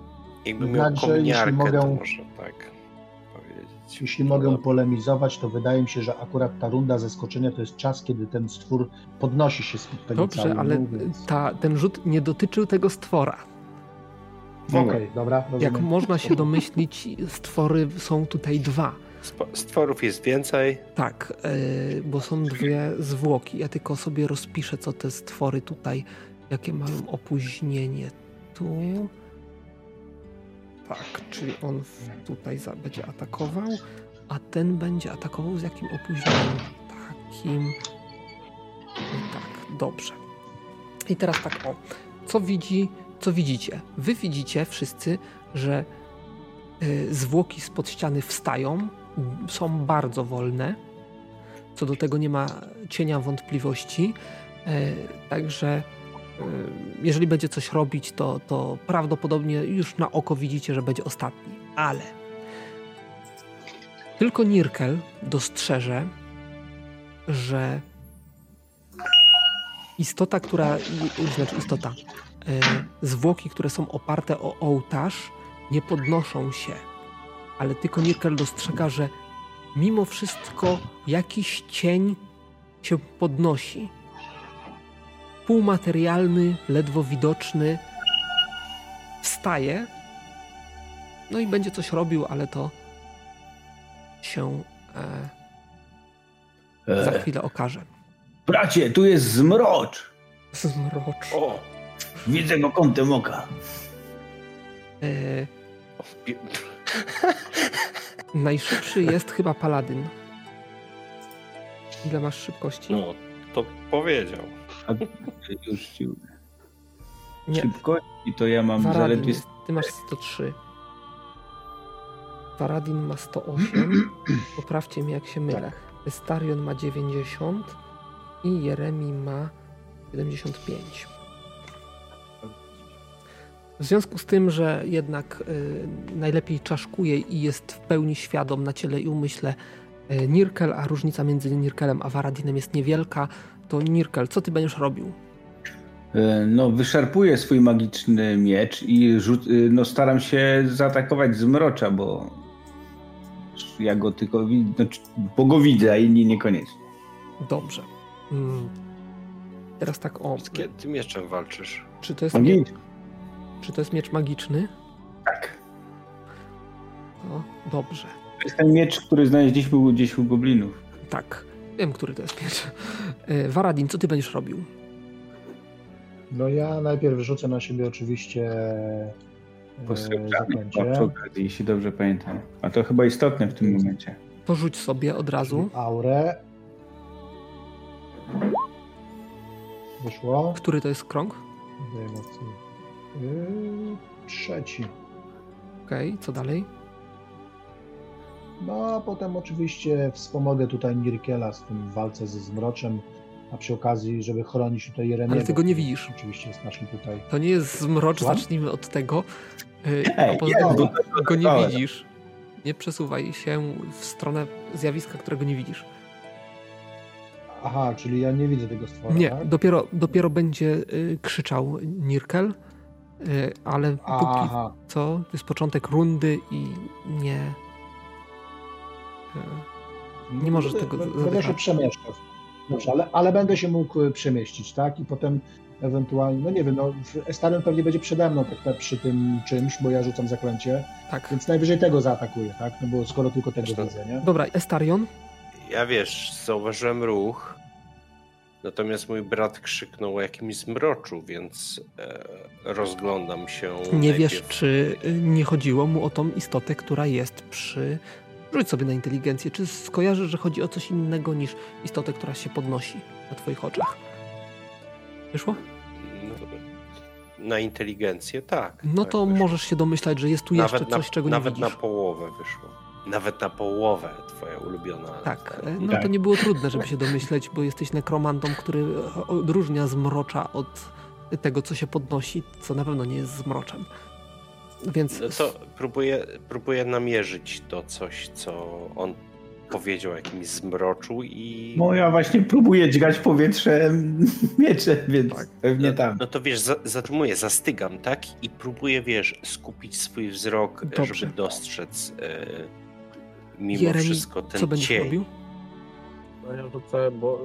jakby miał jednakże, jeśli kominiarkę, to mogę- może tak. Jeśli mogę polemizować, to wydaje mi się, że akurat ta runda zaskoczenia to jest czas, kiedy ten stwór podnosi się z tego Dobrze, ale ta, ten rzut nie dotyczył tego stwora. Okej, dobra, Jak rozumiem. można się domyślić, stwory są tutaj dwa. Stworów jest więcej. Tak, e, bo są dwie zwłoki. Ja tylko sobie rozpiszę, co te stwory tutaj, jakie mają opóźnienie. Tu. Tak, czyli on tutaj będzie atakował, a ten będzie atakował z jakim opóźnieniem? Takim. I tak, dobrze. I teraz tak, o. Co widzi, co widzicie? Wy widzicie wszyscy, że y, zwłoki spod ściany wstają, są bardzo wolne. Co do tego nie ma cienia wątpliwości. E, Także jeżeli będzie coś robić, to, to prawdopodobnie już na oko widzicie, że będzie ostatni. Ale tylko Nirkel dostrzeże, że istota, która, znaczy istota, e, zwłoki, które są oparte o ołtarz, nie podnoszą się. Ale tylko Nirkel dostrzega, że mimo wszystko jakiś cień się podnosi. Półmaterialny, ledwo widoczny, wstaje. No i będzie coś robił, ale to się e, za E, chwilę okaże. bracie, tu jest zmrocz. Zmrocz. O! Widzę go kątem oka. E, najszybszy jest chyba paladyn. Ile masz szybkości? No, to powiedział. A już ci Nie, szybkości to ja mam Varadin, zaledwie... ty masz 103. Paradin ma 108. Poprawcie mnie, jak się mylę. Estarion ma 90 i Jeremi ma 75. W związku z tym, że jednak y, najlepiej czaszkuje i jest w pełni świadom na ciele i umyśle y, Nirkel, a różnica między Nirkelem a Varadinem jest niewielka, to Nirkel, co ty będziesz robił? E, No, wyszarpuję swój magiczny miecz i rzut, y, no, staram się zaatakować zmrocza, bo ja go tylko widzę, znaczy, bo go widzę, a inni niekoniecznie. Dobrze. Mm. Teraz tak, o, Z kiedy ty mieczem walczysz? czy to jest, mie- Magiczny. czy to jest miecz magiczny? Tak. O, dobrze. To jest ten miecz, który znaleźliśmy gdzieś u goblinów. Tak, wiem, który to jest miecz. E, Varadin, co ty będziesz robił? No ja najpierw rzucę na siebie oczywiście e, zaklęcie. jeśli dobrze pamiętam. A to chyba istotne w tym momencie. Porzuć sobie od razu. Aurę. Wyszło. Który to jest krąg? Yy, trzeci. Okej, co dalej? No a potem oczywiście wspomogę tutaj Nirkela z tym walce ze Zmroczem, a przy okazji, żeby chronić tutaj Jeremiego. Ale ty go nie widzisz. Oczywiście jest naszym tutaj. To nie jest zmrocz, Słucham? zacznijmy od tego. E, Ej, a poza tym go, go nie widzisz. Nie przesuwaj się w stronę zjawiska, którego nie widzisz. Aha, czyli ja nie widzę tego stwora, Nie, tak? dopiero, dopiero będzie y, krzyczał Nirkel, y, ale póki Aha, co, to jest początek rundy i nie... Nie możesz tego Będę się przemieszczał. Dobrze, ale, ale będę się mógł y, przemieścić, tak? I potem ewentualnie, no nie wiem, no Estarion pewnie będzie przede mną tak, przy tym czymś, bo ja rzucam zaklęcie, Tak. więc najwyżej tego zaatakuję, tak? No bo skoro tylko tego Zresztą- widzę, nie? Dobra, Estarion, Ja wiesz, zauważyłem ruch, natomiast mój brat krzyknął o jakimś zmroczu, więc e, rozglądam się. nie najpierw. wiesz, czy y, nie chodziło mu o tą istotę, która jest przy... Rzuć sobie na inteligencję. Czy skojarzysz, że chodzi o coś innego niż istotę, która się podnosi na twoich oczach? Wyszło? Na inteligencję, tak. No tak to wyszło. możesz się domyślać, że jest tu nawet jeszcze coś, na, czego nie Nawet widzisz. na połowę wyszło. Nawet na połowę twoja ulubiona. Tak, ta- e, no Tak. to nie było trudne, żeby się domyśleć, bo jesteś nekromantą, który odróżnia zmrocza od tego, co się podnosi, co na pewno nie jest zmroczem. Więc No to próbuję, próbuję namierzyć to coś, co on powiedział o jakimś zmroczu i... No ja właśnie próbuję dźgać powietrze mieczem, więc Tak. pewnie tam. No to wiesz, za, zatrzymuję, zastygam, tak? I próbuję, wiesz, skupić swój wzrok, Dobrze. żeby dostrzec e, mimo Jeremi, wszystko ten co będziesz cień. robił? No ja rzucę, bo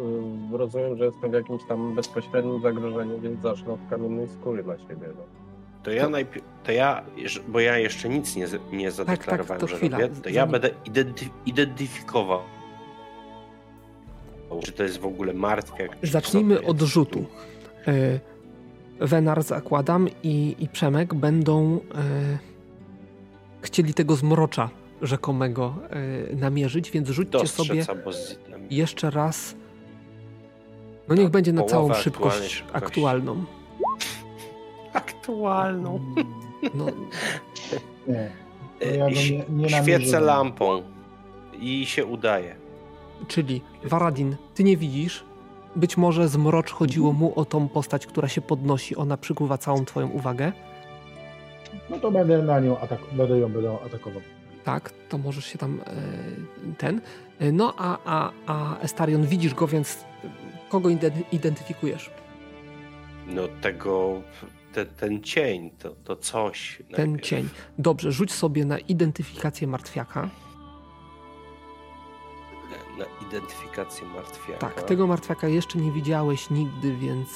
y, rozumiem, że jestem w jakimś tam bezpośrednim zagrożeniu, więc zacznę od kamiennej skóry na siebie. No. To ja najpierw, to ja, bo ja jeszcze nic nie, nie zadeklarowałem, tak, to że robię, to ja Zanim- będę identy, identyfikował, czy to jest w ogóle czy Zacznijmy to od rzutu. E, Wenar zakładam i, i Przemek będą e, chcieli tego zmrocza rzekomego e, namierzyć, więc rzućcie Dostrzec sobie jeszcze raz. No niech Tak, będzie na całą szybkość aktualną. Aktualną. No, Nie. Ja nie, nie Świecę lampą i się udaje. czyli Varadin, ty nie widzisz. Być może zmrocz chodziło mu o tą postać, która się podnosi. Ona przykuwa całą twoją uwagę. No to będę na nią atak, będę ją będę atakował. Tak, to możesz się tam e, ten. E, No a, a, a Estarion widzisz go, więc kogo ide- identyfikujesz? No tego, te, ten cień, to, to coś. Ten najpierw. cień. Dobrze, rzuć sobie na identyfikację martwiaka. Na identyfikację martwiaka. Tak, tego martwiaka jeszcze nie widziałeś nigdy, więc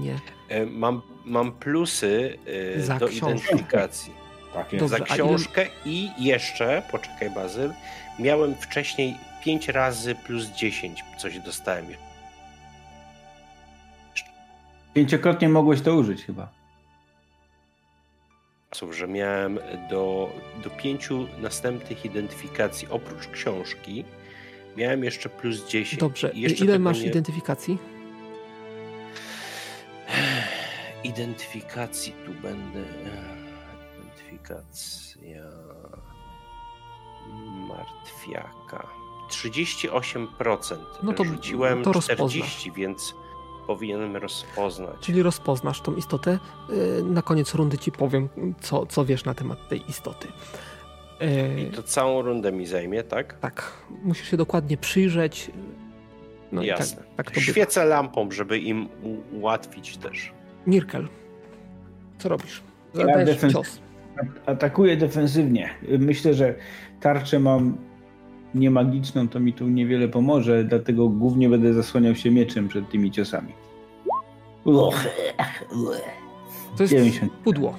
nie. E, Mam, mam plusy e, Za do książkę. identyfikacji. Tak Dobrze, za ile- książkę i jeszcze, poczekaj Bazyl, miałem wcześniej 5 razy plus 10 coś dostałem. Pięciokrotnie mogłeś to użyć chyba. Słów, że miałem do, do pięciu następnych identyfikacji oprócz książki miałem jeszcze plus 10. Dobrze, ile masz nie- identyfikacji? Identyfikacji tu będę. Identyfikacja martwiaka. 38%. No to- Rzuciłem to rozpoznasz. 40, więc powinienem rozpoznać. Czyli rozpoznasz tą istotę. E, Na koniec rundy ci powiem, co, co wiesz na temat tej istoty. E, I to całą rundę mi zajmie, tak? Tak, musisz się dokładnie przyjrzeć. No i Jasne. tak, tak to bywa. Świecę lampą, żeby im ułatwić też. Nirkel, co robisz? Ja Zadajesz defens- cios. Atakuję defensywnie. Myślę, że tarczę mam niemagiczną, to mi tu niewiele pomoże, dlatego głównie będę zasłaniał się mieczem przed tymi ciosami. To jest 90. pudło.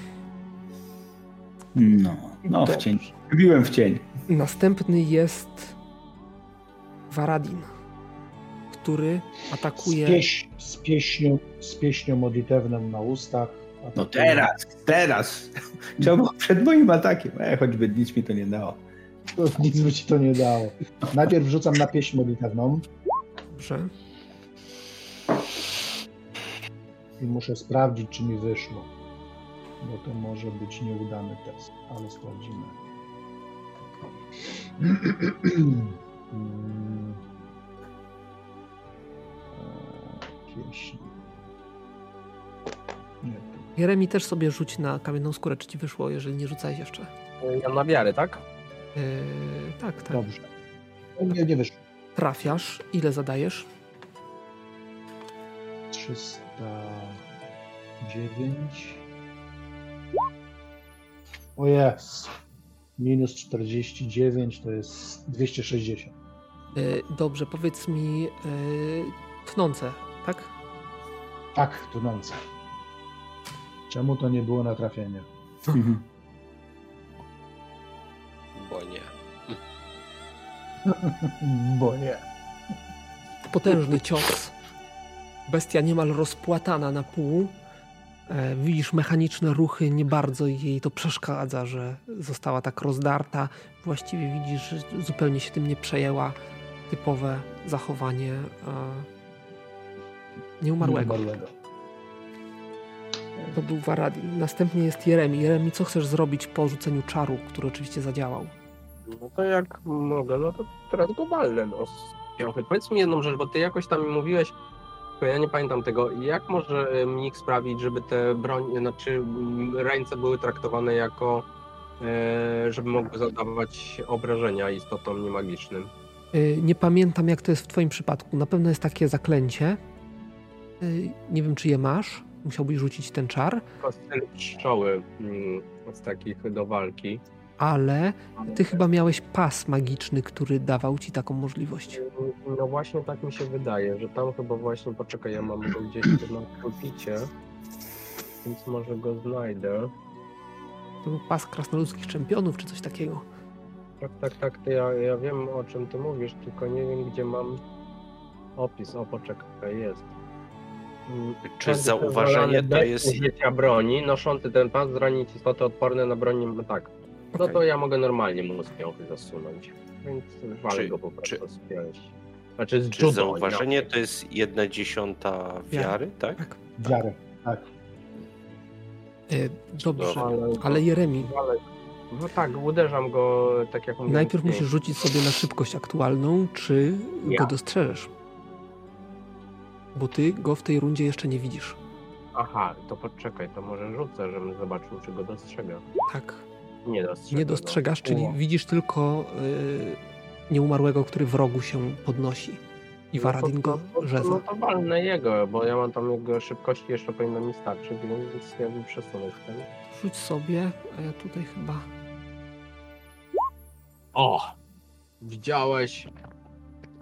No, no w cień. Wbiłem w cień. Następny jest Varadin, który Z, atakuje. pieś, z, pieśnią, z pieśnią modlitewną na ustach. No atakuje- teraz, teraz. Trzeba było przed moim atakiem. E, choćby nic mi to nie dało. Nic by ci to nie dało. Najpierw rzucam na pieśń modlitewną Dobrze. i muszę sprawdzić, czy mi wyszło. Bo to może być nieudany test, ale sprawdzimy. Pieśń. Nie. Jeremi też sobie rzuć na kamienną skórę, czy ci wyszło, jeżeli nie rzucałeś jeszcze. Ja na wiarę, tak? Yy, tak, tak. Dobrze. U mnie nie wyszło. Trafiasz. Ile zadajesz? 309. O jest. Minus 49 to jest 260. Yy, dobrze, powiedz mi yy, tnące, tak? Tak, tonące. Czemu to nie było na trafienie? Bo nie. Bo nie. Potężny cios. Bestia niemal rozpłatana na pół. E, Widzisz mechaniczne ruchy, nie bardzo jej to przeszkadza, że została tak rozdarta. Właściwie widzisz, że zupełnie się tym nie przejęła. Typowe zachowanie e, nieumarłego. Nieumarłego. To był Varadin. Następnie jest Jeremi. Jeremi, co chcesz zrobić po rzuceniu czaru, który oczywiście zadziałał? No to jak mogę, no to teraz go walnę, no. Piochy. Powiedz mi jedną rzecz, bo ty jakoś tam mi mówiłeś, tylko ja nie pamiętam tego, jak może e, mnik sprawić, żeby te broń, znaczy m, ręce były traktowane jako, e, żeby mogły zadawać obrażenia istotom niemagicznym? Y, Nie pamiętam, jak to jest w Twoim przypadku. Na pewno jest takie zaklęcie. Y, Nie wiem, czy je masz. Musiałbyś rzucić ten czar, Tylko styl pszczoły mm, z takich do walki. Ale Ty chyba miałeś pas magiczny, który dawał Ci taką możliwość. No właśnie tak mi się wydaje, że tam chyba właśnie, poczekaj, ja mam go gdzieś na pulpicie, więc może go znajdę. To był pas krasnoludzkich czempionów, czy coś takiego. Tak, tak, tak, to ja, ja wiem o czym ty mówisz, tylko nie wiem gdzie mam opis. O, poczekaj, jest. Mm, Czy każdy zauważenie to jest... broni, noszący ten pas zranić istoty odporne na broń, no tak. No to ja mogę normalnie mu z piąchy zasunąć, więc walę Czy- go po czy- prostu z pięści. Znaczy z Czy judo, zauważenie nie? to jest jedna dziesiąta wiary, tak? Tak. Wiarę, tak. Y, Dobrze, Ale, ale Jeremi, ale no tak, uderzam go tak jak mówię. najpierw z musisz rzucić sobie na szybkość aktualną, czy Ja. go dostrzeżesz. Bo Ty go w tej rundzie jeszcze nie widzisz. Aha, to poczekaj, to może rzucę, żebym zobaczył, czy go dostrzega. Tak. Nie dostrzega. Nie go. dostrzegasz, czyli O. widzisz tylko y, nieumarłego, który w rogu się podnosi. I Varadin go no to, rzeza. No to walnę jego, bo ja mam tam jego szybkości jeszcze powinno mi starczyć, więc jakby przesunąć ten. Rzuć sobie, a ja tutaj chyba... O! Widziałeś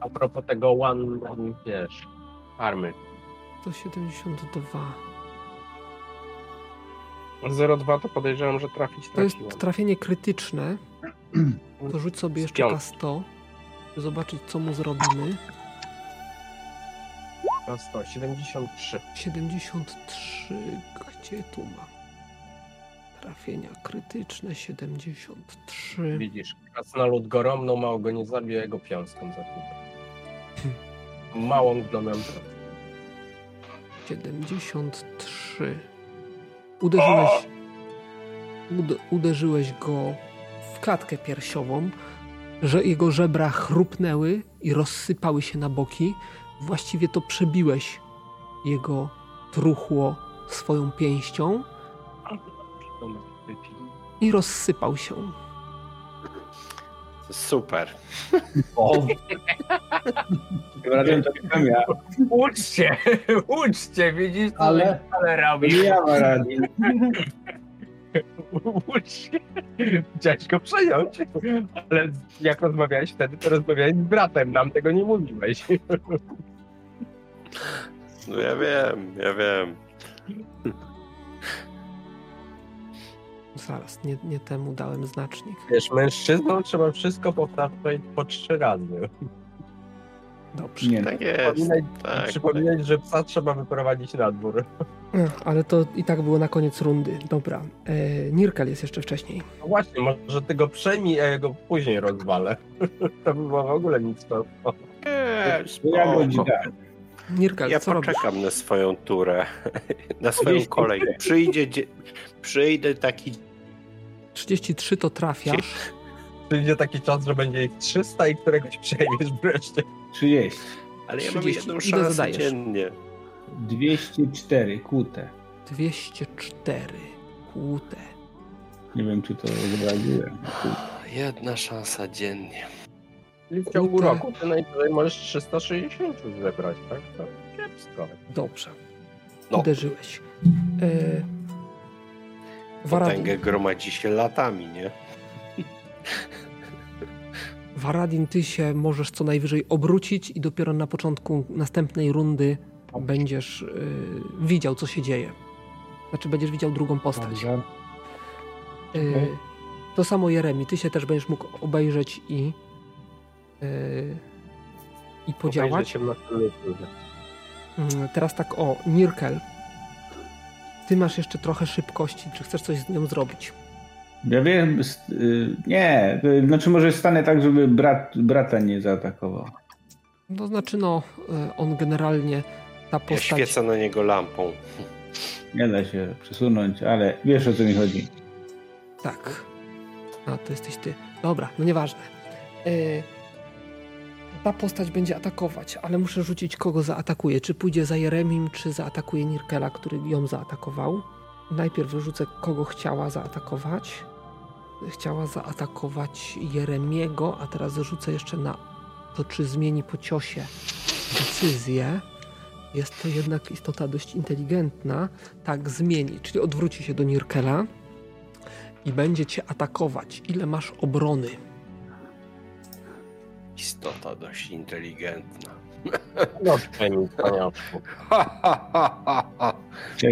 a propos tego one, wiesz, army. To 72. 0,2 to podejrzewam, że trafić To jest trafiłem. trafienie krytyczne. To rzuć sobie jeszcze piątki. K100, by zobaczyć, co mu zrobimy. Na 100, 73. 73. Gdzie tu mam? Trafienia krytyczne 73. Widzisz, krasnolud go romnął, mało go nie zabił, jego piąską zabił. Małą glonem. 73. Uderzyłeś, ud, uderzyłeś go w klatkę piersiową, że jego żebra chrupnęły i rozsypały się na boki. Właściwie to przebiłeś jego truchło swoją pięścią i rozsypał się. Super. O! Razem to byłem ja. Uczcie, uczcie, widzisz co Ale- ale robi. Nie ja Varadin. Ucz się. Chciałeś go przejąć, ale jak rozmawiałeś wtedy, to rozmawiałeś z bratem, nam tego nie mówiłeś. No ja wiem, ja wiem. Zaraz, nie, nie temu dałem znacznik. Wiesz, mężczyznom trzeba wszystko powtarzać po trzy razy. Dobrze. Nie. Tak jest. Przypominać, Tak, przypominać że psa trzeba wyprowadzić na dwór. Ale to i tak było na koniec rundy. Dobra. E, Nirkel jest jeszcze wcześniej. No właśnie, może ty go przejmij, a ja go później rozwalę. To by było w ogóle nic to. Nie, Ja go. Nirkel, Ja co robisz? poczekam na swoją turę, na swoją kolej. Przyjdzie, dzie- przyjdę taki 33 to trafiasz. Przyjdzie taki czas, że będzie ich 300 i któregoś przejmiesz wreszcie. 30. Ale ja mam 30. jedną Ile szansę dziennie. 204 kłute. 204 kłute. Nie wiem, czy to zobraziłem. Jedna szansa dziennie. Czyli w ciągu Kurde. roku ty najwyżej możesz 360 zebrać, tak? To kiepsko. Dobrze. No. Uderzyłeś. E, Potęgę gromadzi się latami, nie? Varadin, ty się możesz co najwyżej obrócić i dopiero na początku następnej rundy będziesz y, widział, co się dzieje. Znaczy, będziesz widział drugą postać. Dobrze. Y, to samo Jeremi, ty się też będziesz mógł obejrzeć i, y, i podziałać. Mm, Teraz tak, o, Nirkel. Ty masz jeszcze trochę szybkości. Czy chcesz coś z nią zrobić? Ja wiem, y, nie, znaczy może stanę tak, żeby brat, brata nie zaatakował. To znaczy, no, y, on generalnie, ta Ja postać, świecę na niego lampą. Nie da się przesunąć, ale wiesz o co mi chodzi. Tak. A, to jesteś ty. Dobra, no nieważne. Yy, ta postać będzie atakować, ale muszę rzucić kogo zaatakuje. Czy pójdzie za Jeremim, czy zaatakuje Nirkela, który ją zaatakował. Najpierw rzucę kogo chciała zaatakować. Chciała zaatakować Jeremiego, a teraz rzucę jeszcze na to, czy zmieni po ciosie decyzję. Jest to jednak istota dość inteligentna. Tak, zmieni, czyli odwróci się do Nirkela i będzie cię atakować. Ile masz obrony? Istota dość inteligentna. No, wspaniałku. Ha, ha, ha, ha,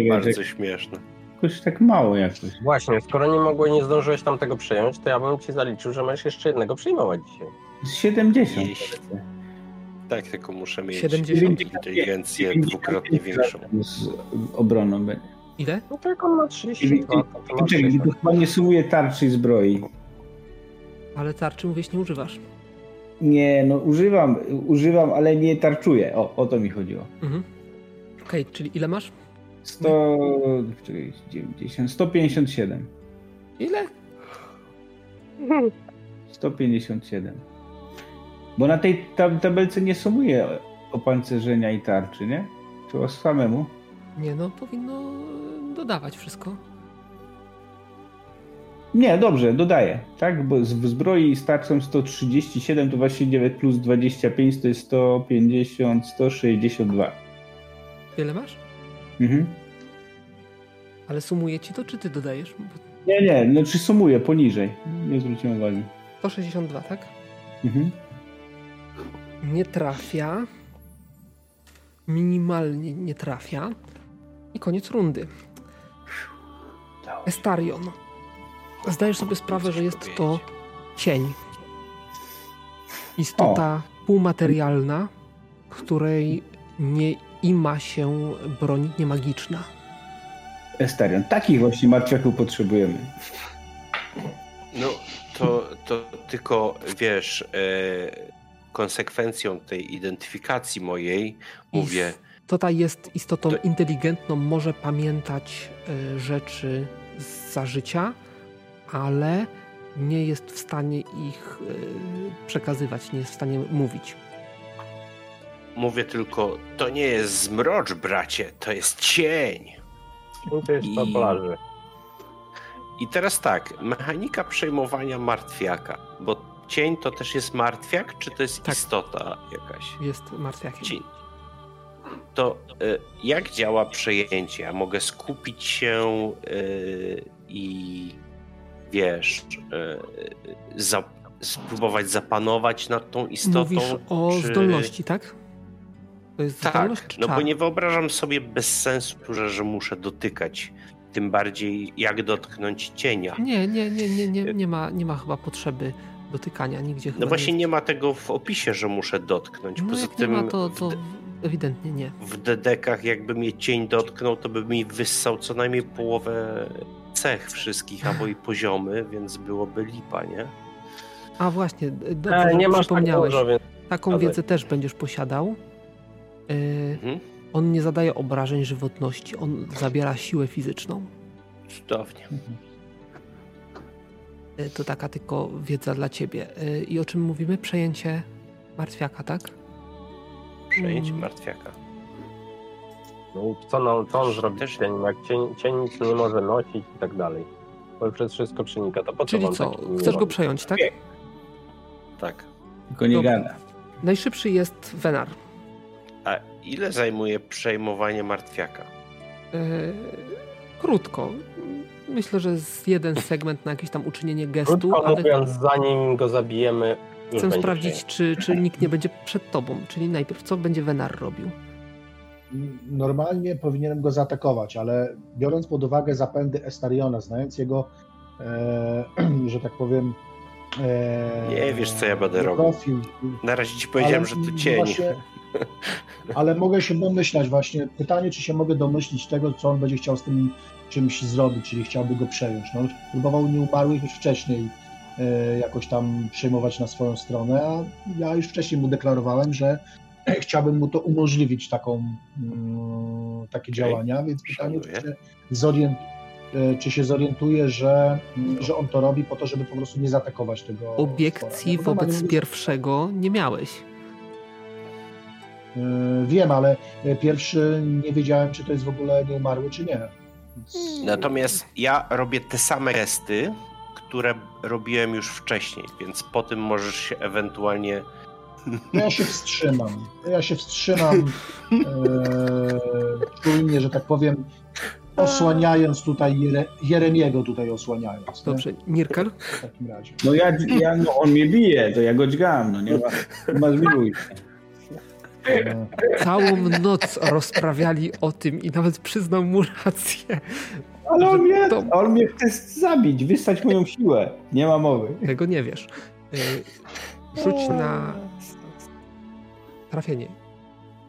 Bardzo śmieszne. Jakoś tak mało jakoś. Właśnie, skoro nie mogłeś, nie zdążyłeś tam tego przyjąć, to ja bym ci zaliczył, że masz jeszcze jednego przyjmować dzisiaj. Z 70. Jeśli- Tak, tylko muszę mieć 70. inteligencję dwukrotnie większą. Z obroną będzie. Ile? No jak on ma 32, to ty masz Czekaj, 60. to chyba nie sumuje tarczy i zbroi. Ale tarczy mówisz, nie używasz. Nie, no używam, używam, ale nie tarczuję. O, o to mi chodziło. Mhm. Okej, czyli ile masz? 100, czekaj, 90, 157. Ile? 157. Bo na tej tab tabelce nie sumuje opancerzenia i tarczy, nie? Trzeba samemu. Nie no, powinno dodawać wszystko. Nie, dobrze, dodaję, tak? Bo z w zbroi z tarczą 137 to właśnie 9 plus 25 to jest 150, 162. Ile masz? Mhm. Ale sumuje ci to, czy ty dodajesz? Bo Nie, nie, no czy sumuję poniżej. Nie zwróciłem uwagi. 162, tak? Mhm. Nie trafia. Minimalnie nie trafia. I koniec rundy. Estarion. Zdajesz sobie sprawę, że jest to cień. Istota półmaterialna, której nie ima się broń niemagiczna. Estarion. Takich właśnie martwiaków potrzebujemy. No, to, to tylko wiesz, e, konsekwencją tej identyfikacji mojej mówię, Istota jest istotą To- inteligentną, może pamiętać y, rzeczy za życia, ale nie jest w stanie ich y, przekazywać, nie jest w stanie mówić. mówię tylko, to nie jest zmrocz, bracie, to jest cień. To jest I- to plaży. I teraz tak, mechanika przejmowania martwiaka, bo cień to też jest martwiak, czy to jest Tak. istota jakaś? Jest martwiakiem. Cień. To y, jak działa przejęcie? Ja mogę skupić się y, i wiesz, y, za, spróbować zapanować nad tą istotą. Mówisz o czy... zdolności, tak? To jest Tak, zdolność czy no bo nie wyobrażam sobie bez sensu, że, że muszę dotykać. Tym bardziej jak dotknąć cienia. Nie, nie, nie, nie, nie, nie, ma, nie ma chyba potrzeby dotykania nigdzie. No właśnie nie, nie ma tego w opisie, że muszę dotknąć. No Poza tym nie ma, to, to de- ewidentnie nie. w dedekach jakby mnie cień dotknął, to by mi wyssał co najmniej połowę cech wszystkich, albo i poziomy, więc byłoby lipa, nie? A właśnie, dobrze, E, nie masz tak przypomniałeś. dużo, więc Taką wiedzę też będziesz posiadał. Yy, Mhm. on nie zadaje obrażeń żywotności, on zabiera siłę fizyczną. Cudownie. Yy, to taka tylko wiedza dla ciebie. Yy, I o czym mówimy? Przejęcie martwiaka, tak? Przejęcie Mm. martwiaka. No, co, no, co on zrobi Też- z cieniem? Jak cień, cień nic nie może nosić i tak dalej. Bo przez wszystko przenika, to po co Czyli wam co? taki Chcesz go przejąć, tak? Tak. Tylko nie Dobra. gada. Najszybszy jest Venar. A ile zajmuje przejmowanie martwiaka? Yy, krótko. Myślę, że z jeden segment na jakieś tam uczynienie gestu, Krótko ale mówiąc, zanim go zabijemy, chcę sprawdzić, czy, czy nikt nie będzie przed tobą. Czyli najpierw, co będzie Venar robił? Normalnie powinienem go zaatakować, ale biorąc pod uwagę zapędy Estariona, znając jego, e, że tak powiem. E, Nie wiesz, co ja będę robił. profil, Na razie ci powiedziałem, że to cień. Właśnie, ale mogę się domyślać właśnie. Pytanie, czy się mogę domyślić tego, co on będzie chciał z tym czymś zrobić, czyli chciałby go przejąć. No, próbował nieumarłych już wcześniej e, jakoś tam przejmować na swoją stronę, a ja już wcześniej mu deklarowałem, że chciałbym mu to umożliwić taką, mm, takie działania, więc pytanie, czy się, zorient, e, czy się zorientuje, że, że on to robi po to, żeby po prostu nie zaatakować tego Obiekcji. No, wobec normalnie- pierwszego nie miałeś. E, Wiem, ale e, pierwszy nie wiedziałem, czy to jest w ogóle nieumarły, czy nie. Więc- Natomiast ja robię te same gesty, które robiłem już wcześniej, więc po tym możesz się ewentualnie. Ja się wstrzymam. Ja się wstrzymam e, czujnie, że tak powiem, osłaniając tutaj Jere, Jeremiego tutaj osłaniając. nie? Dobrze, Nirkel? W takim razie. No ja, ja no on mnie bije, to ja go dźgam, no nie ma, nie ma zmiłuj. E, Całą noc rozprawiali o tym i nawet przyznał mu rację. Ale on mnie, To- on mnie chce zabić, wystać moją siłę. Nie ma mowy. Tego nie wiesz. Y, Rzuć na trafienie.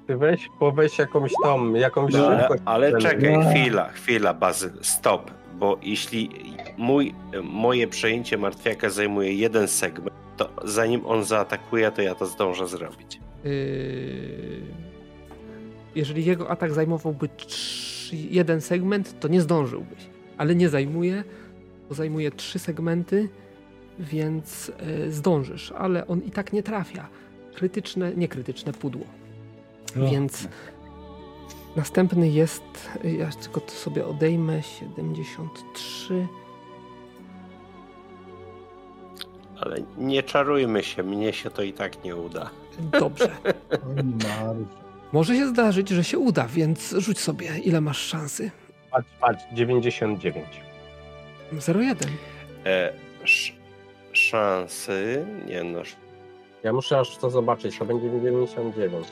Ty weź, bo weź jakąś tą, jakąś No, ale, szybkość. ale czekaj, No. chwila, chwila, Bazyl, stop. Bo jeśli mój, moje przejęcie martwiaka zajmuje jeden segment, to zanim on zaatakuje, to ja to zdążę zrobić. Yy, Jeżeli jego atak zajmowałby trz- jeden segment, to nie zdążyłbyś. Ale nie zajmuje, bo zajmuje trzy segmenty, więc yy, zdążysz. Ale on i tak nie trafia. Krytyczne, nie krytyczne pudło. Więc następny jest, ja tylko to sobie odejmę, 73. Ale nie czarujmy się, mnie się to i tak nie uda. Dobrze. Może się zdarzyć, że się uda, więc rzuć sobie, ile masz szansy. Patrz, patrz, 99. 0,1. E, sz, szansy, nie no, Ja muszę aż to zobaczyć, to będzie 99.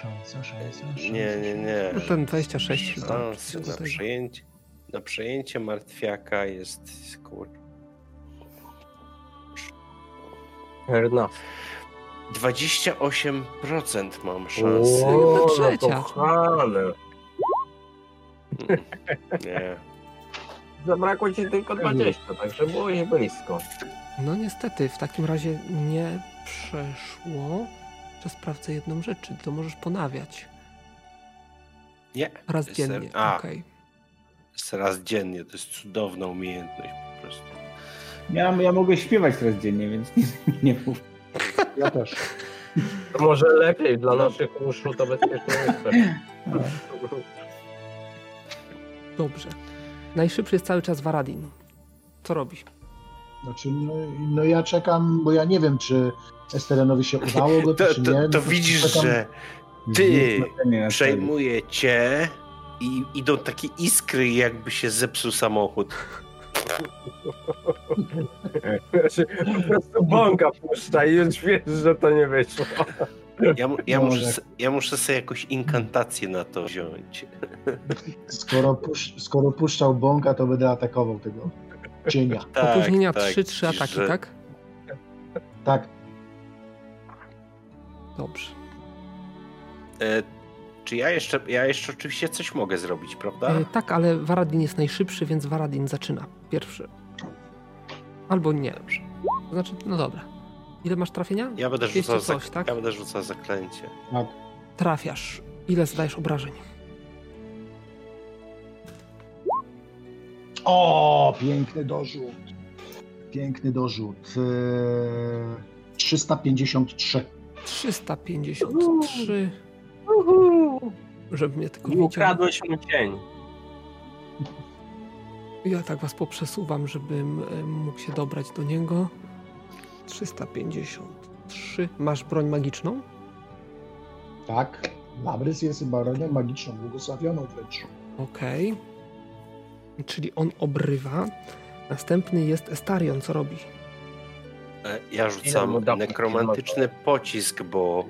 Szansa, szansa, szansa. nie, nie, nie. No ten 26 chyba. Szanse do na przejęcie, na przejęcie martwiaka jest kur... Fair enough. 28% mam szansy. O, no trzecia. kochane. Nie. Zabrakło ci tylko 20, także byłeś blisko. No niestety, w takim razie nie przeszło. Jeszcze sprawdzę jedną rzecz, czy to możesz ponawiać. Nie. Raz Ser- dziennie. a. Jest raz dziennie, to jest cudowna umiejętność po prostu. Ja, ja mogę śpiewać teraz dziennie, więc nie, nie mów. Ja też. To może lepiej dla naszych uszu to bezpieczniejsze. Dobrze. Najszybszy jest cały czas Varadin. Co robisz? Znaczy, no, no ja czekam, bo ja nie wiem, czy Esterenowi się udało go, To, czy to, nie. to No, widzisz, że ty przejmuje cię i idą takie iskry, jakby się zepsuł samochód. Po prostu bąka puszcza i już wiesz, że to nie wyszło. Ja, ja, No, muszę, ja muszę sobie jakąś inkantację na to wziąć. Skoro, pusz, skoro puszczał bąka, to będę atakował tego cienia. Tak, Opóźnienia tak, 3-3 widzisz, ataki, że- tak? Tak, Dobrze. E, czy ja jeszcze, ja jeszcze oczywiście coś mogę zrobić, prawda? E, tak, ale Varadin jest najszybszy, więc Varadin zaczyna pierwszy. Albo nie. Dobrze. Znaczy, no dobra. Ile masz trafienia? Ja będę 200 rzucał, coś, zak- tak? ja będę rzucał zaklęcie. tak. Trafiasz. Ile zadajesz obrażeń? O, piękny dorzut. Piękny dorzut. Eee, 353. 353. Żeby mnie tylko I widział. ukradłeś mu cień. Ja tak was poprzesuwam, żebym e, mógł się dobrać do niego. 353. Masz broń magiczną? Tak. Labrys jest bronią magiczną, błogosławioną wręcz. Okej. Czyli on obrywa. Następny jest Estarion, co robi? E, Ja rzucam nekromantyczny pocisk, bo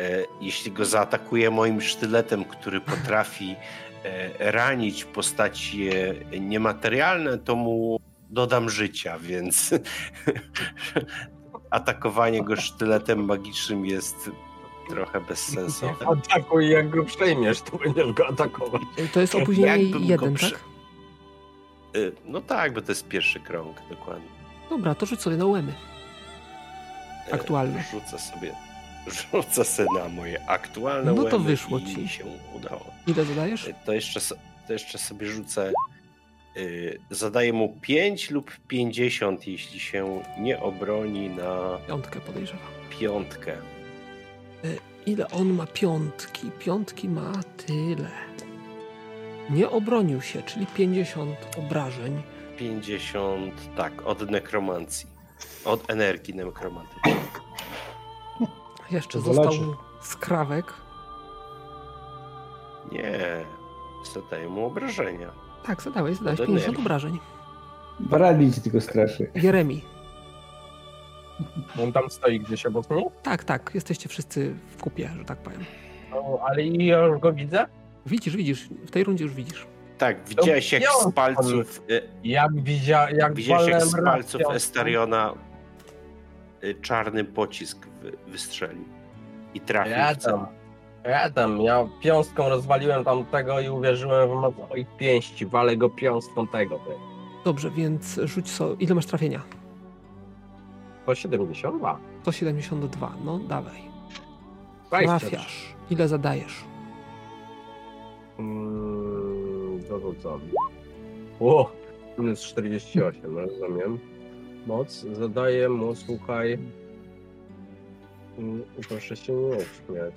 e, jeśli go zaatakuję moim sztyletem, który potrafi e, ranić postacie niematerialne, to mu dodam życia, więc atakowanie go sztyletem magicznym jest trochę bezsensowne. Atakuj, jak go przejmiesz, to będziesz go atakować. To jest opóźnienie jeden, prze- tak? E, No tak, bo to jest pierwszy krąg, dokładnie. Dobra, to rzuć sobie na łemy. E, Aktualne. Rzucę sobie Rzucę sobie na moje aktualne No to wyszło i ci. się udało. Ile zadajesz? To jeszcze, to jeszcze sobie rzucę. Yy, zadaję mu 5 lub 50, jeśli się nie obroni na Piątkę podejrzewam. piątkę. Ile on ma piątki? Piątki ma tyle. Nie obronił się, czyli 50 obrażeń. 50, tak, od nekromancji. Od energii nekromantycznej. Jeszcze został skrawek. Nie, zadaję mu obrażenia. Tak, zadałeś, zadałeś Od 50 energii. obrażeń. Baradzi ci tylko straszy. Jeremi. On tam stoi gdzieś obok mnie? Tak, tak, jesteście wszyscy w kupie, że tak powiem. No, ale i ja już go widzę? Widzisz, widzisz, w tej rundzie już widzisz. Tak, widziałeś jak ja- z palców, Jak widzia, jak widziałeś jak z palców. Estariona czarny pocisk wy, wystrzelił. I trafił Ja w cel. tam, ja tam, ja piąstką rozwaliłem tamtego i uwierzyłem w moc moich pięści. Walę go piąstką tego. ty. Dobrze, więc rzuć so. Ile masz trafienia? Po 72. 172, no dawaj. 23. Trafiasz. Ile zadajesz? Mm, dorzucam. O, minus 48, rozumiem. Moc zadaję mu, słuchaj. Mm, Proszę się nie śmiać.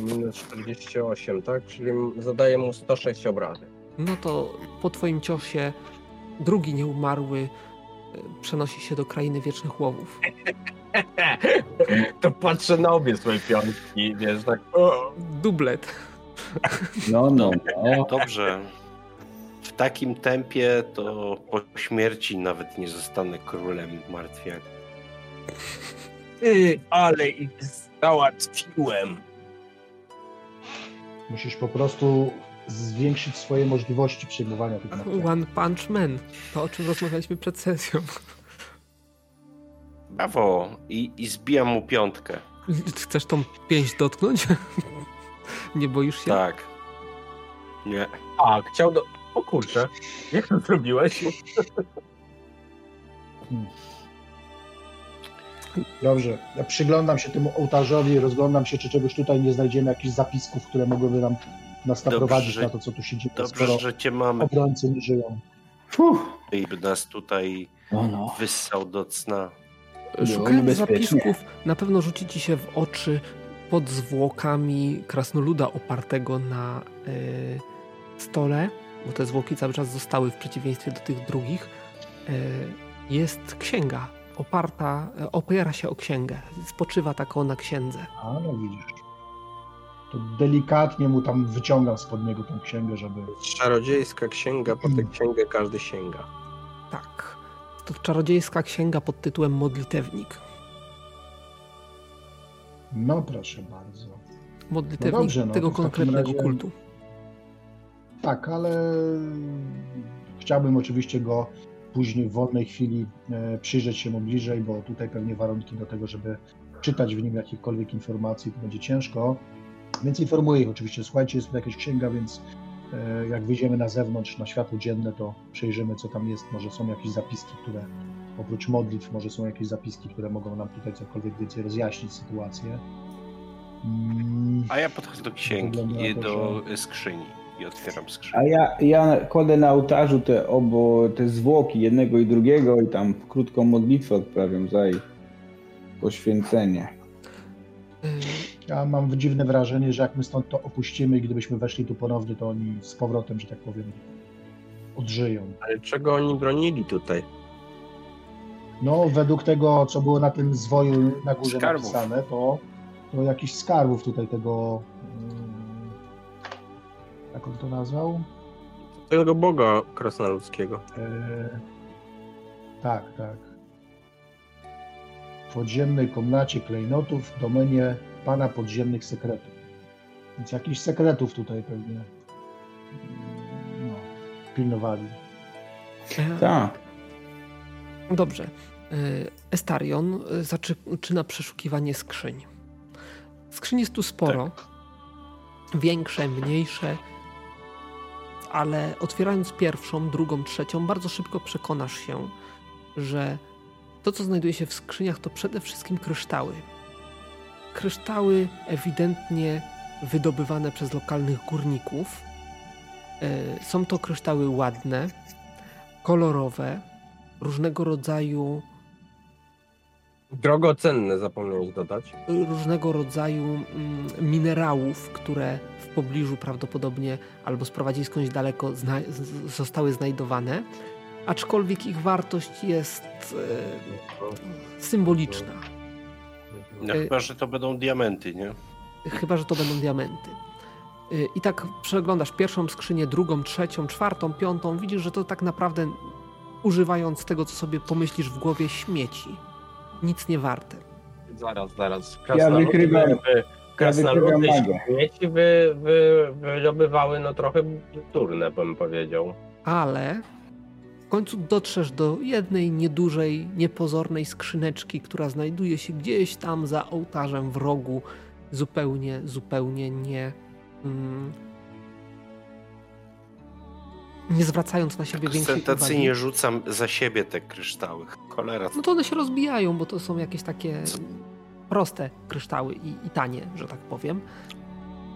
Minus 48, tak? Czyli zadaję mu 106 obrażeń. No to po twoim ciosie drugi nieumarły y, przenosi się do krainy wiecznych łowów. To patrzę na obie swoje piątki, wiesz, tak. O, Dublet. No, no, no. Dobrze. W takim tempie to po śmierci nawet nie zostanę królem martwiak. ty, ale ich załatwiłem. Musisz po prostu zwiększyć swoje możliwości przyjmowania tych naczyń. One Punch Man. To o czym rozmawialiśmy przed sesją. Brawo! I, I zbijam mu piątkę. Chcesz tą pięść dotknąć? Nie boisz się? Tak. Nie. A, chciał do... O kurczę, jak to zrobiłeś? Dobrze, ja przyglądam się temu ołtarzowi, rozglądam się, czy czegoś tutaj nie znajdziemy, jakichś zapisków, które mogłyby nam nas naprowadzić na to, co tu się dzieje, Dobrze, skoro że cię mamy obrońcy nie żyją. Fuh. i by nas tutaj No, no. wyssał do cna. Szukając zapisków, na pewno rzuci ci się w oczy pod zwłokami krasnoluda opartego na y, stole, bo te zwłoki cały czas zostały w przeciwieństwie do tych drugich. Y, jest księga oparta, y, opiera się o księgę. Spoczywa taką na księdze. A, no widzisz. To delikatnie mu tam wyciągam spod niego tą księgę, żeby... Czarodziejska księga, po tę księgę każdy sięga. Tak. To czarodziejska księga pod tytułem Modlitewnik. No proszę bardzo. Modlitewnik No dobrze, no, tego konkretnego razie- kultu. Tak, ale chciałbym oczywiście go później w wolnej chwili e, przyjrzeć się mu bliżej, bo tutaj pewnie warunki do tego, żeby czytać w nim jakichkolwiek informacji, to będzie ciężko. Więc informuję ich oczywiście, słuchajcie, jest tu jakaś księga, więc e, jak wyjdziemy na zewnątrz, na światło dzienne, to przejrzymy, co tam jest. Może są jakieś zapiski, które oprócz modlitw, może są jakieś zapiski, które mogą nam tutaj cokolwiek więcej rozjaśnić sytuację. Mm, A ja podchodzę do księgi to, do skrzyni i otwieram A skrzynię. ja, ja kładę na ołtarzu te obo, te zwłoki jednego i drugiego i tam krótką modlitwę odprawiam za ich poświęcenie. Ja mam dziwne wrażenie, że jak my stąd to opuścimy i gdybyśmy weszli tu ponownie, to oni z powrotem, że tak powiem, odżyją. Ale czego oni bronili tutaj? No, według tego, co było na tym zwoju na górze Skarbów. napisane, to, to jakiś skarbów tutaj tego. Jak on to nazwał? Tego boga krasnoludzkiego. E, tak, tak. W podziemnej komnacie klejnotów w domenie pana podziemnych sekretów. Więc jakichś sekretów tutaj pewnie mm, no, pilnowali. e, Tak. Dobrze. Y, Estarion y, zaczyna przeszukiwanie skrzyń. Skrzyń jest tu sporo. Większe, mniejsze. Ale otwierając pierwszą, drugą, trzecią, bardzo szybko przekonasz się, że To, co znajduje się w skrzyniach, to przede wszystkim kryształy. Kryształy ewidentnie wydobywane przez lokalnych górników. E, Są to kryształy ładne, kolorowe, różnego rodzaju Drogocenne zapomniałeś dodać. różnego rodzaju mm, minerałów, które w pobliżu prawdopodobnie albo sprowadzili skądś daleko zna zostały znajdowane, aczkolwiek ich wartość jest e, symboliczna. No, chyba, że to będą diamenty, nie? Chyba, że to będą diamenty. Y, I tak przeglądasz pierwszą skrzynię, drugą, trzecią, czwartą, piątą, widzisz, że to tak naprawdę używając tego, co sobie pomyślisz w głowie, śmieci. Nic nie warte. Zaraz, zaraz. Ja wykrywam- Ja krasnoludy śmieci wy, wy, wydobywały no trochę turne, bym powiedział. ale w końcu dotrzesz do jednej niedużej, niepozornej skrzyneczki, która znajduje się gdzieś tam za ołtarzem w rogu, zupełnie, zupełnie nie. Mm, nie zwracając na siebie większej uwagi. Ostentacyjnie rzucam za siebie te kryształy. Cholera. No to one się rozbijają, bo to są jakieś takie Co? proste kryształy i, i tanie, że tak powiem.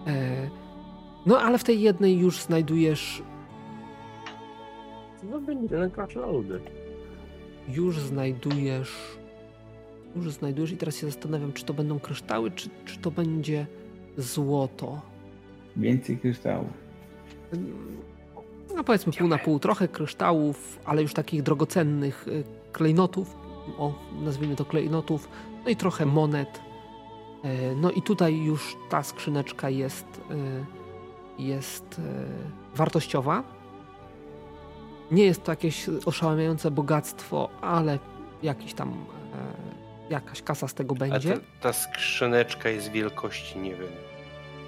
E, no ale w tej jednej już znajdujesz No będzie na krasnoludy. już znajdujesz. Już znajdujesz i teraz się zastanawiam, czy to będą kryształy, czy, czy to będzie złoto. Więcej kryształów. No powiedzmy pół na pół, trochę kryształów, ale już takich drogocennych y, klejnotów, o, nazwijmy to klejnotów, no i trochę monet. E, No i tutaj już ta skrzyneczka jest, y, jest wartościowa. Nie jest to jakieś oszałamiające bogactwo, ale jakiś tam, e, jakaś kasa z tego będzie. ta, ta skrzyneczka jest wielkości, nie wiem,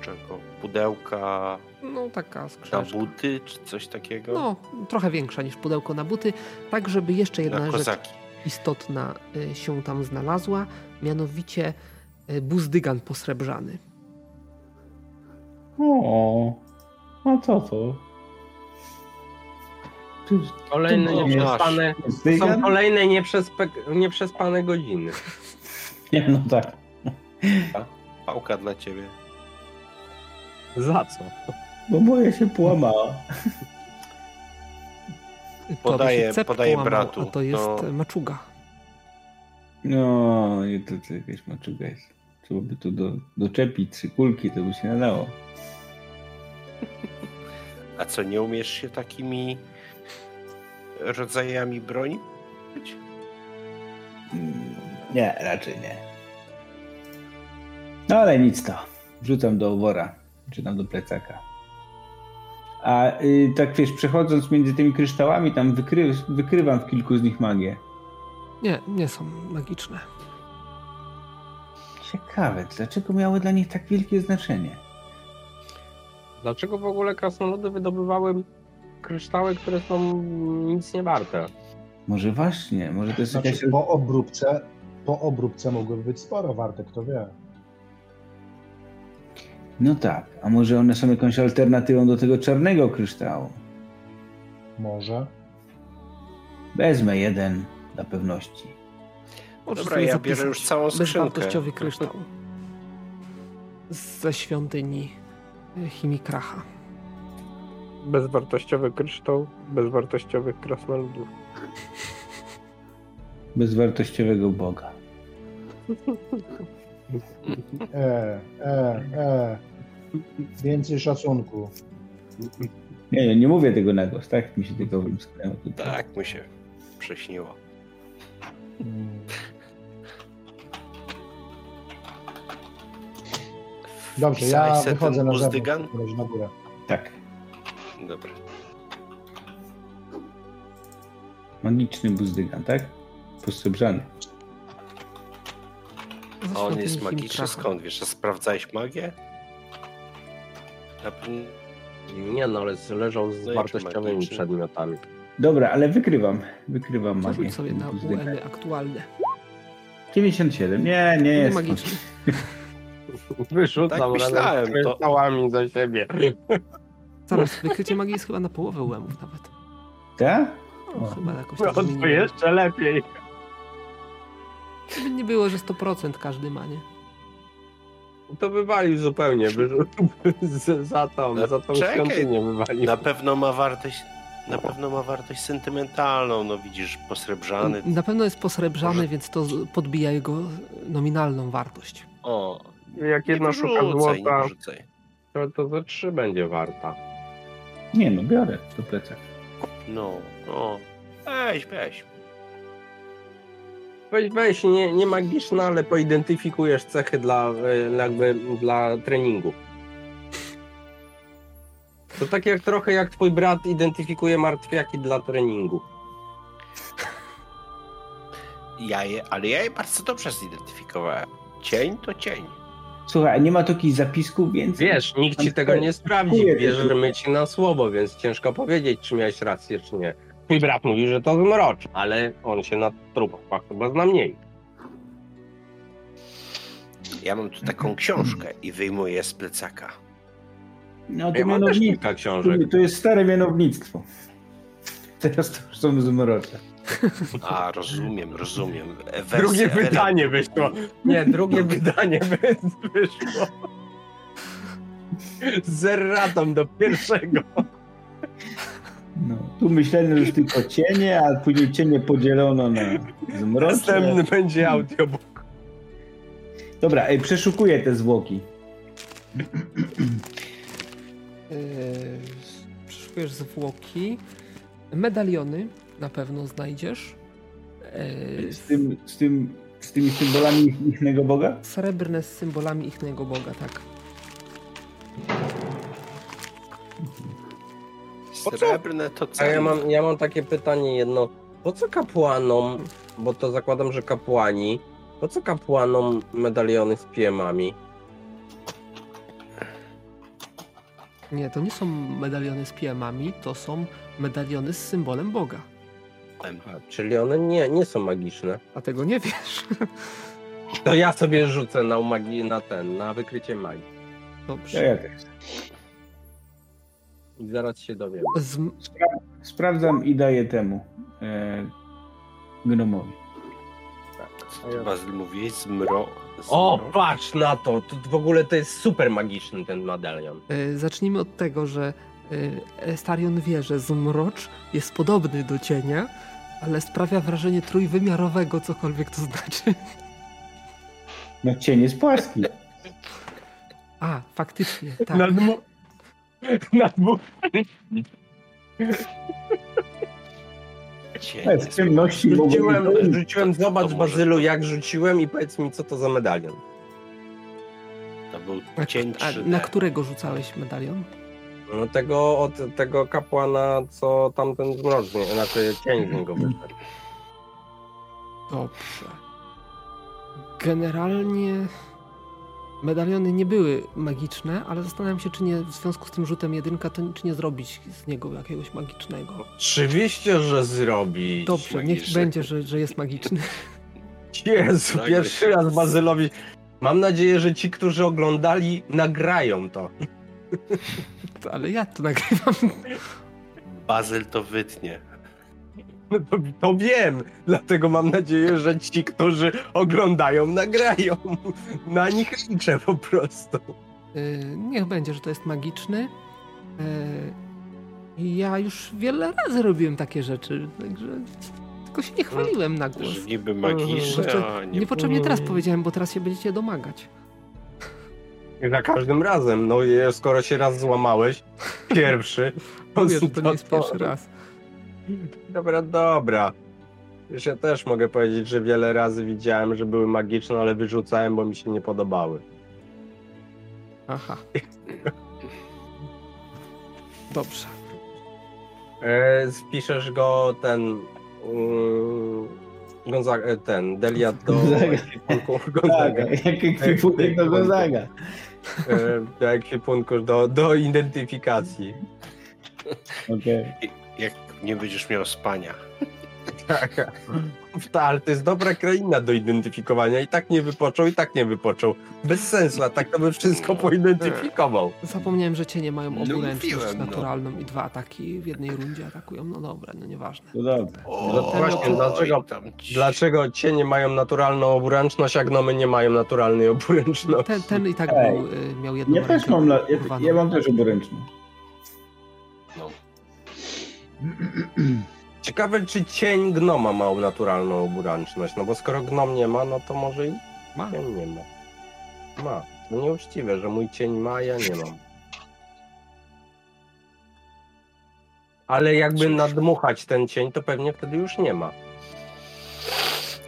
czego? Pudełka No taka na buty, czy coś takiego? No, trochę większa niż pudełko na buty, tak żeby jeszcze jedna na rzecz istotna y, się tam znalazła, mianowicie y, buzdygan posrebrzany. O, a co to? Kolejne nieprzespane, są kolejne nieprzespe, nieprzespane godziny. Nie, no tak. Pałka dla ciebie. Za co? Bo moja się połamała. To cep podaję połamał, bratu. A to jest y, maczuga. No, i to, to jakaś maczuga jest. Trzeba by tu do, doczepić trzy kulki, to by się nadało. A co, nie umiesz się takimi rodzajami broni? być? Nie, raczej nie. No ale nic to. Wrzucam do wora, czy tam do plecaka. A y, tak wiesz, przechodząc między tymi kryształami, tam wykry, wykrywam w kilku z nich magię. Nie, nie są magiczne. Ciekawe, dlaczego miały dla nich tak wielkie znaczenie? Dlaczego w ogóle krasnoludy wydobywały kryształy, które są nic nie warte? Może właśnie, może to jest jakaś... Znaczy, po obróbce, po obróbce mogłyby być sporo warte, kto wie. No tak, a może one są jakąś alternatywą do tego czarnego kryształu? Może. Wezmę jeden dla pewności. Możesz Dobra, ja biorę już całą skrzynkę. Bezwartościowy kryształ. Ze świątyni y, Chimikracha. Bezwartościowy kryształ, bezwartościowych krasnoludów. Bezwartościowego Boga. E, e, e. Więcej szacunku. Nie, nie, nie mówię tego na głos, tak? Mi się tylko wymsknęło. Tak, mu się prześniło. Mm. Dobrze, ja wychodzę ten na zewnątrz, na górę. Tak. Dobra. Magiczny buzdygan, tak? Posrebrzany. A on jest magiczny, skąd wiesz? Sprawdzałeś magię? Na pewno Nie no, ale leżą z No wartościowymi przedmiotami. Dobra, ale wykrywam. Wykrywam magię. Zarzuć sobie na. UL aktualne. 97. Nie, nie Nie jest. magiczny. Wyrzucam Tak myślałem, to- za siebie. Zaraz, wykrycie magii jest chyba na połowę UM-ów nawet. Tak? No, chyba jakoś No tak to jeszcze lepiej. Żeby nie było, że 100% każdy ma, nie? To wywalił zupełnie, z- za tą, No, za tą czekaj. świątynię wywalił. Na pewno ma wartość, na pewno ma wartość sentymentalną, no widzisz, posrebrzany. Na pewno jest posrebrzany, Może- więc to podbija jego nominalną wartość. O, Jak jedna szuka złota, to, to ze trzy będzie warta. Nie no, biorę do plecak. No, no. Weź, weź. Weź, weź, nie, nie magiczna, ale poidentyfikujesz cechy dla, e, jakby dla treningu. To tak jak trochę jak twój brat identyfikuje martwiaki dla treningu. Ja je, ale ja je bardzo dobrze zidentyfikowałem. Cień to cień. Słuchaj, a nie ma takich zapisków więcej? Wiesz, nikt ci tego nie sprawdzi, bierzemy ci na słowo, więc ciężko powiedzieć, czy miałeś rację, czy nie. Twój brat mówi, że to zmrocz, ale on się na trupach chyba zna mniej. Ja mam tu taką książkę i wyjmuję z plecaka. No to Ja mam też mianownictwo. kilka książek. To jest stare mianownictwo. Teraz to już są zmrocze. A, rozumiem, rozumiem. Wersja Drugie wydanie wyszło. Nie, drugie wydanie wy- wyszło. Z erratą do pierwszego. No, tu myślałem, że już tylko cienie, a później cienie podzielono na zmrocze. Następny będzie audiobook. Dobra, ej, przeszukuję te zwłoki. Yy, przeszukujesz zwłoki. Medaliony na pewno znajdziesz. Yy, Z, tym, z, tym, z tymi symbolami ich- ichnego Boga? Srebrne z symbolami ichnego boga, tak. Po co? Srebrne to A ja mam, ja mam takie pytanie jedno. Po co kapłanom, bo to zakładam, że kapłani, po co kapłanom medaliony z piemami? Nie, to nie są medaliony z PM-ami, to są medaliony z symbolem boga. A, czyli one nie, nie są magiczne. A tego nie wiesz. To ja sobie rzucę na magii, na ten, na wykrycie magii. Ja, Dobrze. ja też. I zaraz się dowiem. Z, Sprawdzam i daję temu e, gnomowi. Ty, Bazyl, mówiłeś? Zmro... O, patrz na to! to! W ogóle to jest super magiczny ten medalion. y, zacznijmy od tego, że y, Estarion wie, że zmrocz jest podobny do cienia, ale sprawia wrażenie trójwymiarowego, cokolwiek to znaczy. No cień jest płaski. A, faktycznie, tak. Na dmu... Na w jest- ciemności Rzuciłem, rzuciłem, zobacz Bazylu jak rzuciłem i powiedz mi co to za medalion. To był A, cień a 3D. na którego rzucałeś medalion? No tego od tego kapłana, co tamten zmroczny, znaczy cień z niego wyszedł. Dobrze. Generalnie medaliony nie były magiczne, ale zastanawiam się, czy nie w związku z tym rzutem jedynka, to czy nie zrobić z niego jakiegoś magicznego. Oczywiście, że zrobić. Dobrze, niech będzie, że, że jest magiczny. Jezu, Nagle pierwszy się- raz Bazylowi. Mam nadzieję, że ci, którzy oglądali, nagrają to. Ale ja to nagrywam. Bazyl to wytnie. No To, to wiem, dlatego mam nadzieję, że ci, którzy oglądają, nagrają. Na nich liczę po prostu. Yy, niech będzie, że to jest magiczny. Yy, ja już wiele razy robiłem takie rzeczy, także tylko się nie chwaliłem na głos. Że niby magiczne, Znaczy, a nie... Niepotrzebnie teraz powiedziałem, bo teraz się będziecie domagać. Za każdym razem, no i skoro się raz złamałeś, pierwszy. Mówię, to nie jest pierwszy raz. Dobra, dobra. Już ja też mogę powiedzieć, że wiele razy widziałem, że były magiczne, ale wyrzucałem, bo mi się nie podobały. Aha. Dobrze. E, spiszesz go ten. Um, Gonzaga, e, ten, Delia do Gonzaga. ekwipunku, Tak, Gonzaga, jak ekwipunek do Gonzaga. e, do ekwipunku, do, do identyfikacji. Okej. Jak nie będziesz miał spania. Ta, ale to jest dobra kraina do identyfikowania. I tak nie wypoczął, i tak nie wypoczął. Bez sensu, a tak to by wszystko poidentyfikował. Zapomniałem, że cienie mają No oburęczność no. naturalną i dwa ataki w jednej rundzie atakują. No dobra, no nieważne. To dobrze. O, No właśnie, oj, dlaczego- tam ci- Dlaczego cienie mają naturalną oburęczność, a gnomy nie mają naturalnej oburęczności? Ten, ten i tak był, y, miał jedną Ja też mam, ja, ja mam też oburęczny. Ciekawe, czy cień gnoma ma naturalną oburęczność, no bo skoro gnom nie ma, no to może i Ma. cień nie ma. Ma. To nieuczciwe, że mój cień ma, a ja nie mam. Ale jakby nadmuchać ten cień, to pewnie wtedy już nie ma.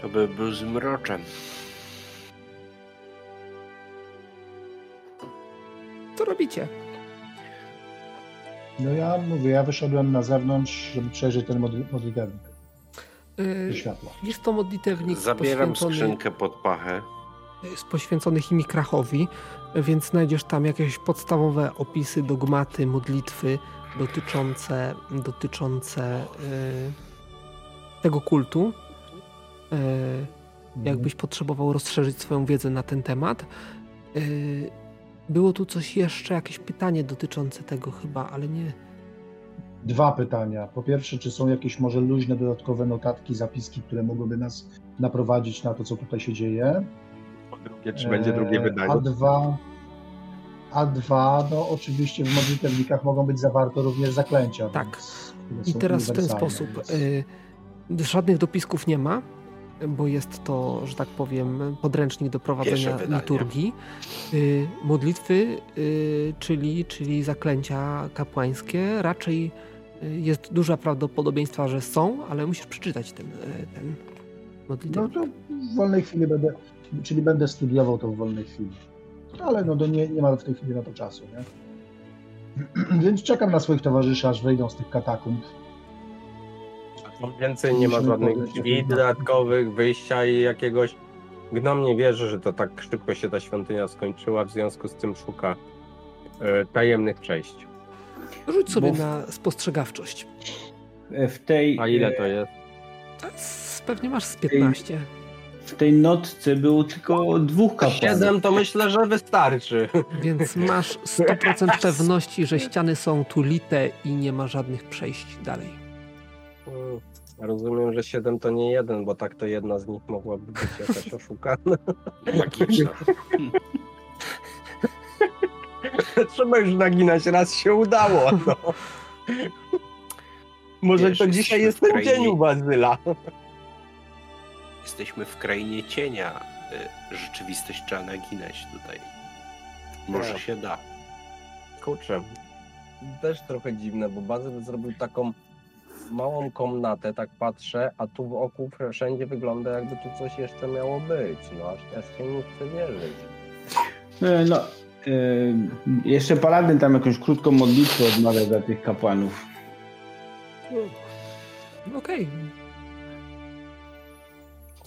To by był zmroczem. Co robicie? No ja mówię, ja wyszedłem na zewnątrz, żeby przejrzeć ten modli- modlitewnik Y, światła. Jest to modlitewnik Zabieram poświęcony, skrzynkę pod pachę. jest poświęcony Chimikrachowi, więc znajdziesz tam jakieś podstawowe opisy, dogmaty, modlitwy dotyczące, dotyczące y, tego kultu. Y, jakbyś potrzebował rozszerzyć swoją wiedzę na ten temat. Y, Było tu coś jeszcze, jakieś pytanie dotyczące tego chyba, ale nie. Dwa pytania. Po pierwsze, czy są jakieś może luźne dodatkowe notatki, zapiski, które mogłyby nas naprowadzić na to, co tutaj się dzieje? Po drugie, czy będzie drugie E, wydanie? A dwa, a dwa, no oczywiście w modlitewnikach mogą być zawarte również zaklęcia. Tak. I teraz w ten sposób. więc- y, żadnych dopisków nie ma, bo jest to, że tak powiem, podręcznik do prowadzenia liturgii. Y, modlitwy, y, czyli, czyli zaklęcia kapłańskie, raczej y, jest duże prawdopodobieństwa, że są, ale musisz przeczytać ten, ten No modlitewnik. to w wolnej chwili będę, czyli będę studiował to w wolnej chwili. Ale no to nie, nie ma w tej chwili na to czasu, nie? Więc czekam na swoich towarzyszy, aż wyjdą z tych katakumb. Więcej nie ma Musimy żadnych powiedzieć, drzwi dodatkowych, wyjścia i jakiegoś. Gnom nie wierzy, że to tak szybko się ta świątynia skończyła, w związku z tym szuka e, tajemnych przejść. Rzuć sobie bo na spostrzegawczość. E, W tej, A ile to jest? To jest, pewnie masz z 15. w tej notce było tylko dwóch kapłanów. Siedem to myślę, że wystarczy. Więc masz 100% pewności, że ściany są tu lite i nie ma żadnych przejść dalej. Rozumiem, że siedem to nie jeden, bo tak to jedna z nich mogłaby być jakaś oszukana. Magiczna. Trzeba już naginać, raz się udało. No. Może Wiesz, to dzisiaj jest ten krainie- dzień u Bazyla. Jesteśmy w krainie cienia. Y, Rzeczywistość trzeba naginać tutaj. Może Tak. się da. Kurczę, też trochę dziwne, bo Bazyl zrobił taką małą komnatę, tak patrzę, a tu wokół wszędzie wygląda jakby tu coś jeszcze miało być. No aż aż się nie chce wierzyć. E, No, e, jeszcze Paladyn tam jakąś krótką modlitwę odmawia dla tych kapłanów. Okej,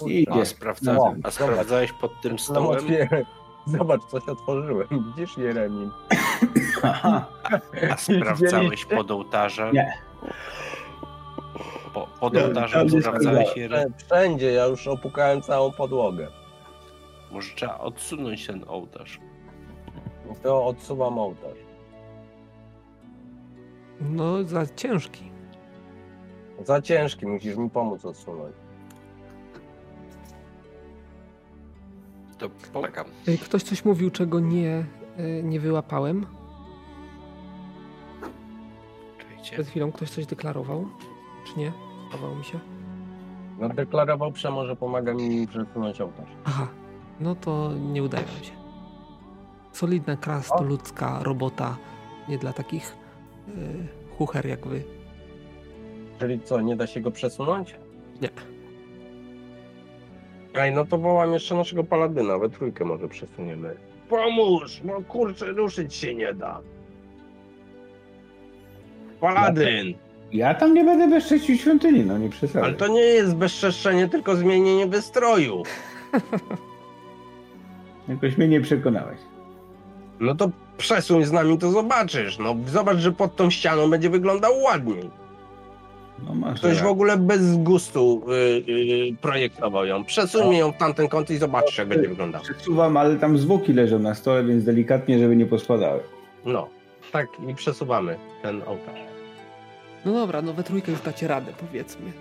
I A, idzie. sprawdza, No, a sprawdzałeś pod tym No, stołem? otwieram. Zobacz, coś otworzyłem. Widzisz, Jeremi? Aha. A sprawdzałeś pod ołtarzem? Nie. Po, pod Ja- ołtarzem nie sprawdzałeś je? Wszę- Wszędzie, ja już opukałem całą podłogę. Może trzeba odsunąć ten ołtarz. To odsuwam ołtarz. no za ciężki. Za ciężki, musisz mi pomóc odsunąć. To polegam. Y, Ktoś coś mówił, czego nie, y, nie wyłapałem. Przed chwilą ktoś coś deklarował, czy nie? Zdawało mi się. No deklarował Przemo, że pomaga mi przesunąć ołtarz. Aha, no to nie udaje wam się. Solidna krasnoludzka robota, nie dla takich y, chucher jak wy. Czyli co, nie da się go przesunąć? Nie. Ej, no to wołam jeszcze naszego paladyna, we trójkę może przesuniemy. Pomóż, bo kurczę, ruszyć się nie da. Paladyn! Ja tam nie będę bezcześcił świątyni, no nie przesadzaj. Ale to nie jest bezczeszczenie, tylko zmienienie wystroju. Jakoś mnie nie przekonałeś. No to przesuń z nami, to zobaczysz. No zobacz, że pod tą ścianą będzie wyglądał ładniej. No masz Ktoś w ogóle bez gustu y, y, projektował ją. Przesuńmy ją w tamten kąt i zobaczysz, jak będzie wyglądała. Przesuwam, ale tam zwłoki leżą na stole, więc delikatnie, żeby nie pospadały. No, tak i przesuwamy ten ołtarz. No dobra, no we trójkę już dacie radę, powiedzmy.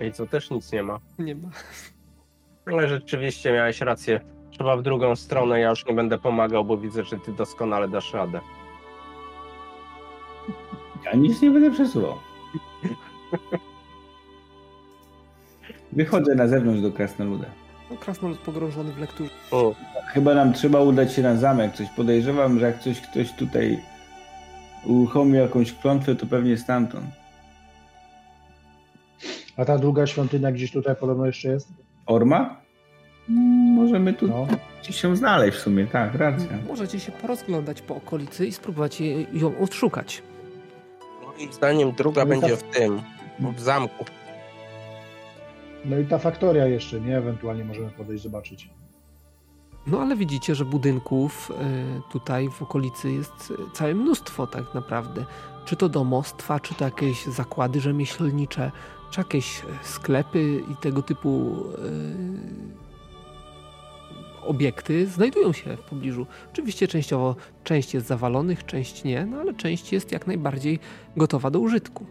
I co, też nic nie ma. Nie ma. Ale rzeczywiście miałeś rację. Trzeba w drugą stronę, ja już nie będę pomagał, bo widzę, że ty doskonale dasz radę. Ja nic nie będę przesuwał. Wychodzę na zewnątrz do Krasnoluda. No krasnolud pogrążony w lekturze. O, Chyba nam trzeba udać się na zamek. Coś podejrzewam, że jak coś ktoś tutaj uruchomił jakąś klątwę, to pewnie stamtąd. A ta druga świątynia gdzieś tutaj podobno jeszcze jest? Orma? Mm, Możemy tu No. się znaleźć w sumie, tak, racja. Możecie się porozglądać po okolicy i spróbować ją odszukać. moim zdaniem druga No będzie tak. w tym, w zamku. No i ta faktoria jeszcze, nie? Ewentualnie możemy podejść zobaczyć. No ale widzicie, że budynków y, tutaj w okolicy jest y, całe mnóstwo tak naprawdę. Czy to domostwa, czy to jakieś zakłady rzemieślnicze, czy jakieś e, sklepy i tego typu obiekty znajdują się w pobliżu. Oczywiście częściowo część jest zawalonych, część nie, no ale część jest jak najbardziej gotowa do użytku.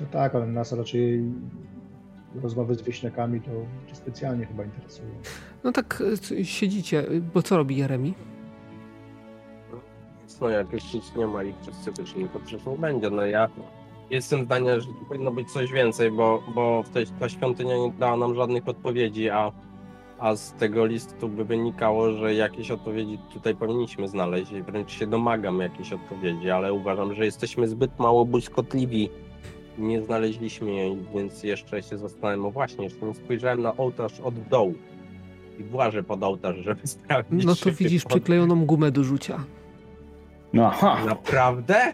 No tak, ale nas raczej rozmowy z wieśniakami to specjalnie chyba interesują. No tak c- siedzicie, y, bo co robi Jeremi? No jak już nic nie ma i wszyscy wyszli, to przecież będzie. No ja jestem zdania, że powinno być coś więcej, bo, bo tej, ta świątynia nie dała nam żadnych odpowiedzi, a, a z tego listu by wynikało, że jakieś odpowiedzi tutaj powinniśmy znaleźć i wręcz się domagam jakiejś odpowiedzi, ale uważam, że jesteśmy zbyt mało błyskotliwi. Nie znaleźliśmy jej, więc jeszcze się zastanawiam, no właśnie, jeszcze nie spojrzałem na ołtarz od dołu i włażę pod ołtarz, żeby sprawdzić. No to widzisz pod- przyklejoną gumę do rzucia. No aha, Naprawdę?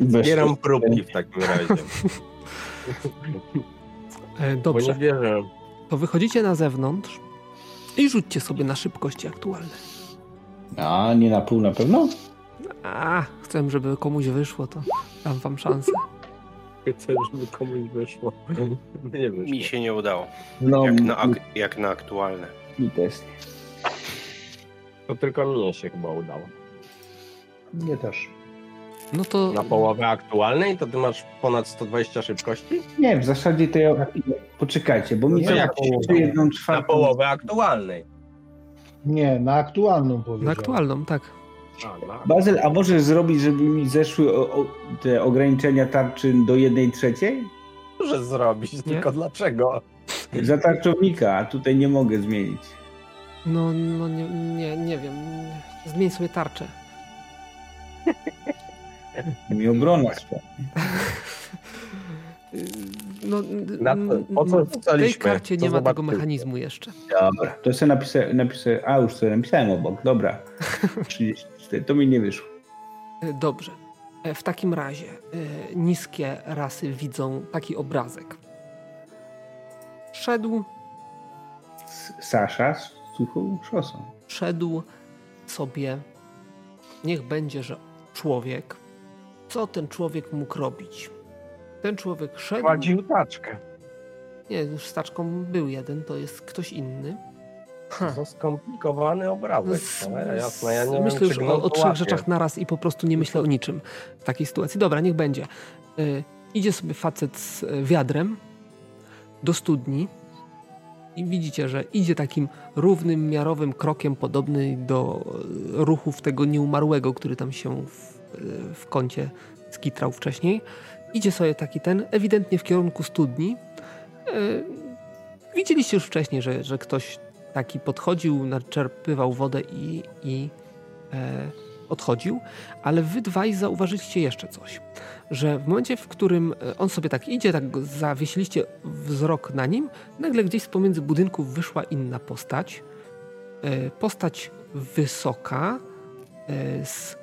Zbieram próbki w takim razie. E, Bo Dobrze. nie wierzę. to wychodzicie na zewnątrz i rzućcie sobie na szybkości aktualne. A, nie na pół na pewno? A, chcę, żeby komuś wyszło, to dam wam szansę. Chcę, żeby komuś wyszło. Nie wyszło. Mi się nie udało. No, Jak na, ak- jak na aktualne. mi też. To tylko mnie się chyba udało. Nie też. No to Na połowę aktualnej to ty masz ponad 120 szybkości? Nie, w zasadzie to ja... Poczekajcie, bo mi No jak jedną Na czwartą... połowę aktualnej. Nie, na aktualną powiedział. na aktualną, tak. Bazyl, a możesz zrobić, żeby mi zeszły o, o, te ograniczenia tarczy do jednej trzeciej? Może zrobić, tylko dlaczego? Za tarczownika, a tutaj nie mogę zmienić. No, no nie, nie, nie wiem. Zmień sobie tarczę. Mi obrona. No, Na po co w tej karcie nie ma tego mechanizmu jeszcze. Dobra, to sobie napisałem, napisałem, a już sobie napisałem obok, dobra. 34, to mi nie wyszło. E, Dobrze. E, W takim razie e, niskie rasy widzą taki obrazek. Szedł, Sasza z suchą szosą. szedł sobie, niech będzie, że człowiek. Co ten człowiek mógł robić? Ten człowiek szedł. Prowadził taczkę. Nie, już z taczką był jeden, to jest ktoś inny. To skomplikowany obrazek. Ale jasne, ja nie myślę wiem, już o, o trzech rzeczach naraz i po prostu nie myślę o niczym w takiej sytuacji. Dobra, niech będzie. Y, idzie sobie facet z y, wiadrem do studni i widzicie, że idzie takim równym, miarowym krokiem podobny do y, ruchów tego nieumarłego, który tam się w, y, w kącie skitrał wcześniej. Idzie sobie taki ten, ewidentnie w kierunku studni. Widzieliście już wcześniej, że, że ktoś taki podchodził, naczerpywał wodę i, i e, odchodził, ale wy dwaj zauważyliście jeszcze coś, że w momencie, w którym e, on sobie tak idzie, tak zawiesiliście wzrok na nim, nagle gdzieś z pomiędzy budynków wyszła inna postać. E, postać wysoka, e, z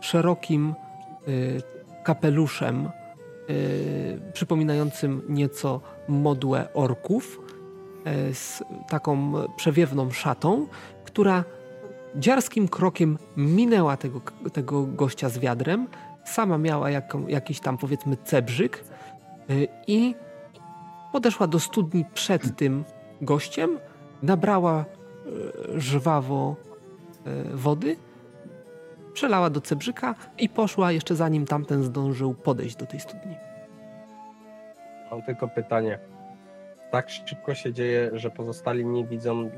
szerokim e, kapeluszem, e, przypominającym nieco modłę orków, z taką przewiewną szatą, która dziarskim krokiem minęła tego, tego gościa z wiadrem, sama miała jakiś tam powiedzmy cebrzyk y, i podeszła do studni przed tym gościem, nabrała y, żwawo wody, przelała do cebrzyka i poszła jeszcze zanim tamten zdążył podejść do tej studni. Mam tylko pytanie. Tak szybko się dzieje, że pozostali nie widzą,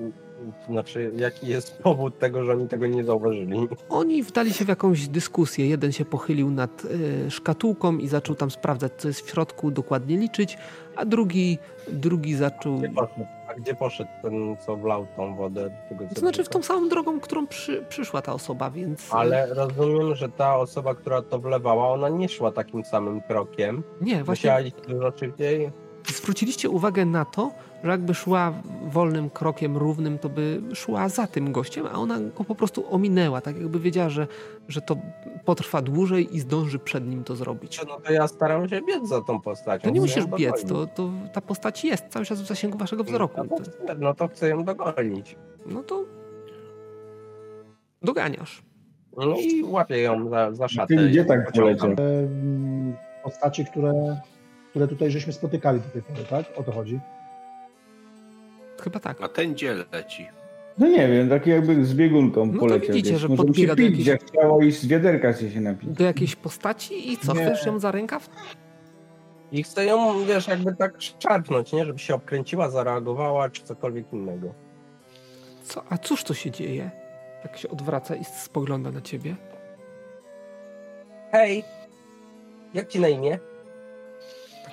znaczy jaki jest powód tego, że oni tego nie zauważyli? Oni wdali się w jakąś dyskusję. Jeden się pochylił nad y, szkatułką i zaczął tam sprawdzać, co jest w środku, dokładnie liczyć, a drugi, drugi zaczął. Gdzie poszedł? A gdzie poszedł ten, co wlał tą wodę? Tego To znaczy w tą samą drogą, którą przy, przyszła ta osoba, więc. Ale rozumiem, że ta osoba, która to wlewała, ona nie szła takim samym krokiem. Nie, właśnie Musiała iść dużo szybciej. Zwróciliście uwagę na to, że jakby szła wolnym krokiem równym, to by szła za tym gościem, a ona go po prostu ominęła, tak jakby wiedziała, że, że to potrwa dłużej i zdąży przed nim to zrobić. No to ja staram się biec za tą postacią. To nie musisz biec, to, to ta postać jest cały czas w zasięgu waszego wzroku. No to, chcę- no to chcę ją dogonić. No to doganiasz. No i łapię ją za, za szatę. Ty gdzie tak poleciał? Em, Postacie, które, które tutaj żeśmy spotykali do tej pory, tak? O to chodzi. Chyba tak. A ten gdzie leci? No nie wiem, tak jakby z biegunką No poleciał. widzicie, wiesz. że Może mu podbiega się do pić jakiejś- zachciało i z wiaderka się się napić. Do jakiejś postaci i co, Nie. chcesz ją za rękaw? I chcę ją, wiesz, jakby tak szarpnąć, nie? Żeby się obkręciła, zareagowała, czy cokolwiek innego. Co? A cóż to się dzieje? Tak się odwraca i spogląda na ciebie. Hej! Jak ci na imię?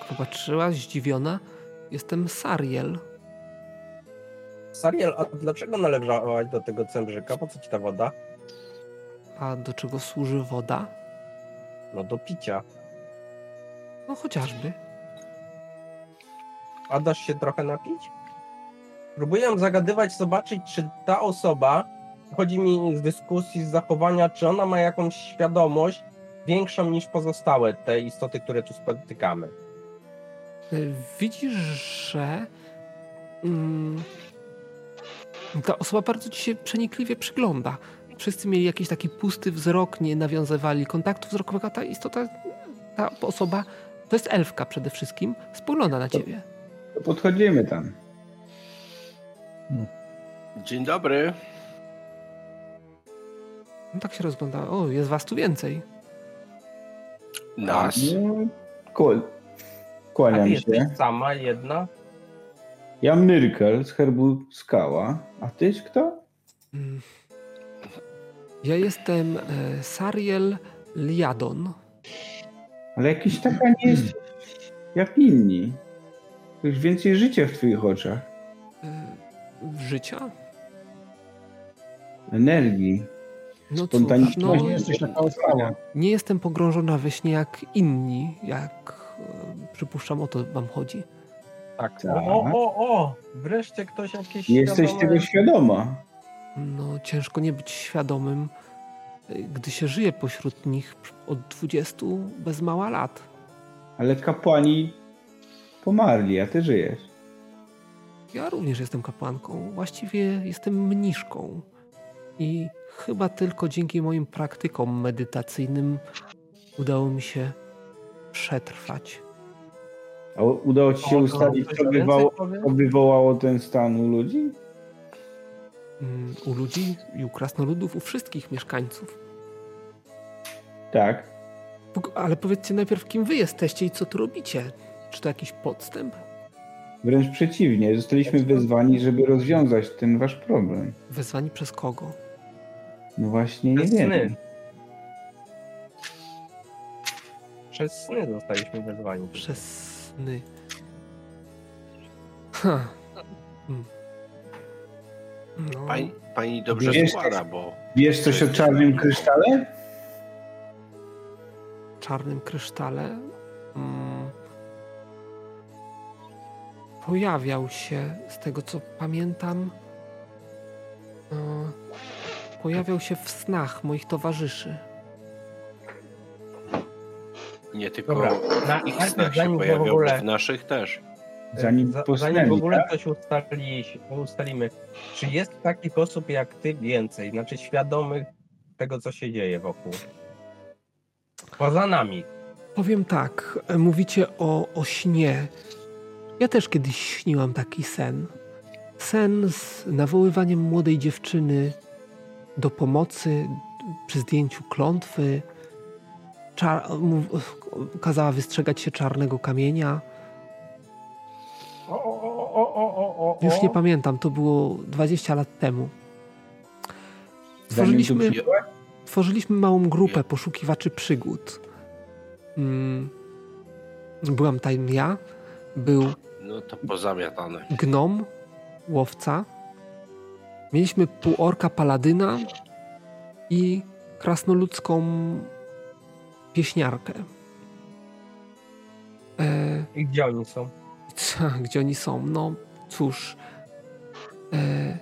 Popatrzyła, zdziwiona. Jestem Sariel. Sariel, a dlaczego należałaś do tego cembrzyka? Po co ci ta woda? A do czego służy woda? No do picia. No chociażby. A dasz się trochę napić? Próbuję zagadywać, zobaczyć, czy ta osoba, chodzi mi z dyskusji, z zachowania, czy ona ma jakąś świadomość większą niż pozostałe te istoty, które tu spotykamy. Widzisz, że mm, ta osoba bardzo ci się przenikliwie przygląda. Wszyscy mieli jakiś taki pusty wzrok, nie nawiązywali kontaktu wzrokowego, a ta istota, ta osoba, to jest elfka przede wszystkim, spogląda na ciebie. To podchodzimy tam. Dzień dobry. No tak się rozgląda. O, jest was tu więcej. Nas. No, kł- A ty kłaniam jesteś się. sama, jedna? Ja Nyrkel z herbu Skała. A tyś kto? Mm. Ja jestem e, Sariel Liadon. Ale jakiś taka nie jest jak inni. Już więcej życia w twoich oczach. E, życia? Energii. No cóż, Spontaniczności. no, nie jesteś taka ostała. nie jestem pogrążona we śnie jak inni, jak przypuszczam o to wam chodzi. Tak. Tak. O, o, o! Wreszcie ktoś jakiś Nie jesteś świadomy- tego świadoma. No ciężko nie być świadomym, e, gdy się żyje pośród nich od 20 bez mała lat. Ale kapłani pomarli, a ty żyjesz. Ja również jestem kapłanką, właściwie jestem mniszką. I chyba tylko dzięki moim praktykom medytacyjnym udało mi się przetrwać. A udało ci się O, ustalić, co, wywołało, co wywołało ten stan u ludzi? Mm, U ludzi i u krasnoludów, u wszystkich mieszkańców. Tak. Ale powiedzcie najpierw, kim wy jesteście i co tu robicie? Czy to jakiś podstęp? Wręcz przeciwnie, zostaliśmy wezwani, żeby rozwiązać ten wasz problem. Wezwani przez kogo? No właśnie, nie Przez wiem. Przez sny zostaliśmy wezwani. Przez sny. Ha. Hmm. No, Pani, pani dobrze Wiesz, składa, bo Wiesz coś o czarnym krysztale? czarnym krysztale. Mm, pojawiał się, z tego co pamiętam, e, pojawiał się w snach moich towarzyszy. Nie tylko Dobra, na, w ich snach się zanim w ogóle, w naszych też. Zanim zanim w ogóle tak? coś ustali, ustalimy, czy jest taki osób jak ty więcej, znaczy świadomych tego, co się dzieje wokół? Poza nami. Powiem tak, mówicie o, o śnie. Ja też kiedyś śniłam taki sen. Sen z nawoływaniem młodej dziewczyny do pomocy przy zdjęciu klątwy. Czar- kazała wystrzegać się czarnego kamienia. O, o, o, o, o, o, o. Już nie pamiętam, to było 20 lat temu. Przyjechałeś? tworzyliśmy małą grupę poszukiwaczy przygód. Mm. Byłam tam ja, był No to pozamiatane. gnom, łowca. Mieliśmy półorka paladyna i krasnoludzką pieśniarkę. I gdzie oni są? co, gdzie oni są? No cóż. E,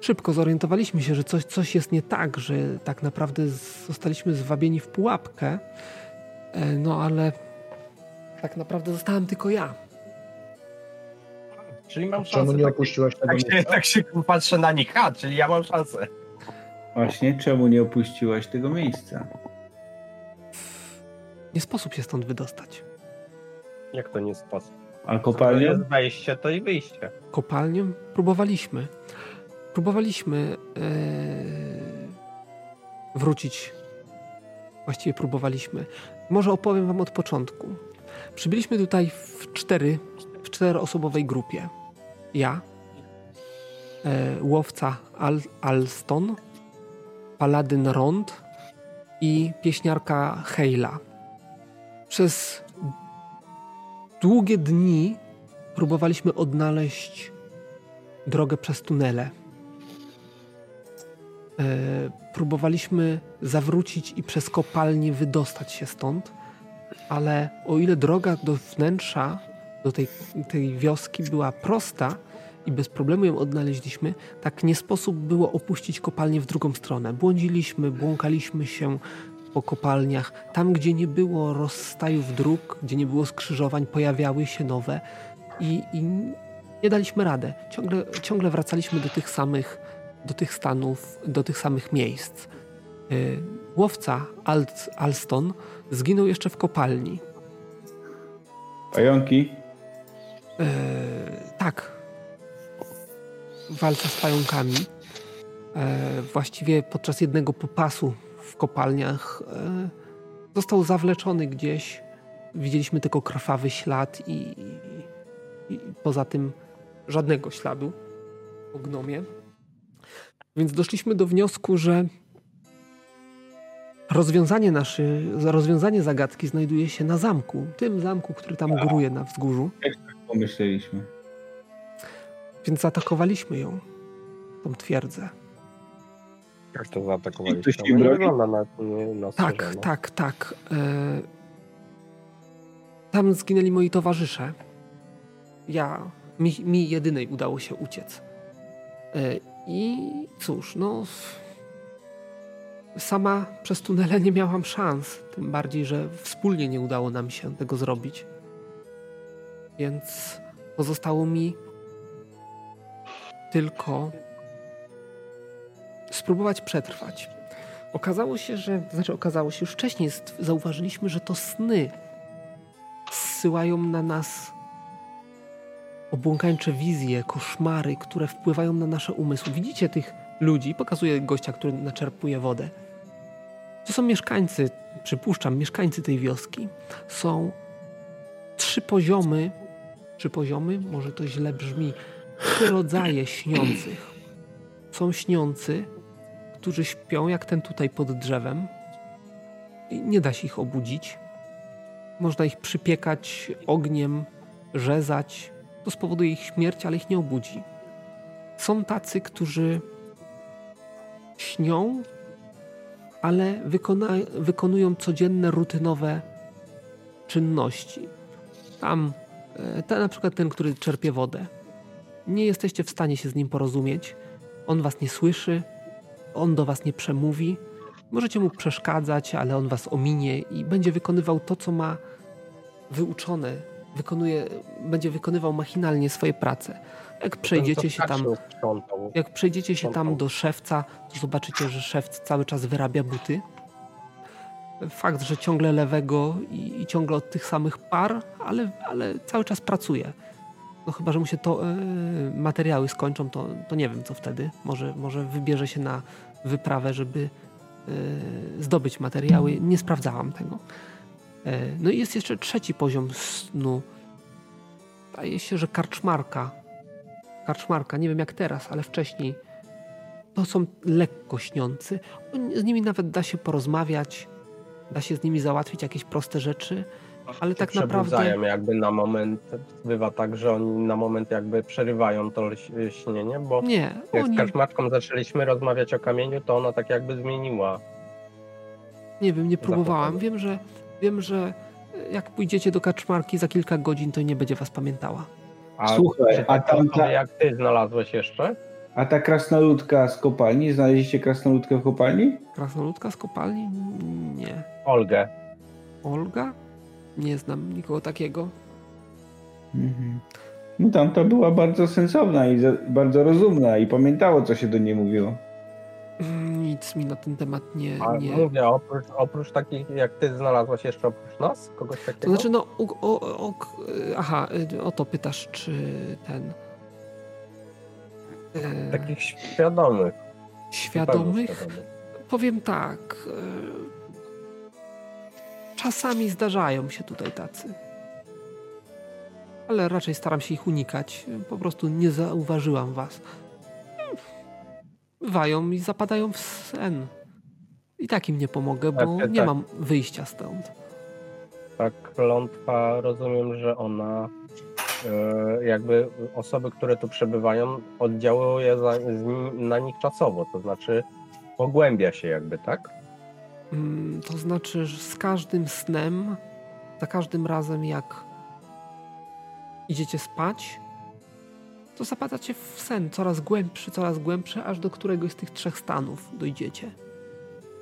szybko zorientowaliśmy się, że coś, coś jest nie tak, że tak naprawdę zostaliśmy zwabieni w pułapkę. E, no ale tak naprawdę zostałem tylko ja. Czyli mam Czemu szansę. nie Tak, opuściłaś tego tak, się, miejsca? tak się patrzę na nich. A, czyli ja mam szansę. Właśnie, czemu nie opuściłaś tego miejsca? Nie sposób się stąd wydostać. Jak to nie sposób? A To kopalnia? jest wejście, to i wyjście. kopalnię próbowaliśmy. Próbowaliśmy e, wrócić. Właściwie próbowaliśmy. Może opowiem wam od początku. Przybyliśmy tutaj w cztery, w czteroosobowej grupie. Ja, e, łowca Al, Alston, paladyn Rond i pieśniarka Heila. Przez długie dni próbowaliśmy odnaleźć drogę przez tunele. E, próbowaliśmy zawrócić i przez kopalnię wydostać się stąd, ale o ile droga do wnętrza, do tej, tej wioski była prosta i bez problemu ją odnaleźliśmy, tak nie sposób było opuścić kopalnię w drugą stronę. Błądziliśmy, błąkaliśmy się po kopalniach. Tam, gdzie nie było rozstajów dróg, gdzie nie było skrzyżowań, pojawiały się nowe i, i nie daliśmy radę. Ciągle, ciągle wracaliśmy do tych samych, do tych stanów, do tych samych miejsc. Y, Łowca Alston zginął jeszcze w kopalni. Pająki? E, tak. W walce z pająkami. E, właściwie podczas jednego popasu w kopalniach e, został zawleczony gdzieś. Widzieliśmy tylko krwawy ślad i, i, i poza tym żadnego śladu po gnomie. Więc doszliśmy do wniosku, że rozwiązanie, naszy, rozwiązanie zagadki znajduje się na zamku. Tym zamku, który tam góruje na wzgórzu. Pomyśleliśmy. Więc zaatakowaliśmy ją, tą twierdzę. Jak to zaatakowaliście? No nie wygląda na, na Tak, strzeżone. tak, tak. E... Tam zginęli moi towarzysze. Ja, mi, mi jedynej udało się uciec. E... I cóż, no. Sama przez tunele nie miałam szans. Tym bardziej, że wspólnie nie udało nam się tego zrobić. Więc pozostało mi tylko spróbować przetrwać. Okazało się, że, znaczy okazało się, już wcześniej zauważyliśmy, że to sny zsyłają na nas obłąkańcze wizje, koszmary, które wpływają na nasze umysły. Widzicie tych ludzi, pokazuję gościa, który naczerpuje wodę. To są mieszkańcy, przypuszczam, mieszkańcy tej wioski. Są trzy poziomy, trzy poziomy, może to źle brzmi, trzy rodzaje śniących. Są śniący, którzy śpią jak ten tutaj pod drzewem. I nie da się ich obudzić. Można ich przypiekać ogniem, rzezać. To spowoduje ich śmierć, ale ich nie obudzi. Są tacy, którzy śnią, ale wykona, wykonują codzienne, rutynowe czynności. Tam, e, ten, na przykład ten, który czerpie wodę. Nie jesteście w stanie się z nim porozumieć. On was nie słyszy, on do was nie przemówi. Możecie mu przeszkadzać, ale on was ominie i będzie wykonywał to, co ma wyuczone. Wykonuje, będzie wykonywał machinalnie swoje prace. Jak przejdziecie się tam, jak przejdziecie się tam do szewca, to zobaczycie, że szewc cały czas wyrabia buty. fakt, że ciągle lewego i, i ciągle od tych samych par, ale, ale cały czas pracuje. No chyba, że mu się to e, materiały skończą, to, to nie wiem co wtedy. Może, może wybierze się na wyprawę, żeby e, zdobyć materiały. Nie sprawdzałam tego. E, no i jest jeszcze trzeci poziom snu. Zdaje się, że karczmarka. Karczmarka, nie wiem jak teraz, ale wcześniej. To są lekko śniący. Z nimi nawet da się porozmawiać, da się z nimi załatwić jakieś proste rzeczy, ale tak naprawdę. Jakby na moment, bywa tak, że oni na moment jakby przerywają to śnienie, bo Nie, jak oni, z karczmaczką zaczęliśmy rozmawiać o kamieniu, to ona tak jakby zmieniła. nie wiem, nie próbowałam. Wiem, że wiem, że jak pójdziecie do kaczmarki za kilka godzin, to nie będzie was pamiętała. A Słuchaj, a tam ta- jak ty znalazłeś jeszcze? A ta krasnoludka z kopalni, znaleźliście krasnoludkę w kopalni? Krasnoludka z kopalni? Nie. Olgę. Olga? Nie znam nikogo takiego. Mhm. No tamta była bardzo sensowna i za, bardzo rozumna i pamiętało, co się do niej mówiło. Mm, Nic mi na ten temat nie. A nie. mówię, oprócz, oprócz takich jak ty znalazłaś jeszcze oprócz nas? Kogoś takiego? To znaczy, no, o, o, o, aha, y, o to pytasz, czy ten. E, Takich świadomych. świadomych? Powiem tak. Czasami zdarzają się tutaj tacy. Ale raczej staram się ich unikać. Po prostu nie zauważyłam was. Bywają i zapadają w sen. I tak im nie pomogę, bo Tak, tak, nie tak. mam wyjścia stąd. Ta klątwa, rozumiem, że ona e, jakby osoby, które tu przebywają, oddziałuje na nich czasowo, to znaczy pogłębia się jakby, tak? Mm, To znaczy, że z każdym snem, za każdym razem jak idziecie spać, to zapadacie w sen coraz głębszy, coraz głębszy, aż do któregoś z tych trzech stanów dojdziecie.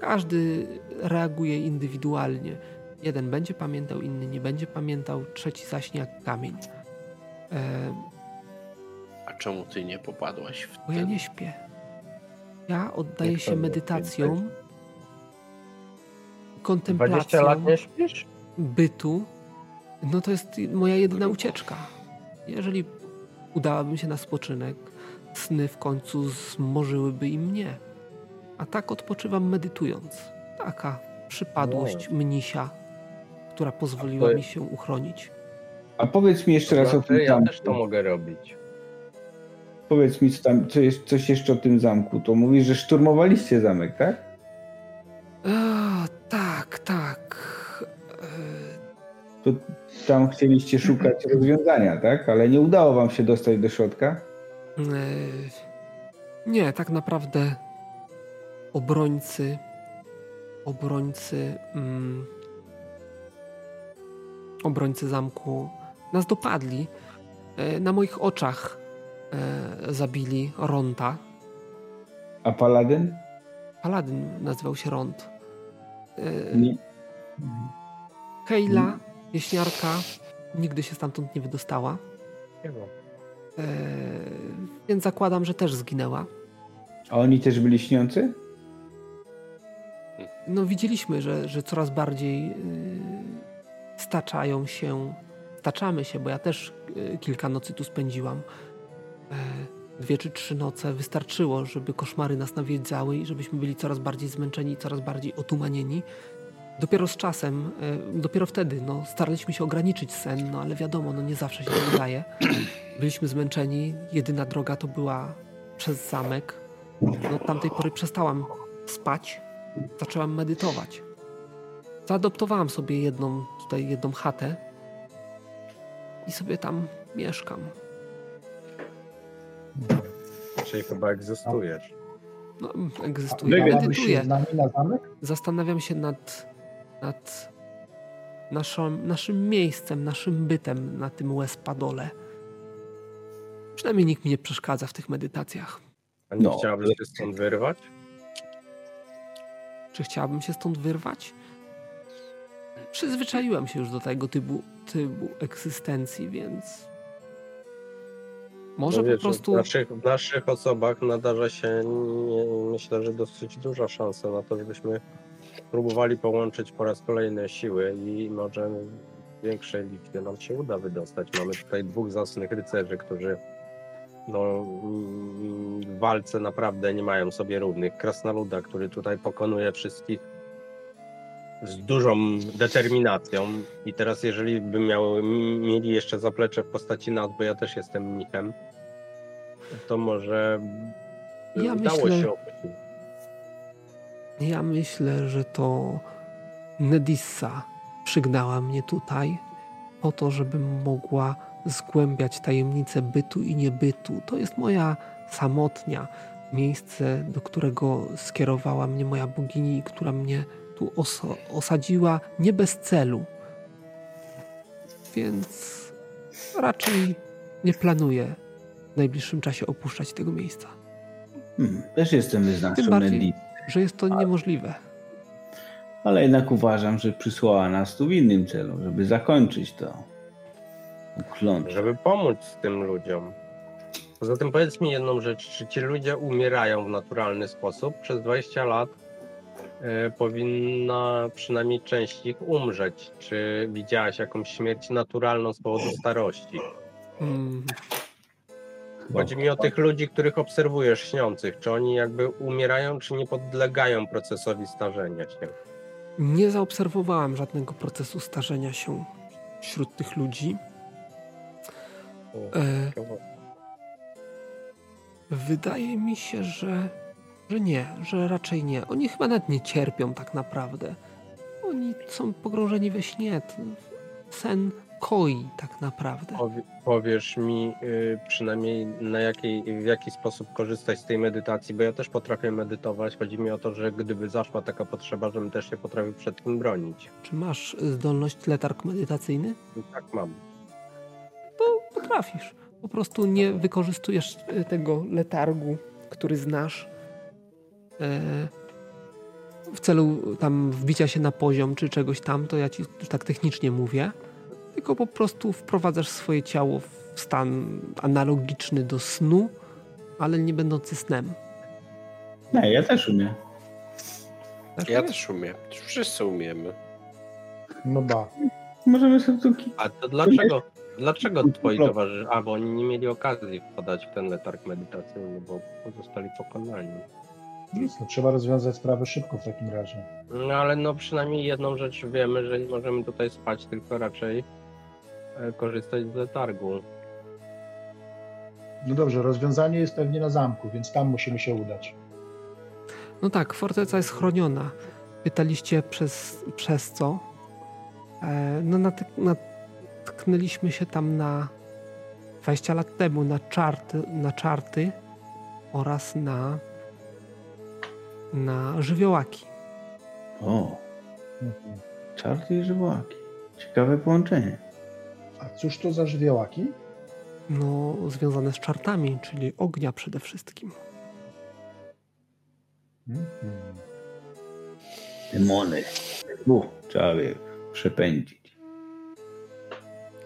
Każdy reaguje indywidualnie. Jeden będzie pamiętał, inny nie będzie pamiętał, trzeci zaśnie jak kamień. E, A czemu ty nie popadłaś w bo ja ten... nie śpię. Ja oddaję Jak się to medytacjom, 20 kontemplacjom. lat nie śpisz? bytu, no to jest moja jedyna ucieczka. Jeżeli udałabym się na spoczynek, sny w końcu zmorzyłyby i mnie. A tak odpoczywam medytując. Taka przypadłość mnisia, która pozwoliła mi się uchronić. A powiedz mi jeszcze raz o tym ja zamku. też to mogę robić. Powiedz mi co tam, co jest, coś jeszcze o tym zamku. To mówisz, że szturmowaliście zamek, tak? A, tak, tak. To tam chcieliście szukać rozwiązania, tak? Ale nie udało wam się dostać do środka? E, Nie, tak naprawdę obrońcy, obrońcy, mm, obrońcy zamku nas dopadli. E, Na moich oczach e, zabili Ronta. A paladyn? Paladyn nazywał się Ront. E, Nie. Kejla, wieśniarka, nigdy się stamtąd nie wydostała. Nie wiem. E, Więc zakładam, że też zginęła. A oni też byli śniący? No widzieliśmy, że, że coraz bardziej yy, staczają się, staczamy się, bo ja też kilka nocy tu spędziłam. Dwie czy trzy noce wystarczyło, żeby koszmary nas nawiedzały i żebyśmy byli coraz bardziej zmęczeni coraz bardziej otumanieni. Dopiero z czasem, e, dopiero wtedy, no, staraliśmy się ograniczyć sen, no ale wiadomo, no nie zawsze się to udaje. Byliśmy zmęczeni, jedyna droga to była przez zamek. No, od tamtej pory przestałam spać, zaczęłam medytować. Zaadoptowałam sobie jedną, tutaj jedną chatę i sobie tam mieszkam. Czyli chyba egzystujesz. No, egzystuję, medytuję. Zastanawiam się nad, nad naszą, naszym miejscem, naszym bytem na tym Westpadole. Przynajmniej nikt mi nie przeszkadza w tych medytacjach. A nie No. chciałabyś się stąd wyrwać? Czy chciałabym się stąd wyrwać? Przyzwyczaiłem się już do tego typu, typu egzystencji, więc może No wiesz, po prostu... W naszych, w naszych osobach nadarza się, nie, myślę, że dosyć duża szansa na to, żebyśmy próbowali połączyć po raz kolejny siły i może większej liczbie nam się uda wydostać. Mamy tutaj dwóch zacnych rycerzy, którzy no, w walce naprawdę nie mają sobie równych. Krasnoluda, który tutaj pokonuje wszystkich z dużą determinacją. I teraz, jeżeli by miał, mieli jeszcze zaplecze w postaci nas, bo ja też jestem mnichem, to może Ja udało myślę- się. Ja myślę, że to Nedissa przygnała mnie tutaj po to, żebym mogła zgłębiać tajemnice bytu i niebytu. To jest moja samotnia, miejsce, do którego skierowała mnie moja bogini, która mnie tu oso- osadziła nie bez celu. Więc raczej nie planuję w najbliższym czasie opuszczać tego miejsca. Hmm, też jestem Tym wyznawcą bardziej- Nedli, Że jest to niemożliwe. ale jednak uważam, że przysłała nas tu w innym celu, żeby zakończyć to. Klątwę. żeby pomóc tym ludziom. Poza tym powiedz mi jedną rzecz, czy ci ludzie umierają w naturalny sposób? Przez 20 lat powinna przynajmniej część ich umrzeć. Czy widziałaś jakąś śmierć naturalną z powodu starości? Mm. Chodzi mi o tych ludzi, których obserwujesz śniących. Czy oni jakby umierają, czy nie podlegają procesowi starzenia się? Nie zaobserwowałam żadnego procesu starzenia się wśród tych ludzi. E, wydaje mi się, że, że nie, że raczej nie. Oni chyba nawet nie cierpią tak naprawdę. Oni są pogrążeni we śnie. Sen koi tak naprawdę. Powie, powiesz mi y, przynajmniej na jakiej, w jaki sposób korzystać z tej medytacji, bo ja też potrafię medytować. Chodzi mi o to, że gdyby zaszła taka potrzeba, żebym też się potrafił przed tym bronić. Czy masz zdolność letarg medytacyjny? Tak mam. To potrafisz. Po prostu nie wykorzystujesz e, tego letargu, który znasz w celu tam wbicia się na poziom czy czegoś tam, to ja ci tak technicznie mówię, tylko po prostu wprowadzasz swoje ciało w stan analogiczny do snu, ale nie będący snem. Nie, ja też umiem. Tak Ja też umiem. Wszyscy umiemy. No ba. Możemy sobie tu A to dlaczego, dlaczego twoi towarzysze, a bo oni nie mieli okazji wpadać w ten letarg medytacyjny, bo zostali pokonani. Nic, no, trzeba rozwiązać sprawę szybko w takim razie. No ale no przynajmniej jedną rzecz wiemy, że nie możemy tutaj spać, tylko raczej e, korzystać z letargu. No dobrze, rozwiązanie jest pewnie na zamku, więc tam musimy się udać. No tak, forteca jest chroniona. Pytaliście przez, przez co? E, no natyk- natknęliśmy się tam na 20 lat temu na czarty, na czarty oraz na na żywiołaki. O, czarty i żywiołaki. Ciekawe połączenie. A cóż to za żywiołaki? No, związane z czartami, czyli ognia przede wszystkim. Mhm. Demony. U, trzeba je przepędzić.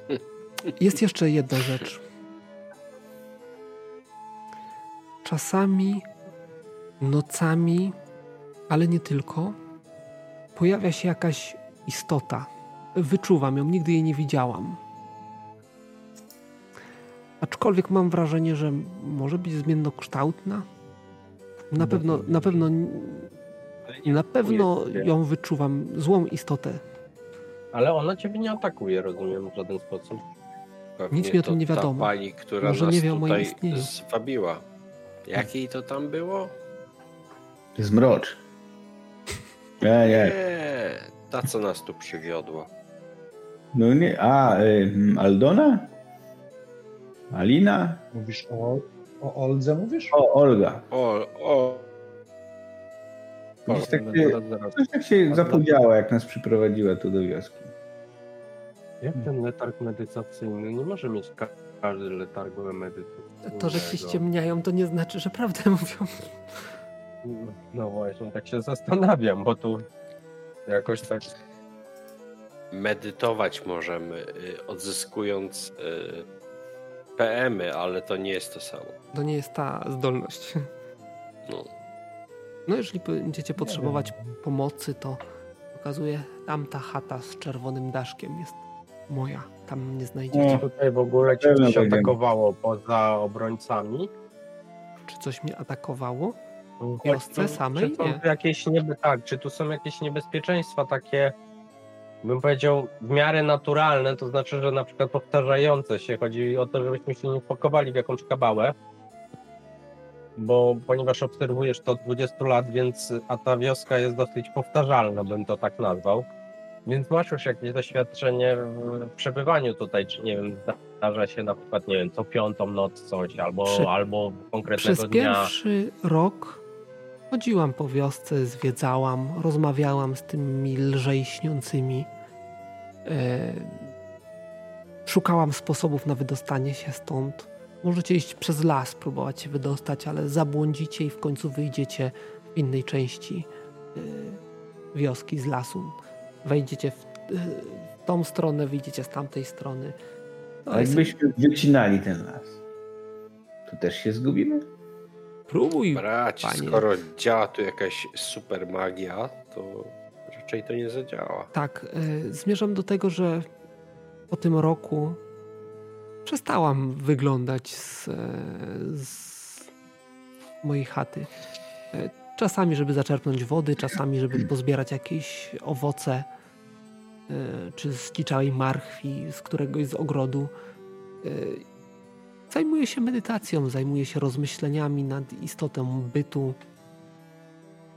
Jest jeszcze jedna rzecz. Czasami, nocami, ale nie tylko, pojawia się jakaś istota. Wyczuwam ją, nigdy jej nie widziałam. Aczkolwiek mam wrażenie, że może być zmiennokształtna. Na pewno, na pewno, na pewno ją wyczuwam, złą istotę. Ale ona ciebie nie atakuje, rozumiem, w żaden sposób. Pewnie Nic mi o tym nie wiadomo. Pani, która Może nas nie wie o moim istnieniu. zwabiła. Jakiej to tam było? Zmrocz. Nie, nie. Nie, ta co nas tu przywiodła. No nie. A, y, Aldona? Alina? Mówisz o, o Oldze, mówisz? O, Olga. O, o, Coś tak, Zaraz, się, zaraz, zaraz. coś tak się zapodziała, jak nas przyprowadziła tu do wioski. Jak ten letarg medytacyjny? Nie może mieć ka- każdy letargu medytacyjnego. To, że się ściemniają, to nie znaczy, że prawdę mówią. No, właśnie, tak się zastanawiam, bo tu jakoś tak... medytować możemy, y, odzyskując y, PM-y, ale to nie jest to samo. To nie jest ta zdolność. No. No jeżeli będziecie potrzebować pomocy, to okazuje tamta chata z czerwonym daszkiem jest moja. Tam mnie znajdziecie. O. Tutaj w ogóle coś tak atakowało poza obrońcami. Czy coś mnie atakowało? Chodź, wiosce samej? Czy są Nie. jakieś niebe... tak, czy tu są jakieś niebezpieczeństwa takie, bym powiedział, w miarę naturalne, to znaczy, że na przykład powtarzające się. Chodzi o to, żebyśmy się nie wpakowali w jakąś kabałę. Bo ponieważ obserwujesz to od 20 lat, więc a ta wioska jest dosyć powtarzalna, bym to tak nazwał. Więc masz już jakieś doświadczenie w przebywaniu tutaj, czy nie wiem, zdarza się na przykład, nie wiem, co piątą noc coś, albo, Przy- albo konkretnego Przez dnia. pierwszy rok chodziłam po wiosce, zwiedzałam, rozmawiałam z tymi lżej śniącymi. E, szukałam sposobów na wydostanie się stąd. Możecie iść przez las, próbować się wydostać, ale zabłądzicie i w końcu wyjdziecie w innej części e, wioski z lasu. Wejdziecie w, e, w tą stronę, wyjdziecie z tamtej strony. To A jest- jakbyśmy wycinali ten las, to też się zgubimy? Próbuj Bracie, Panie. skoro działa tu jakaś super magia, to raczej to nie zadziała. Tak, y, zmierzam do tego, że po tym roku przestałam wyglądać z, e, z mojej chaty. E, Czasami, żeby zaczerpnąć wody, czasami, żeby pozbierać jakieś owoce, e, czy z kiczałej marchwi, z któregoś z ogrodu. E, Zajmuję się medytacją, zajmuję się rozmyśleniami nad istotą bytu.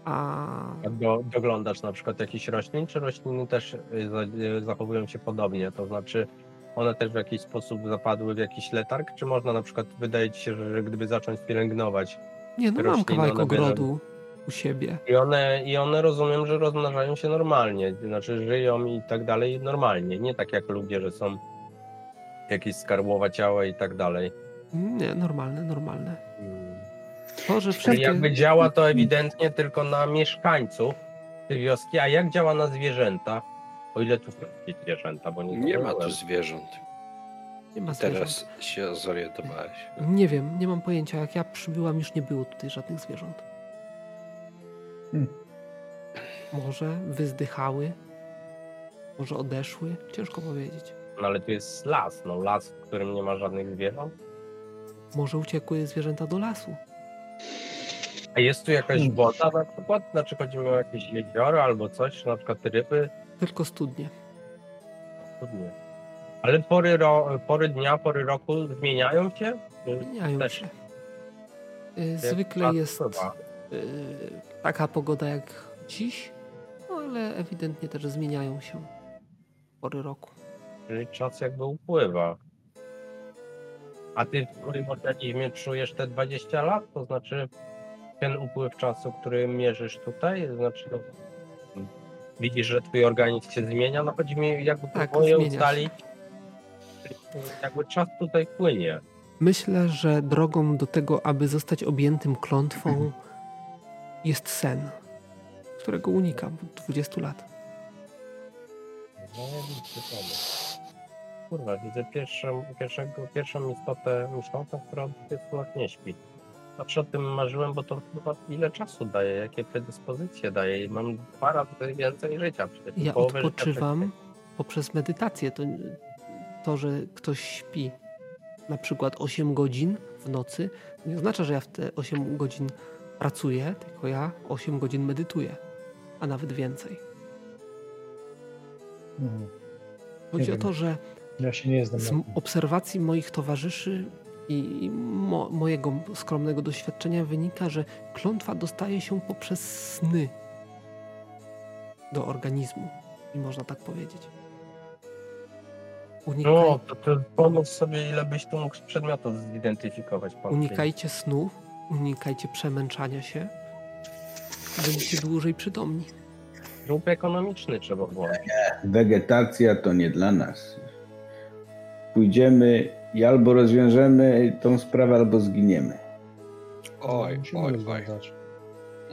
A Do, doglądasz na przykład jakichś roślin, czy rośliny też y, y, zachowują się podobnie? To znaczy, one też w jakiś sposób zapadły w jakiś letarg, czy można na przykład, wydaje ci się, że gdyby zacząć pielęgnować Nie, no mam rośliny, kawałek one bierze- ogrodu u siebie. i one, i one rozumiem, że rozmnażają się normalnie, znaczy żyją i tak dalej normalnie, nie tak jak ludzie, że są jakieś skarłowaciałe i tak dalej. Nie, normalne, normalne. Mm. To, że Czyli wszystkie... jakby działa to ewidentnie tylko na mieszkańców tej wioski, a jak działa na zwierzęta? O ile tu są zwierzęta, bo nie, Nie ma tu zwierząt. Nie ma zwierząt. Teraz się zorientowałeś. Nie wiem, nie mam pojęcia. Jak ja przybyłam, już nie było tutaj żadnych zwierząt. Hmm. Może wyzdychały, może odeszły. Ciężko powiedzieć. No ale tu jest las, no las, w którym nie ma żadnych zwierząt. Może uciekły zwierzęta do lasu. A jest tu jakaś woda na przykład? Znaczy chodzi o jakieś jezioro albo coś, na przykład ryby? Tylko studnie. Trudnie. Ale pory, ro, pory dnia, pory roku zmieniają się? Zmieniają Też. się. Y, Jak Zwykle czas jest pływa. y, taka pogoda jak dziś, no ale ewidentnie też zmieniają się pory roku. Czyli czas jakby upływa. A ty w swoim organizmie czujesz te 20 lat? To znaczy ten upływ czasu, który mierzysz tutaj? To znaczy no, widzisz, że twój organizm się zmienia? No chodzi mi jakby Tak, się. ustalić jakby czas tutaj płynie. Myślę, że drogą do tego, aby zostać objętym klątwą, jest sen, którego unikam od 20 lat. Zajebisty pomysł. Kurwa, widzę pierwszą, pierwszego, pierwszą istotę myślącą, która od 20 lat nie śpi. Zawsze o tym marzyłem, bo to chyba ile czasu daje, jakie predyspozycje daje. I Mam dwa razy więcej życia. Przecież Ja odpoczywam poprzez medytację. To, to, że ktoś śpi na przykład 8 godzin w nocy, nie oznacza, że ja w te 8 godzin pracuję, tylko ja 8 godzin medytuję, a nawet więcej. Mhm. Chodzi o to, że Ja się nie znam. z na m- tym. obserwacji moich towarzyszy i mo, mojego skromnego doświadczenia wynika, że klątwa dostaje się poprzez sny do organizmu, i można tak powiedzieć. Unikaj, No, to, to pomóc sobie, ile byś tu mógł przedmiotów zidentyfikować. pan unikajcie snu, unikajcie przemęczania się. Będziecie dłużej przytomni. Ruch ekonomiczny trzeba włączyć. Wegetacja to nie dla nas. Pójdziemy i albo rozwiążemy tą sprawę, albo zginiemy. Oj, Musimy oj, oj. rozwiązać.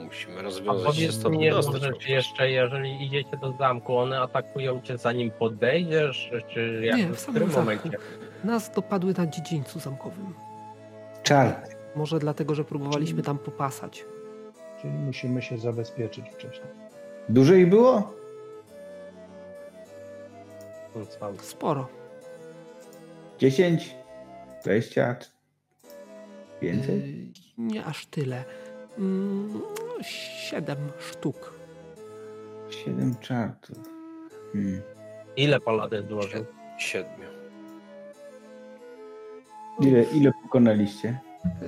Musimy rozwiązać się stąd jedną dostać. rzecz jeszcze, jeżeli idziecie do zamku, one atakują cię zanim podejdziesz, czy jak Nie, w w samym którym zamku. momencie? Nas dopadły na dziedzińcu zamkowym. Czarny. Może dlatego, że próbowaliśmy tam popasać. Czyli musimy się zabezpieczyć wcześniej. Dużo ich było? Sporo. 10? 20? Więcej? Y, nie aż tyle. Mm, Siedem sztuk. 7 czartów. Hmm. Ile paladyn złożył? Siedmiu. Ile, ile pokonaliście?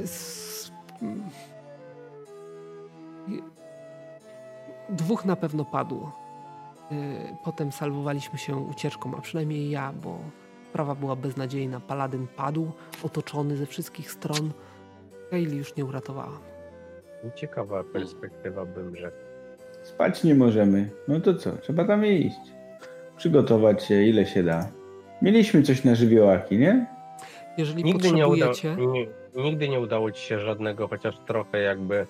Z... i- Dwóch na pewno padło. Y, Potem salwowaliśmy się ucieczką, a przynajmniej ja, bo sprawa była beznadziejna. Paladyn padł, otoczony ze wszystkich stron. Kaylee już nie uratowała. Ciekawa perspektywa bym rzekł. Spać nie możemy. No to co? Trzeba tam iść. Przygotować się ile się da. Mieliśmy coś na żywiołaki, nie? Jeżeli Nigdy nie, uda, potrzebujecie... nie, nigdy nie udało ci się żadnego, chociaż trochę jakby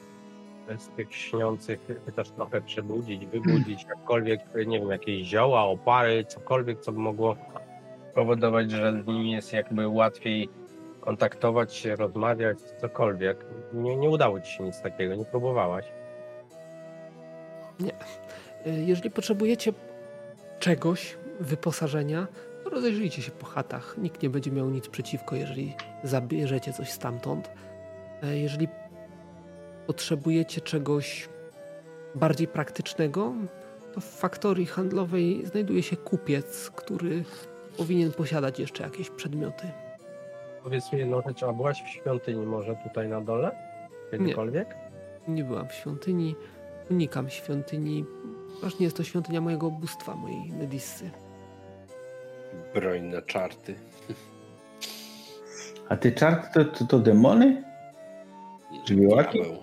z tych śniących, chociaż trochę przebudzić, wybudzić, jakkolwiek, nie wiem, jakieś zioła, opary, cokolwiek, co by mogło powodować, że z nimi jest jakby łatwiej kontaktować się, rozmawiać, cokolwiek. Nie, nie udało ci się nic takiego, nie próbowałaś. Y, Jeżeli potrzebujecie czegoś, wyposażenia, to rozejrzyjcie się po chatach. Nikt nie będzie miał nic przeciwko, jeżeli zabierzecie coś stamtąd. E, Jeżeli potrzebujecie czegoś bardziej praktycznego, to w faktorii handlowej znajduje się kupiec, który powinien posiadać jeszcze jakieś przedmioty. Powiedz mi jedną rzecz, a byłaś w świątyni może tutaj na dole? Kiedykolwiek? Nie byłam w świątyni, unikam świątyni. Właśnie jest to świątynia mojego bóstwa, mojej Nedissy. Broń na czarty. A te czarty to, to, to demony? Żywiołaki? Diabeł.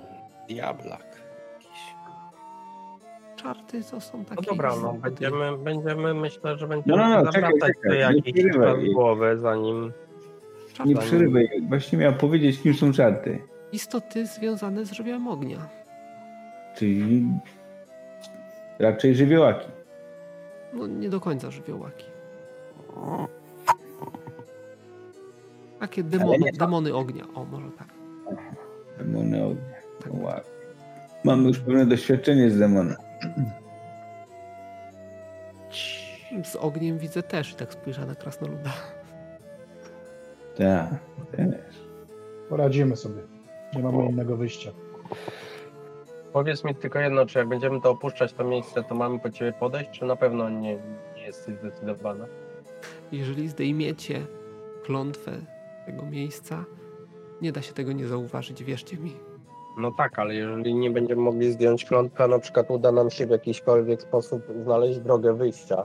Diablak. Czarty to są takie... No dobra, no będziemy, będziemy, myślę, że będziemy No, no, no, czekaj, czekaj, przerywaj. w głowę, zanim... Czarty Nie przerywaj. Właśnie miał powiedzieć, kim są czarty. Istoty związane z żywiołem ognia. Czyli raczej żywiołaki. No nie do końca żywiołaki. Takie demony, demony ognia. O, może tak. Demony ognia. tak. Wow. Mamy już pewne doświadczenie z demonem. Z ogniem widzę też, i tak spojrzę na krasnoluda. Tak. też. Poradzimy sobie. Nie mamy innego wyjścia. Powiedz mi tylko jedno, czy jak będziemy to opuszczać to miejsce, to mamy po ciebie podejść, czy na pewno nie, nie jesteś zdecydowana? Jeżeli zdejmiecie klątwę tego miejsca, nie da się tego nie zauważyć, wierzcie mi. No tak, ale jeżeli nie będziemy mogli zdjąć klątwy, a na przykład uda nam się w jakiśkolwiek sposób znaleźć drogę wyjścia.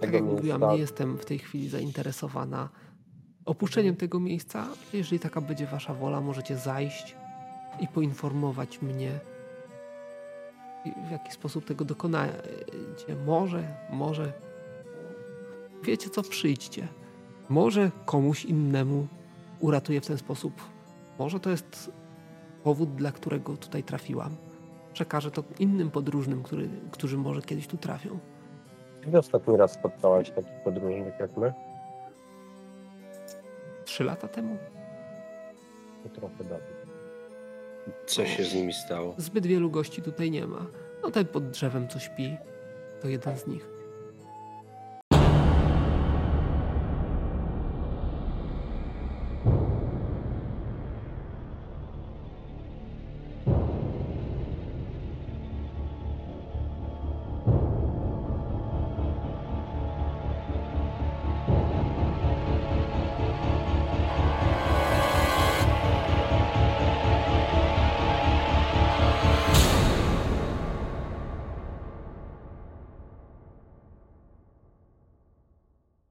Tak jak mówiłam, nie jestem w tej chwili zainteresowana opuszczeniem tego miejsca. Jeżeli taka będzie wasza wola, możecie zajść i poinformować mnie, w jaki sposób tego dokonacie. Może, może. Wiecie co, przyjdźcie. Może komuś innemu uratuję w ten sposób. Może to jest powód, dla którego tutaj trafiłam. Przekażę to innym podróżnym, który, którzy może kiedyś tu trafią. Kiedy ostatni raz spotkałaś takich podróżnych jak my? Trzy lata temu To trochę dawniej. Co się z nimi stało? zbyt wielu gości tutaj nie ma. No ten pod drzewem co śpi, to jeden z nich.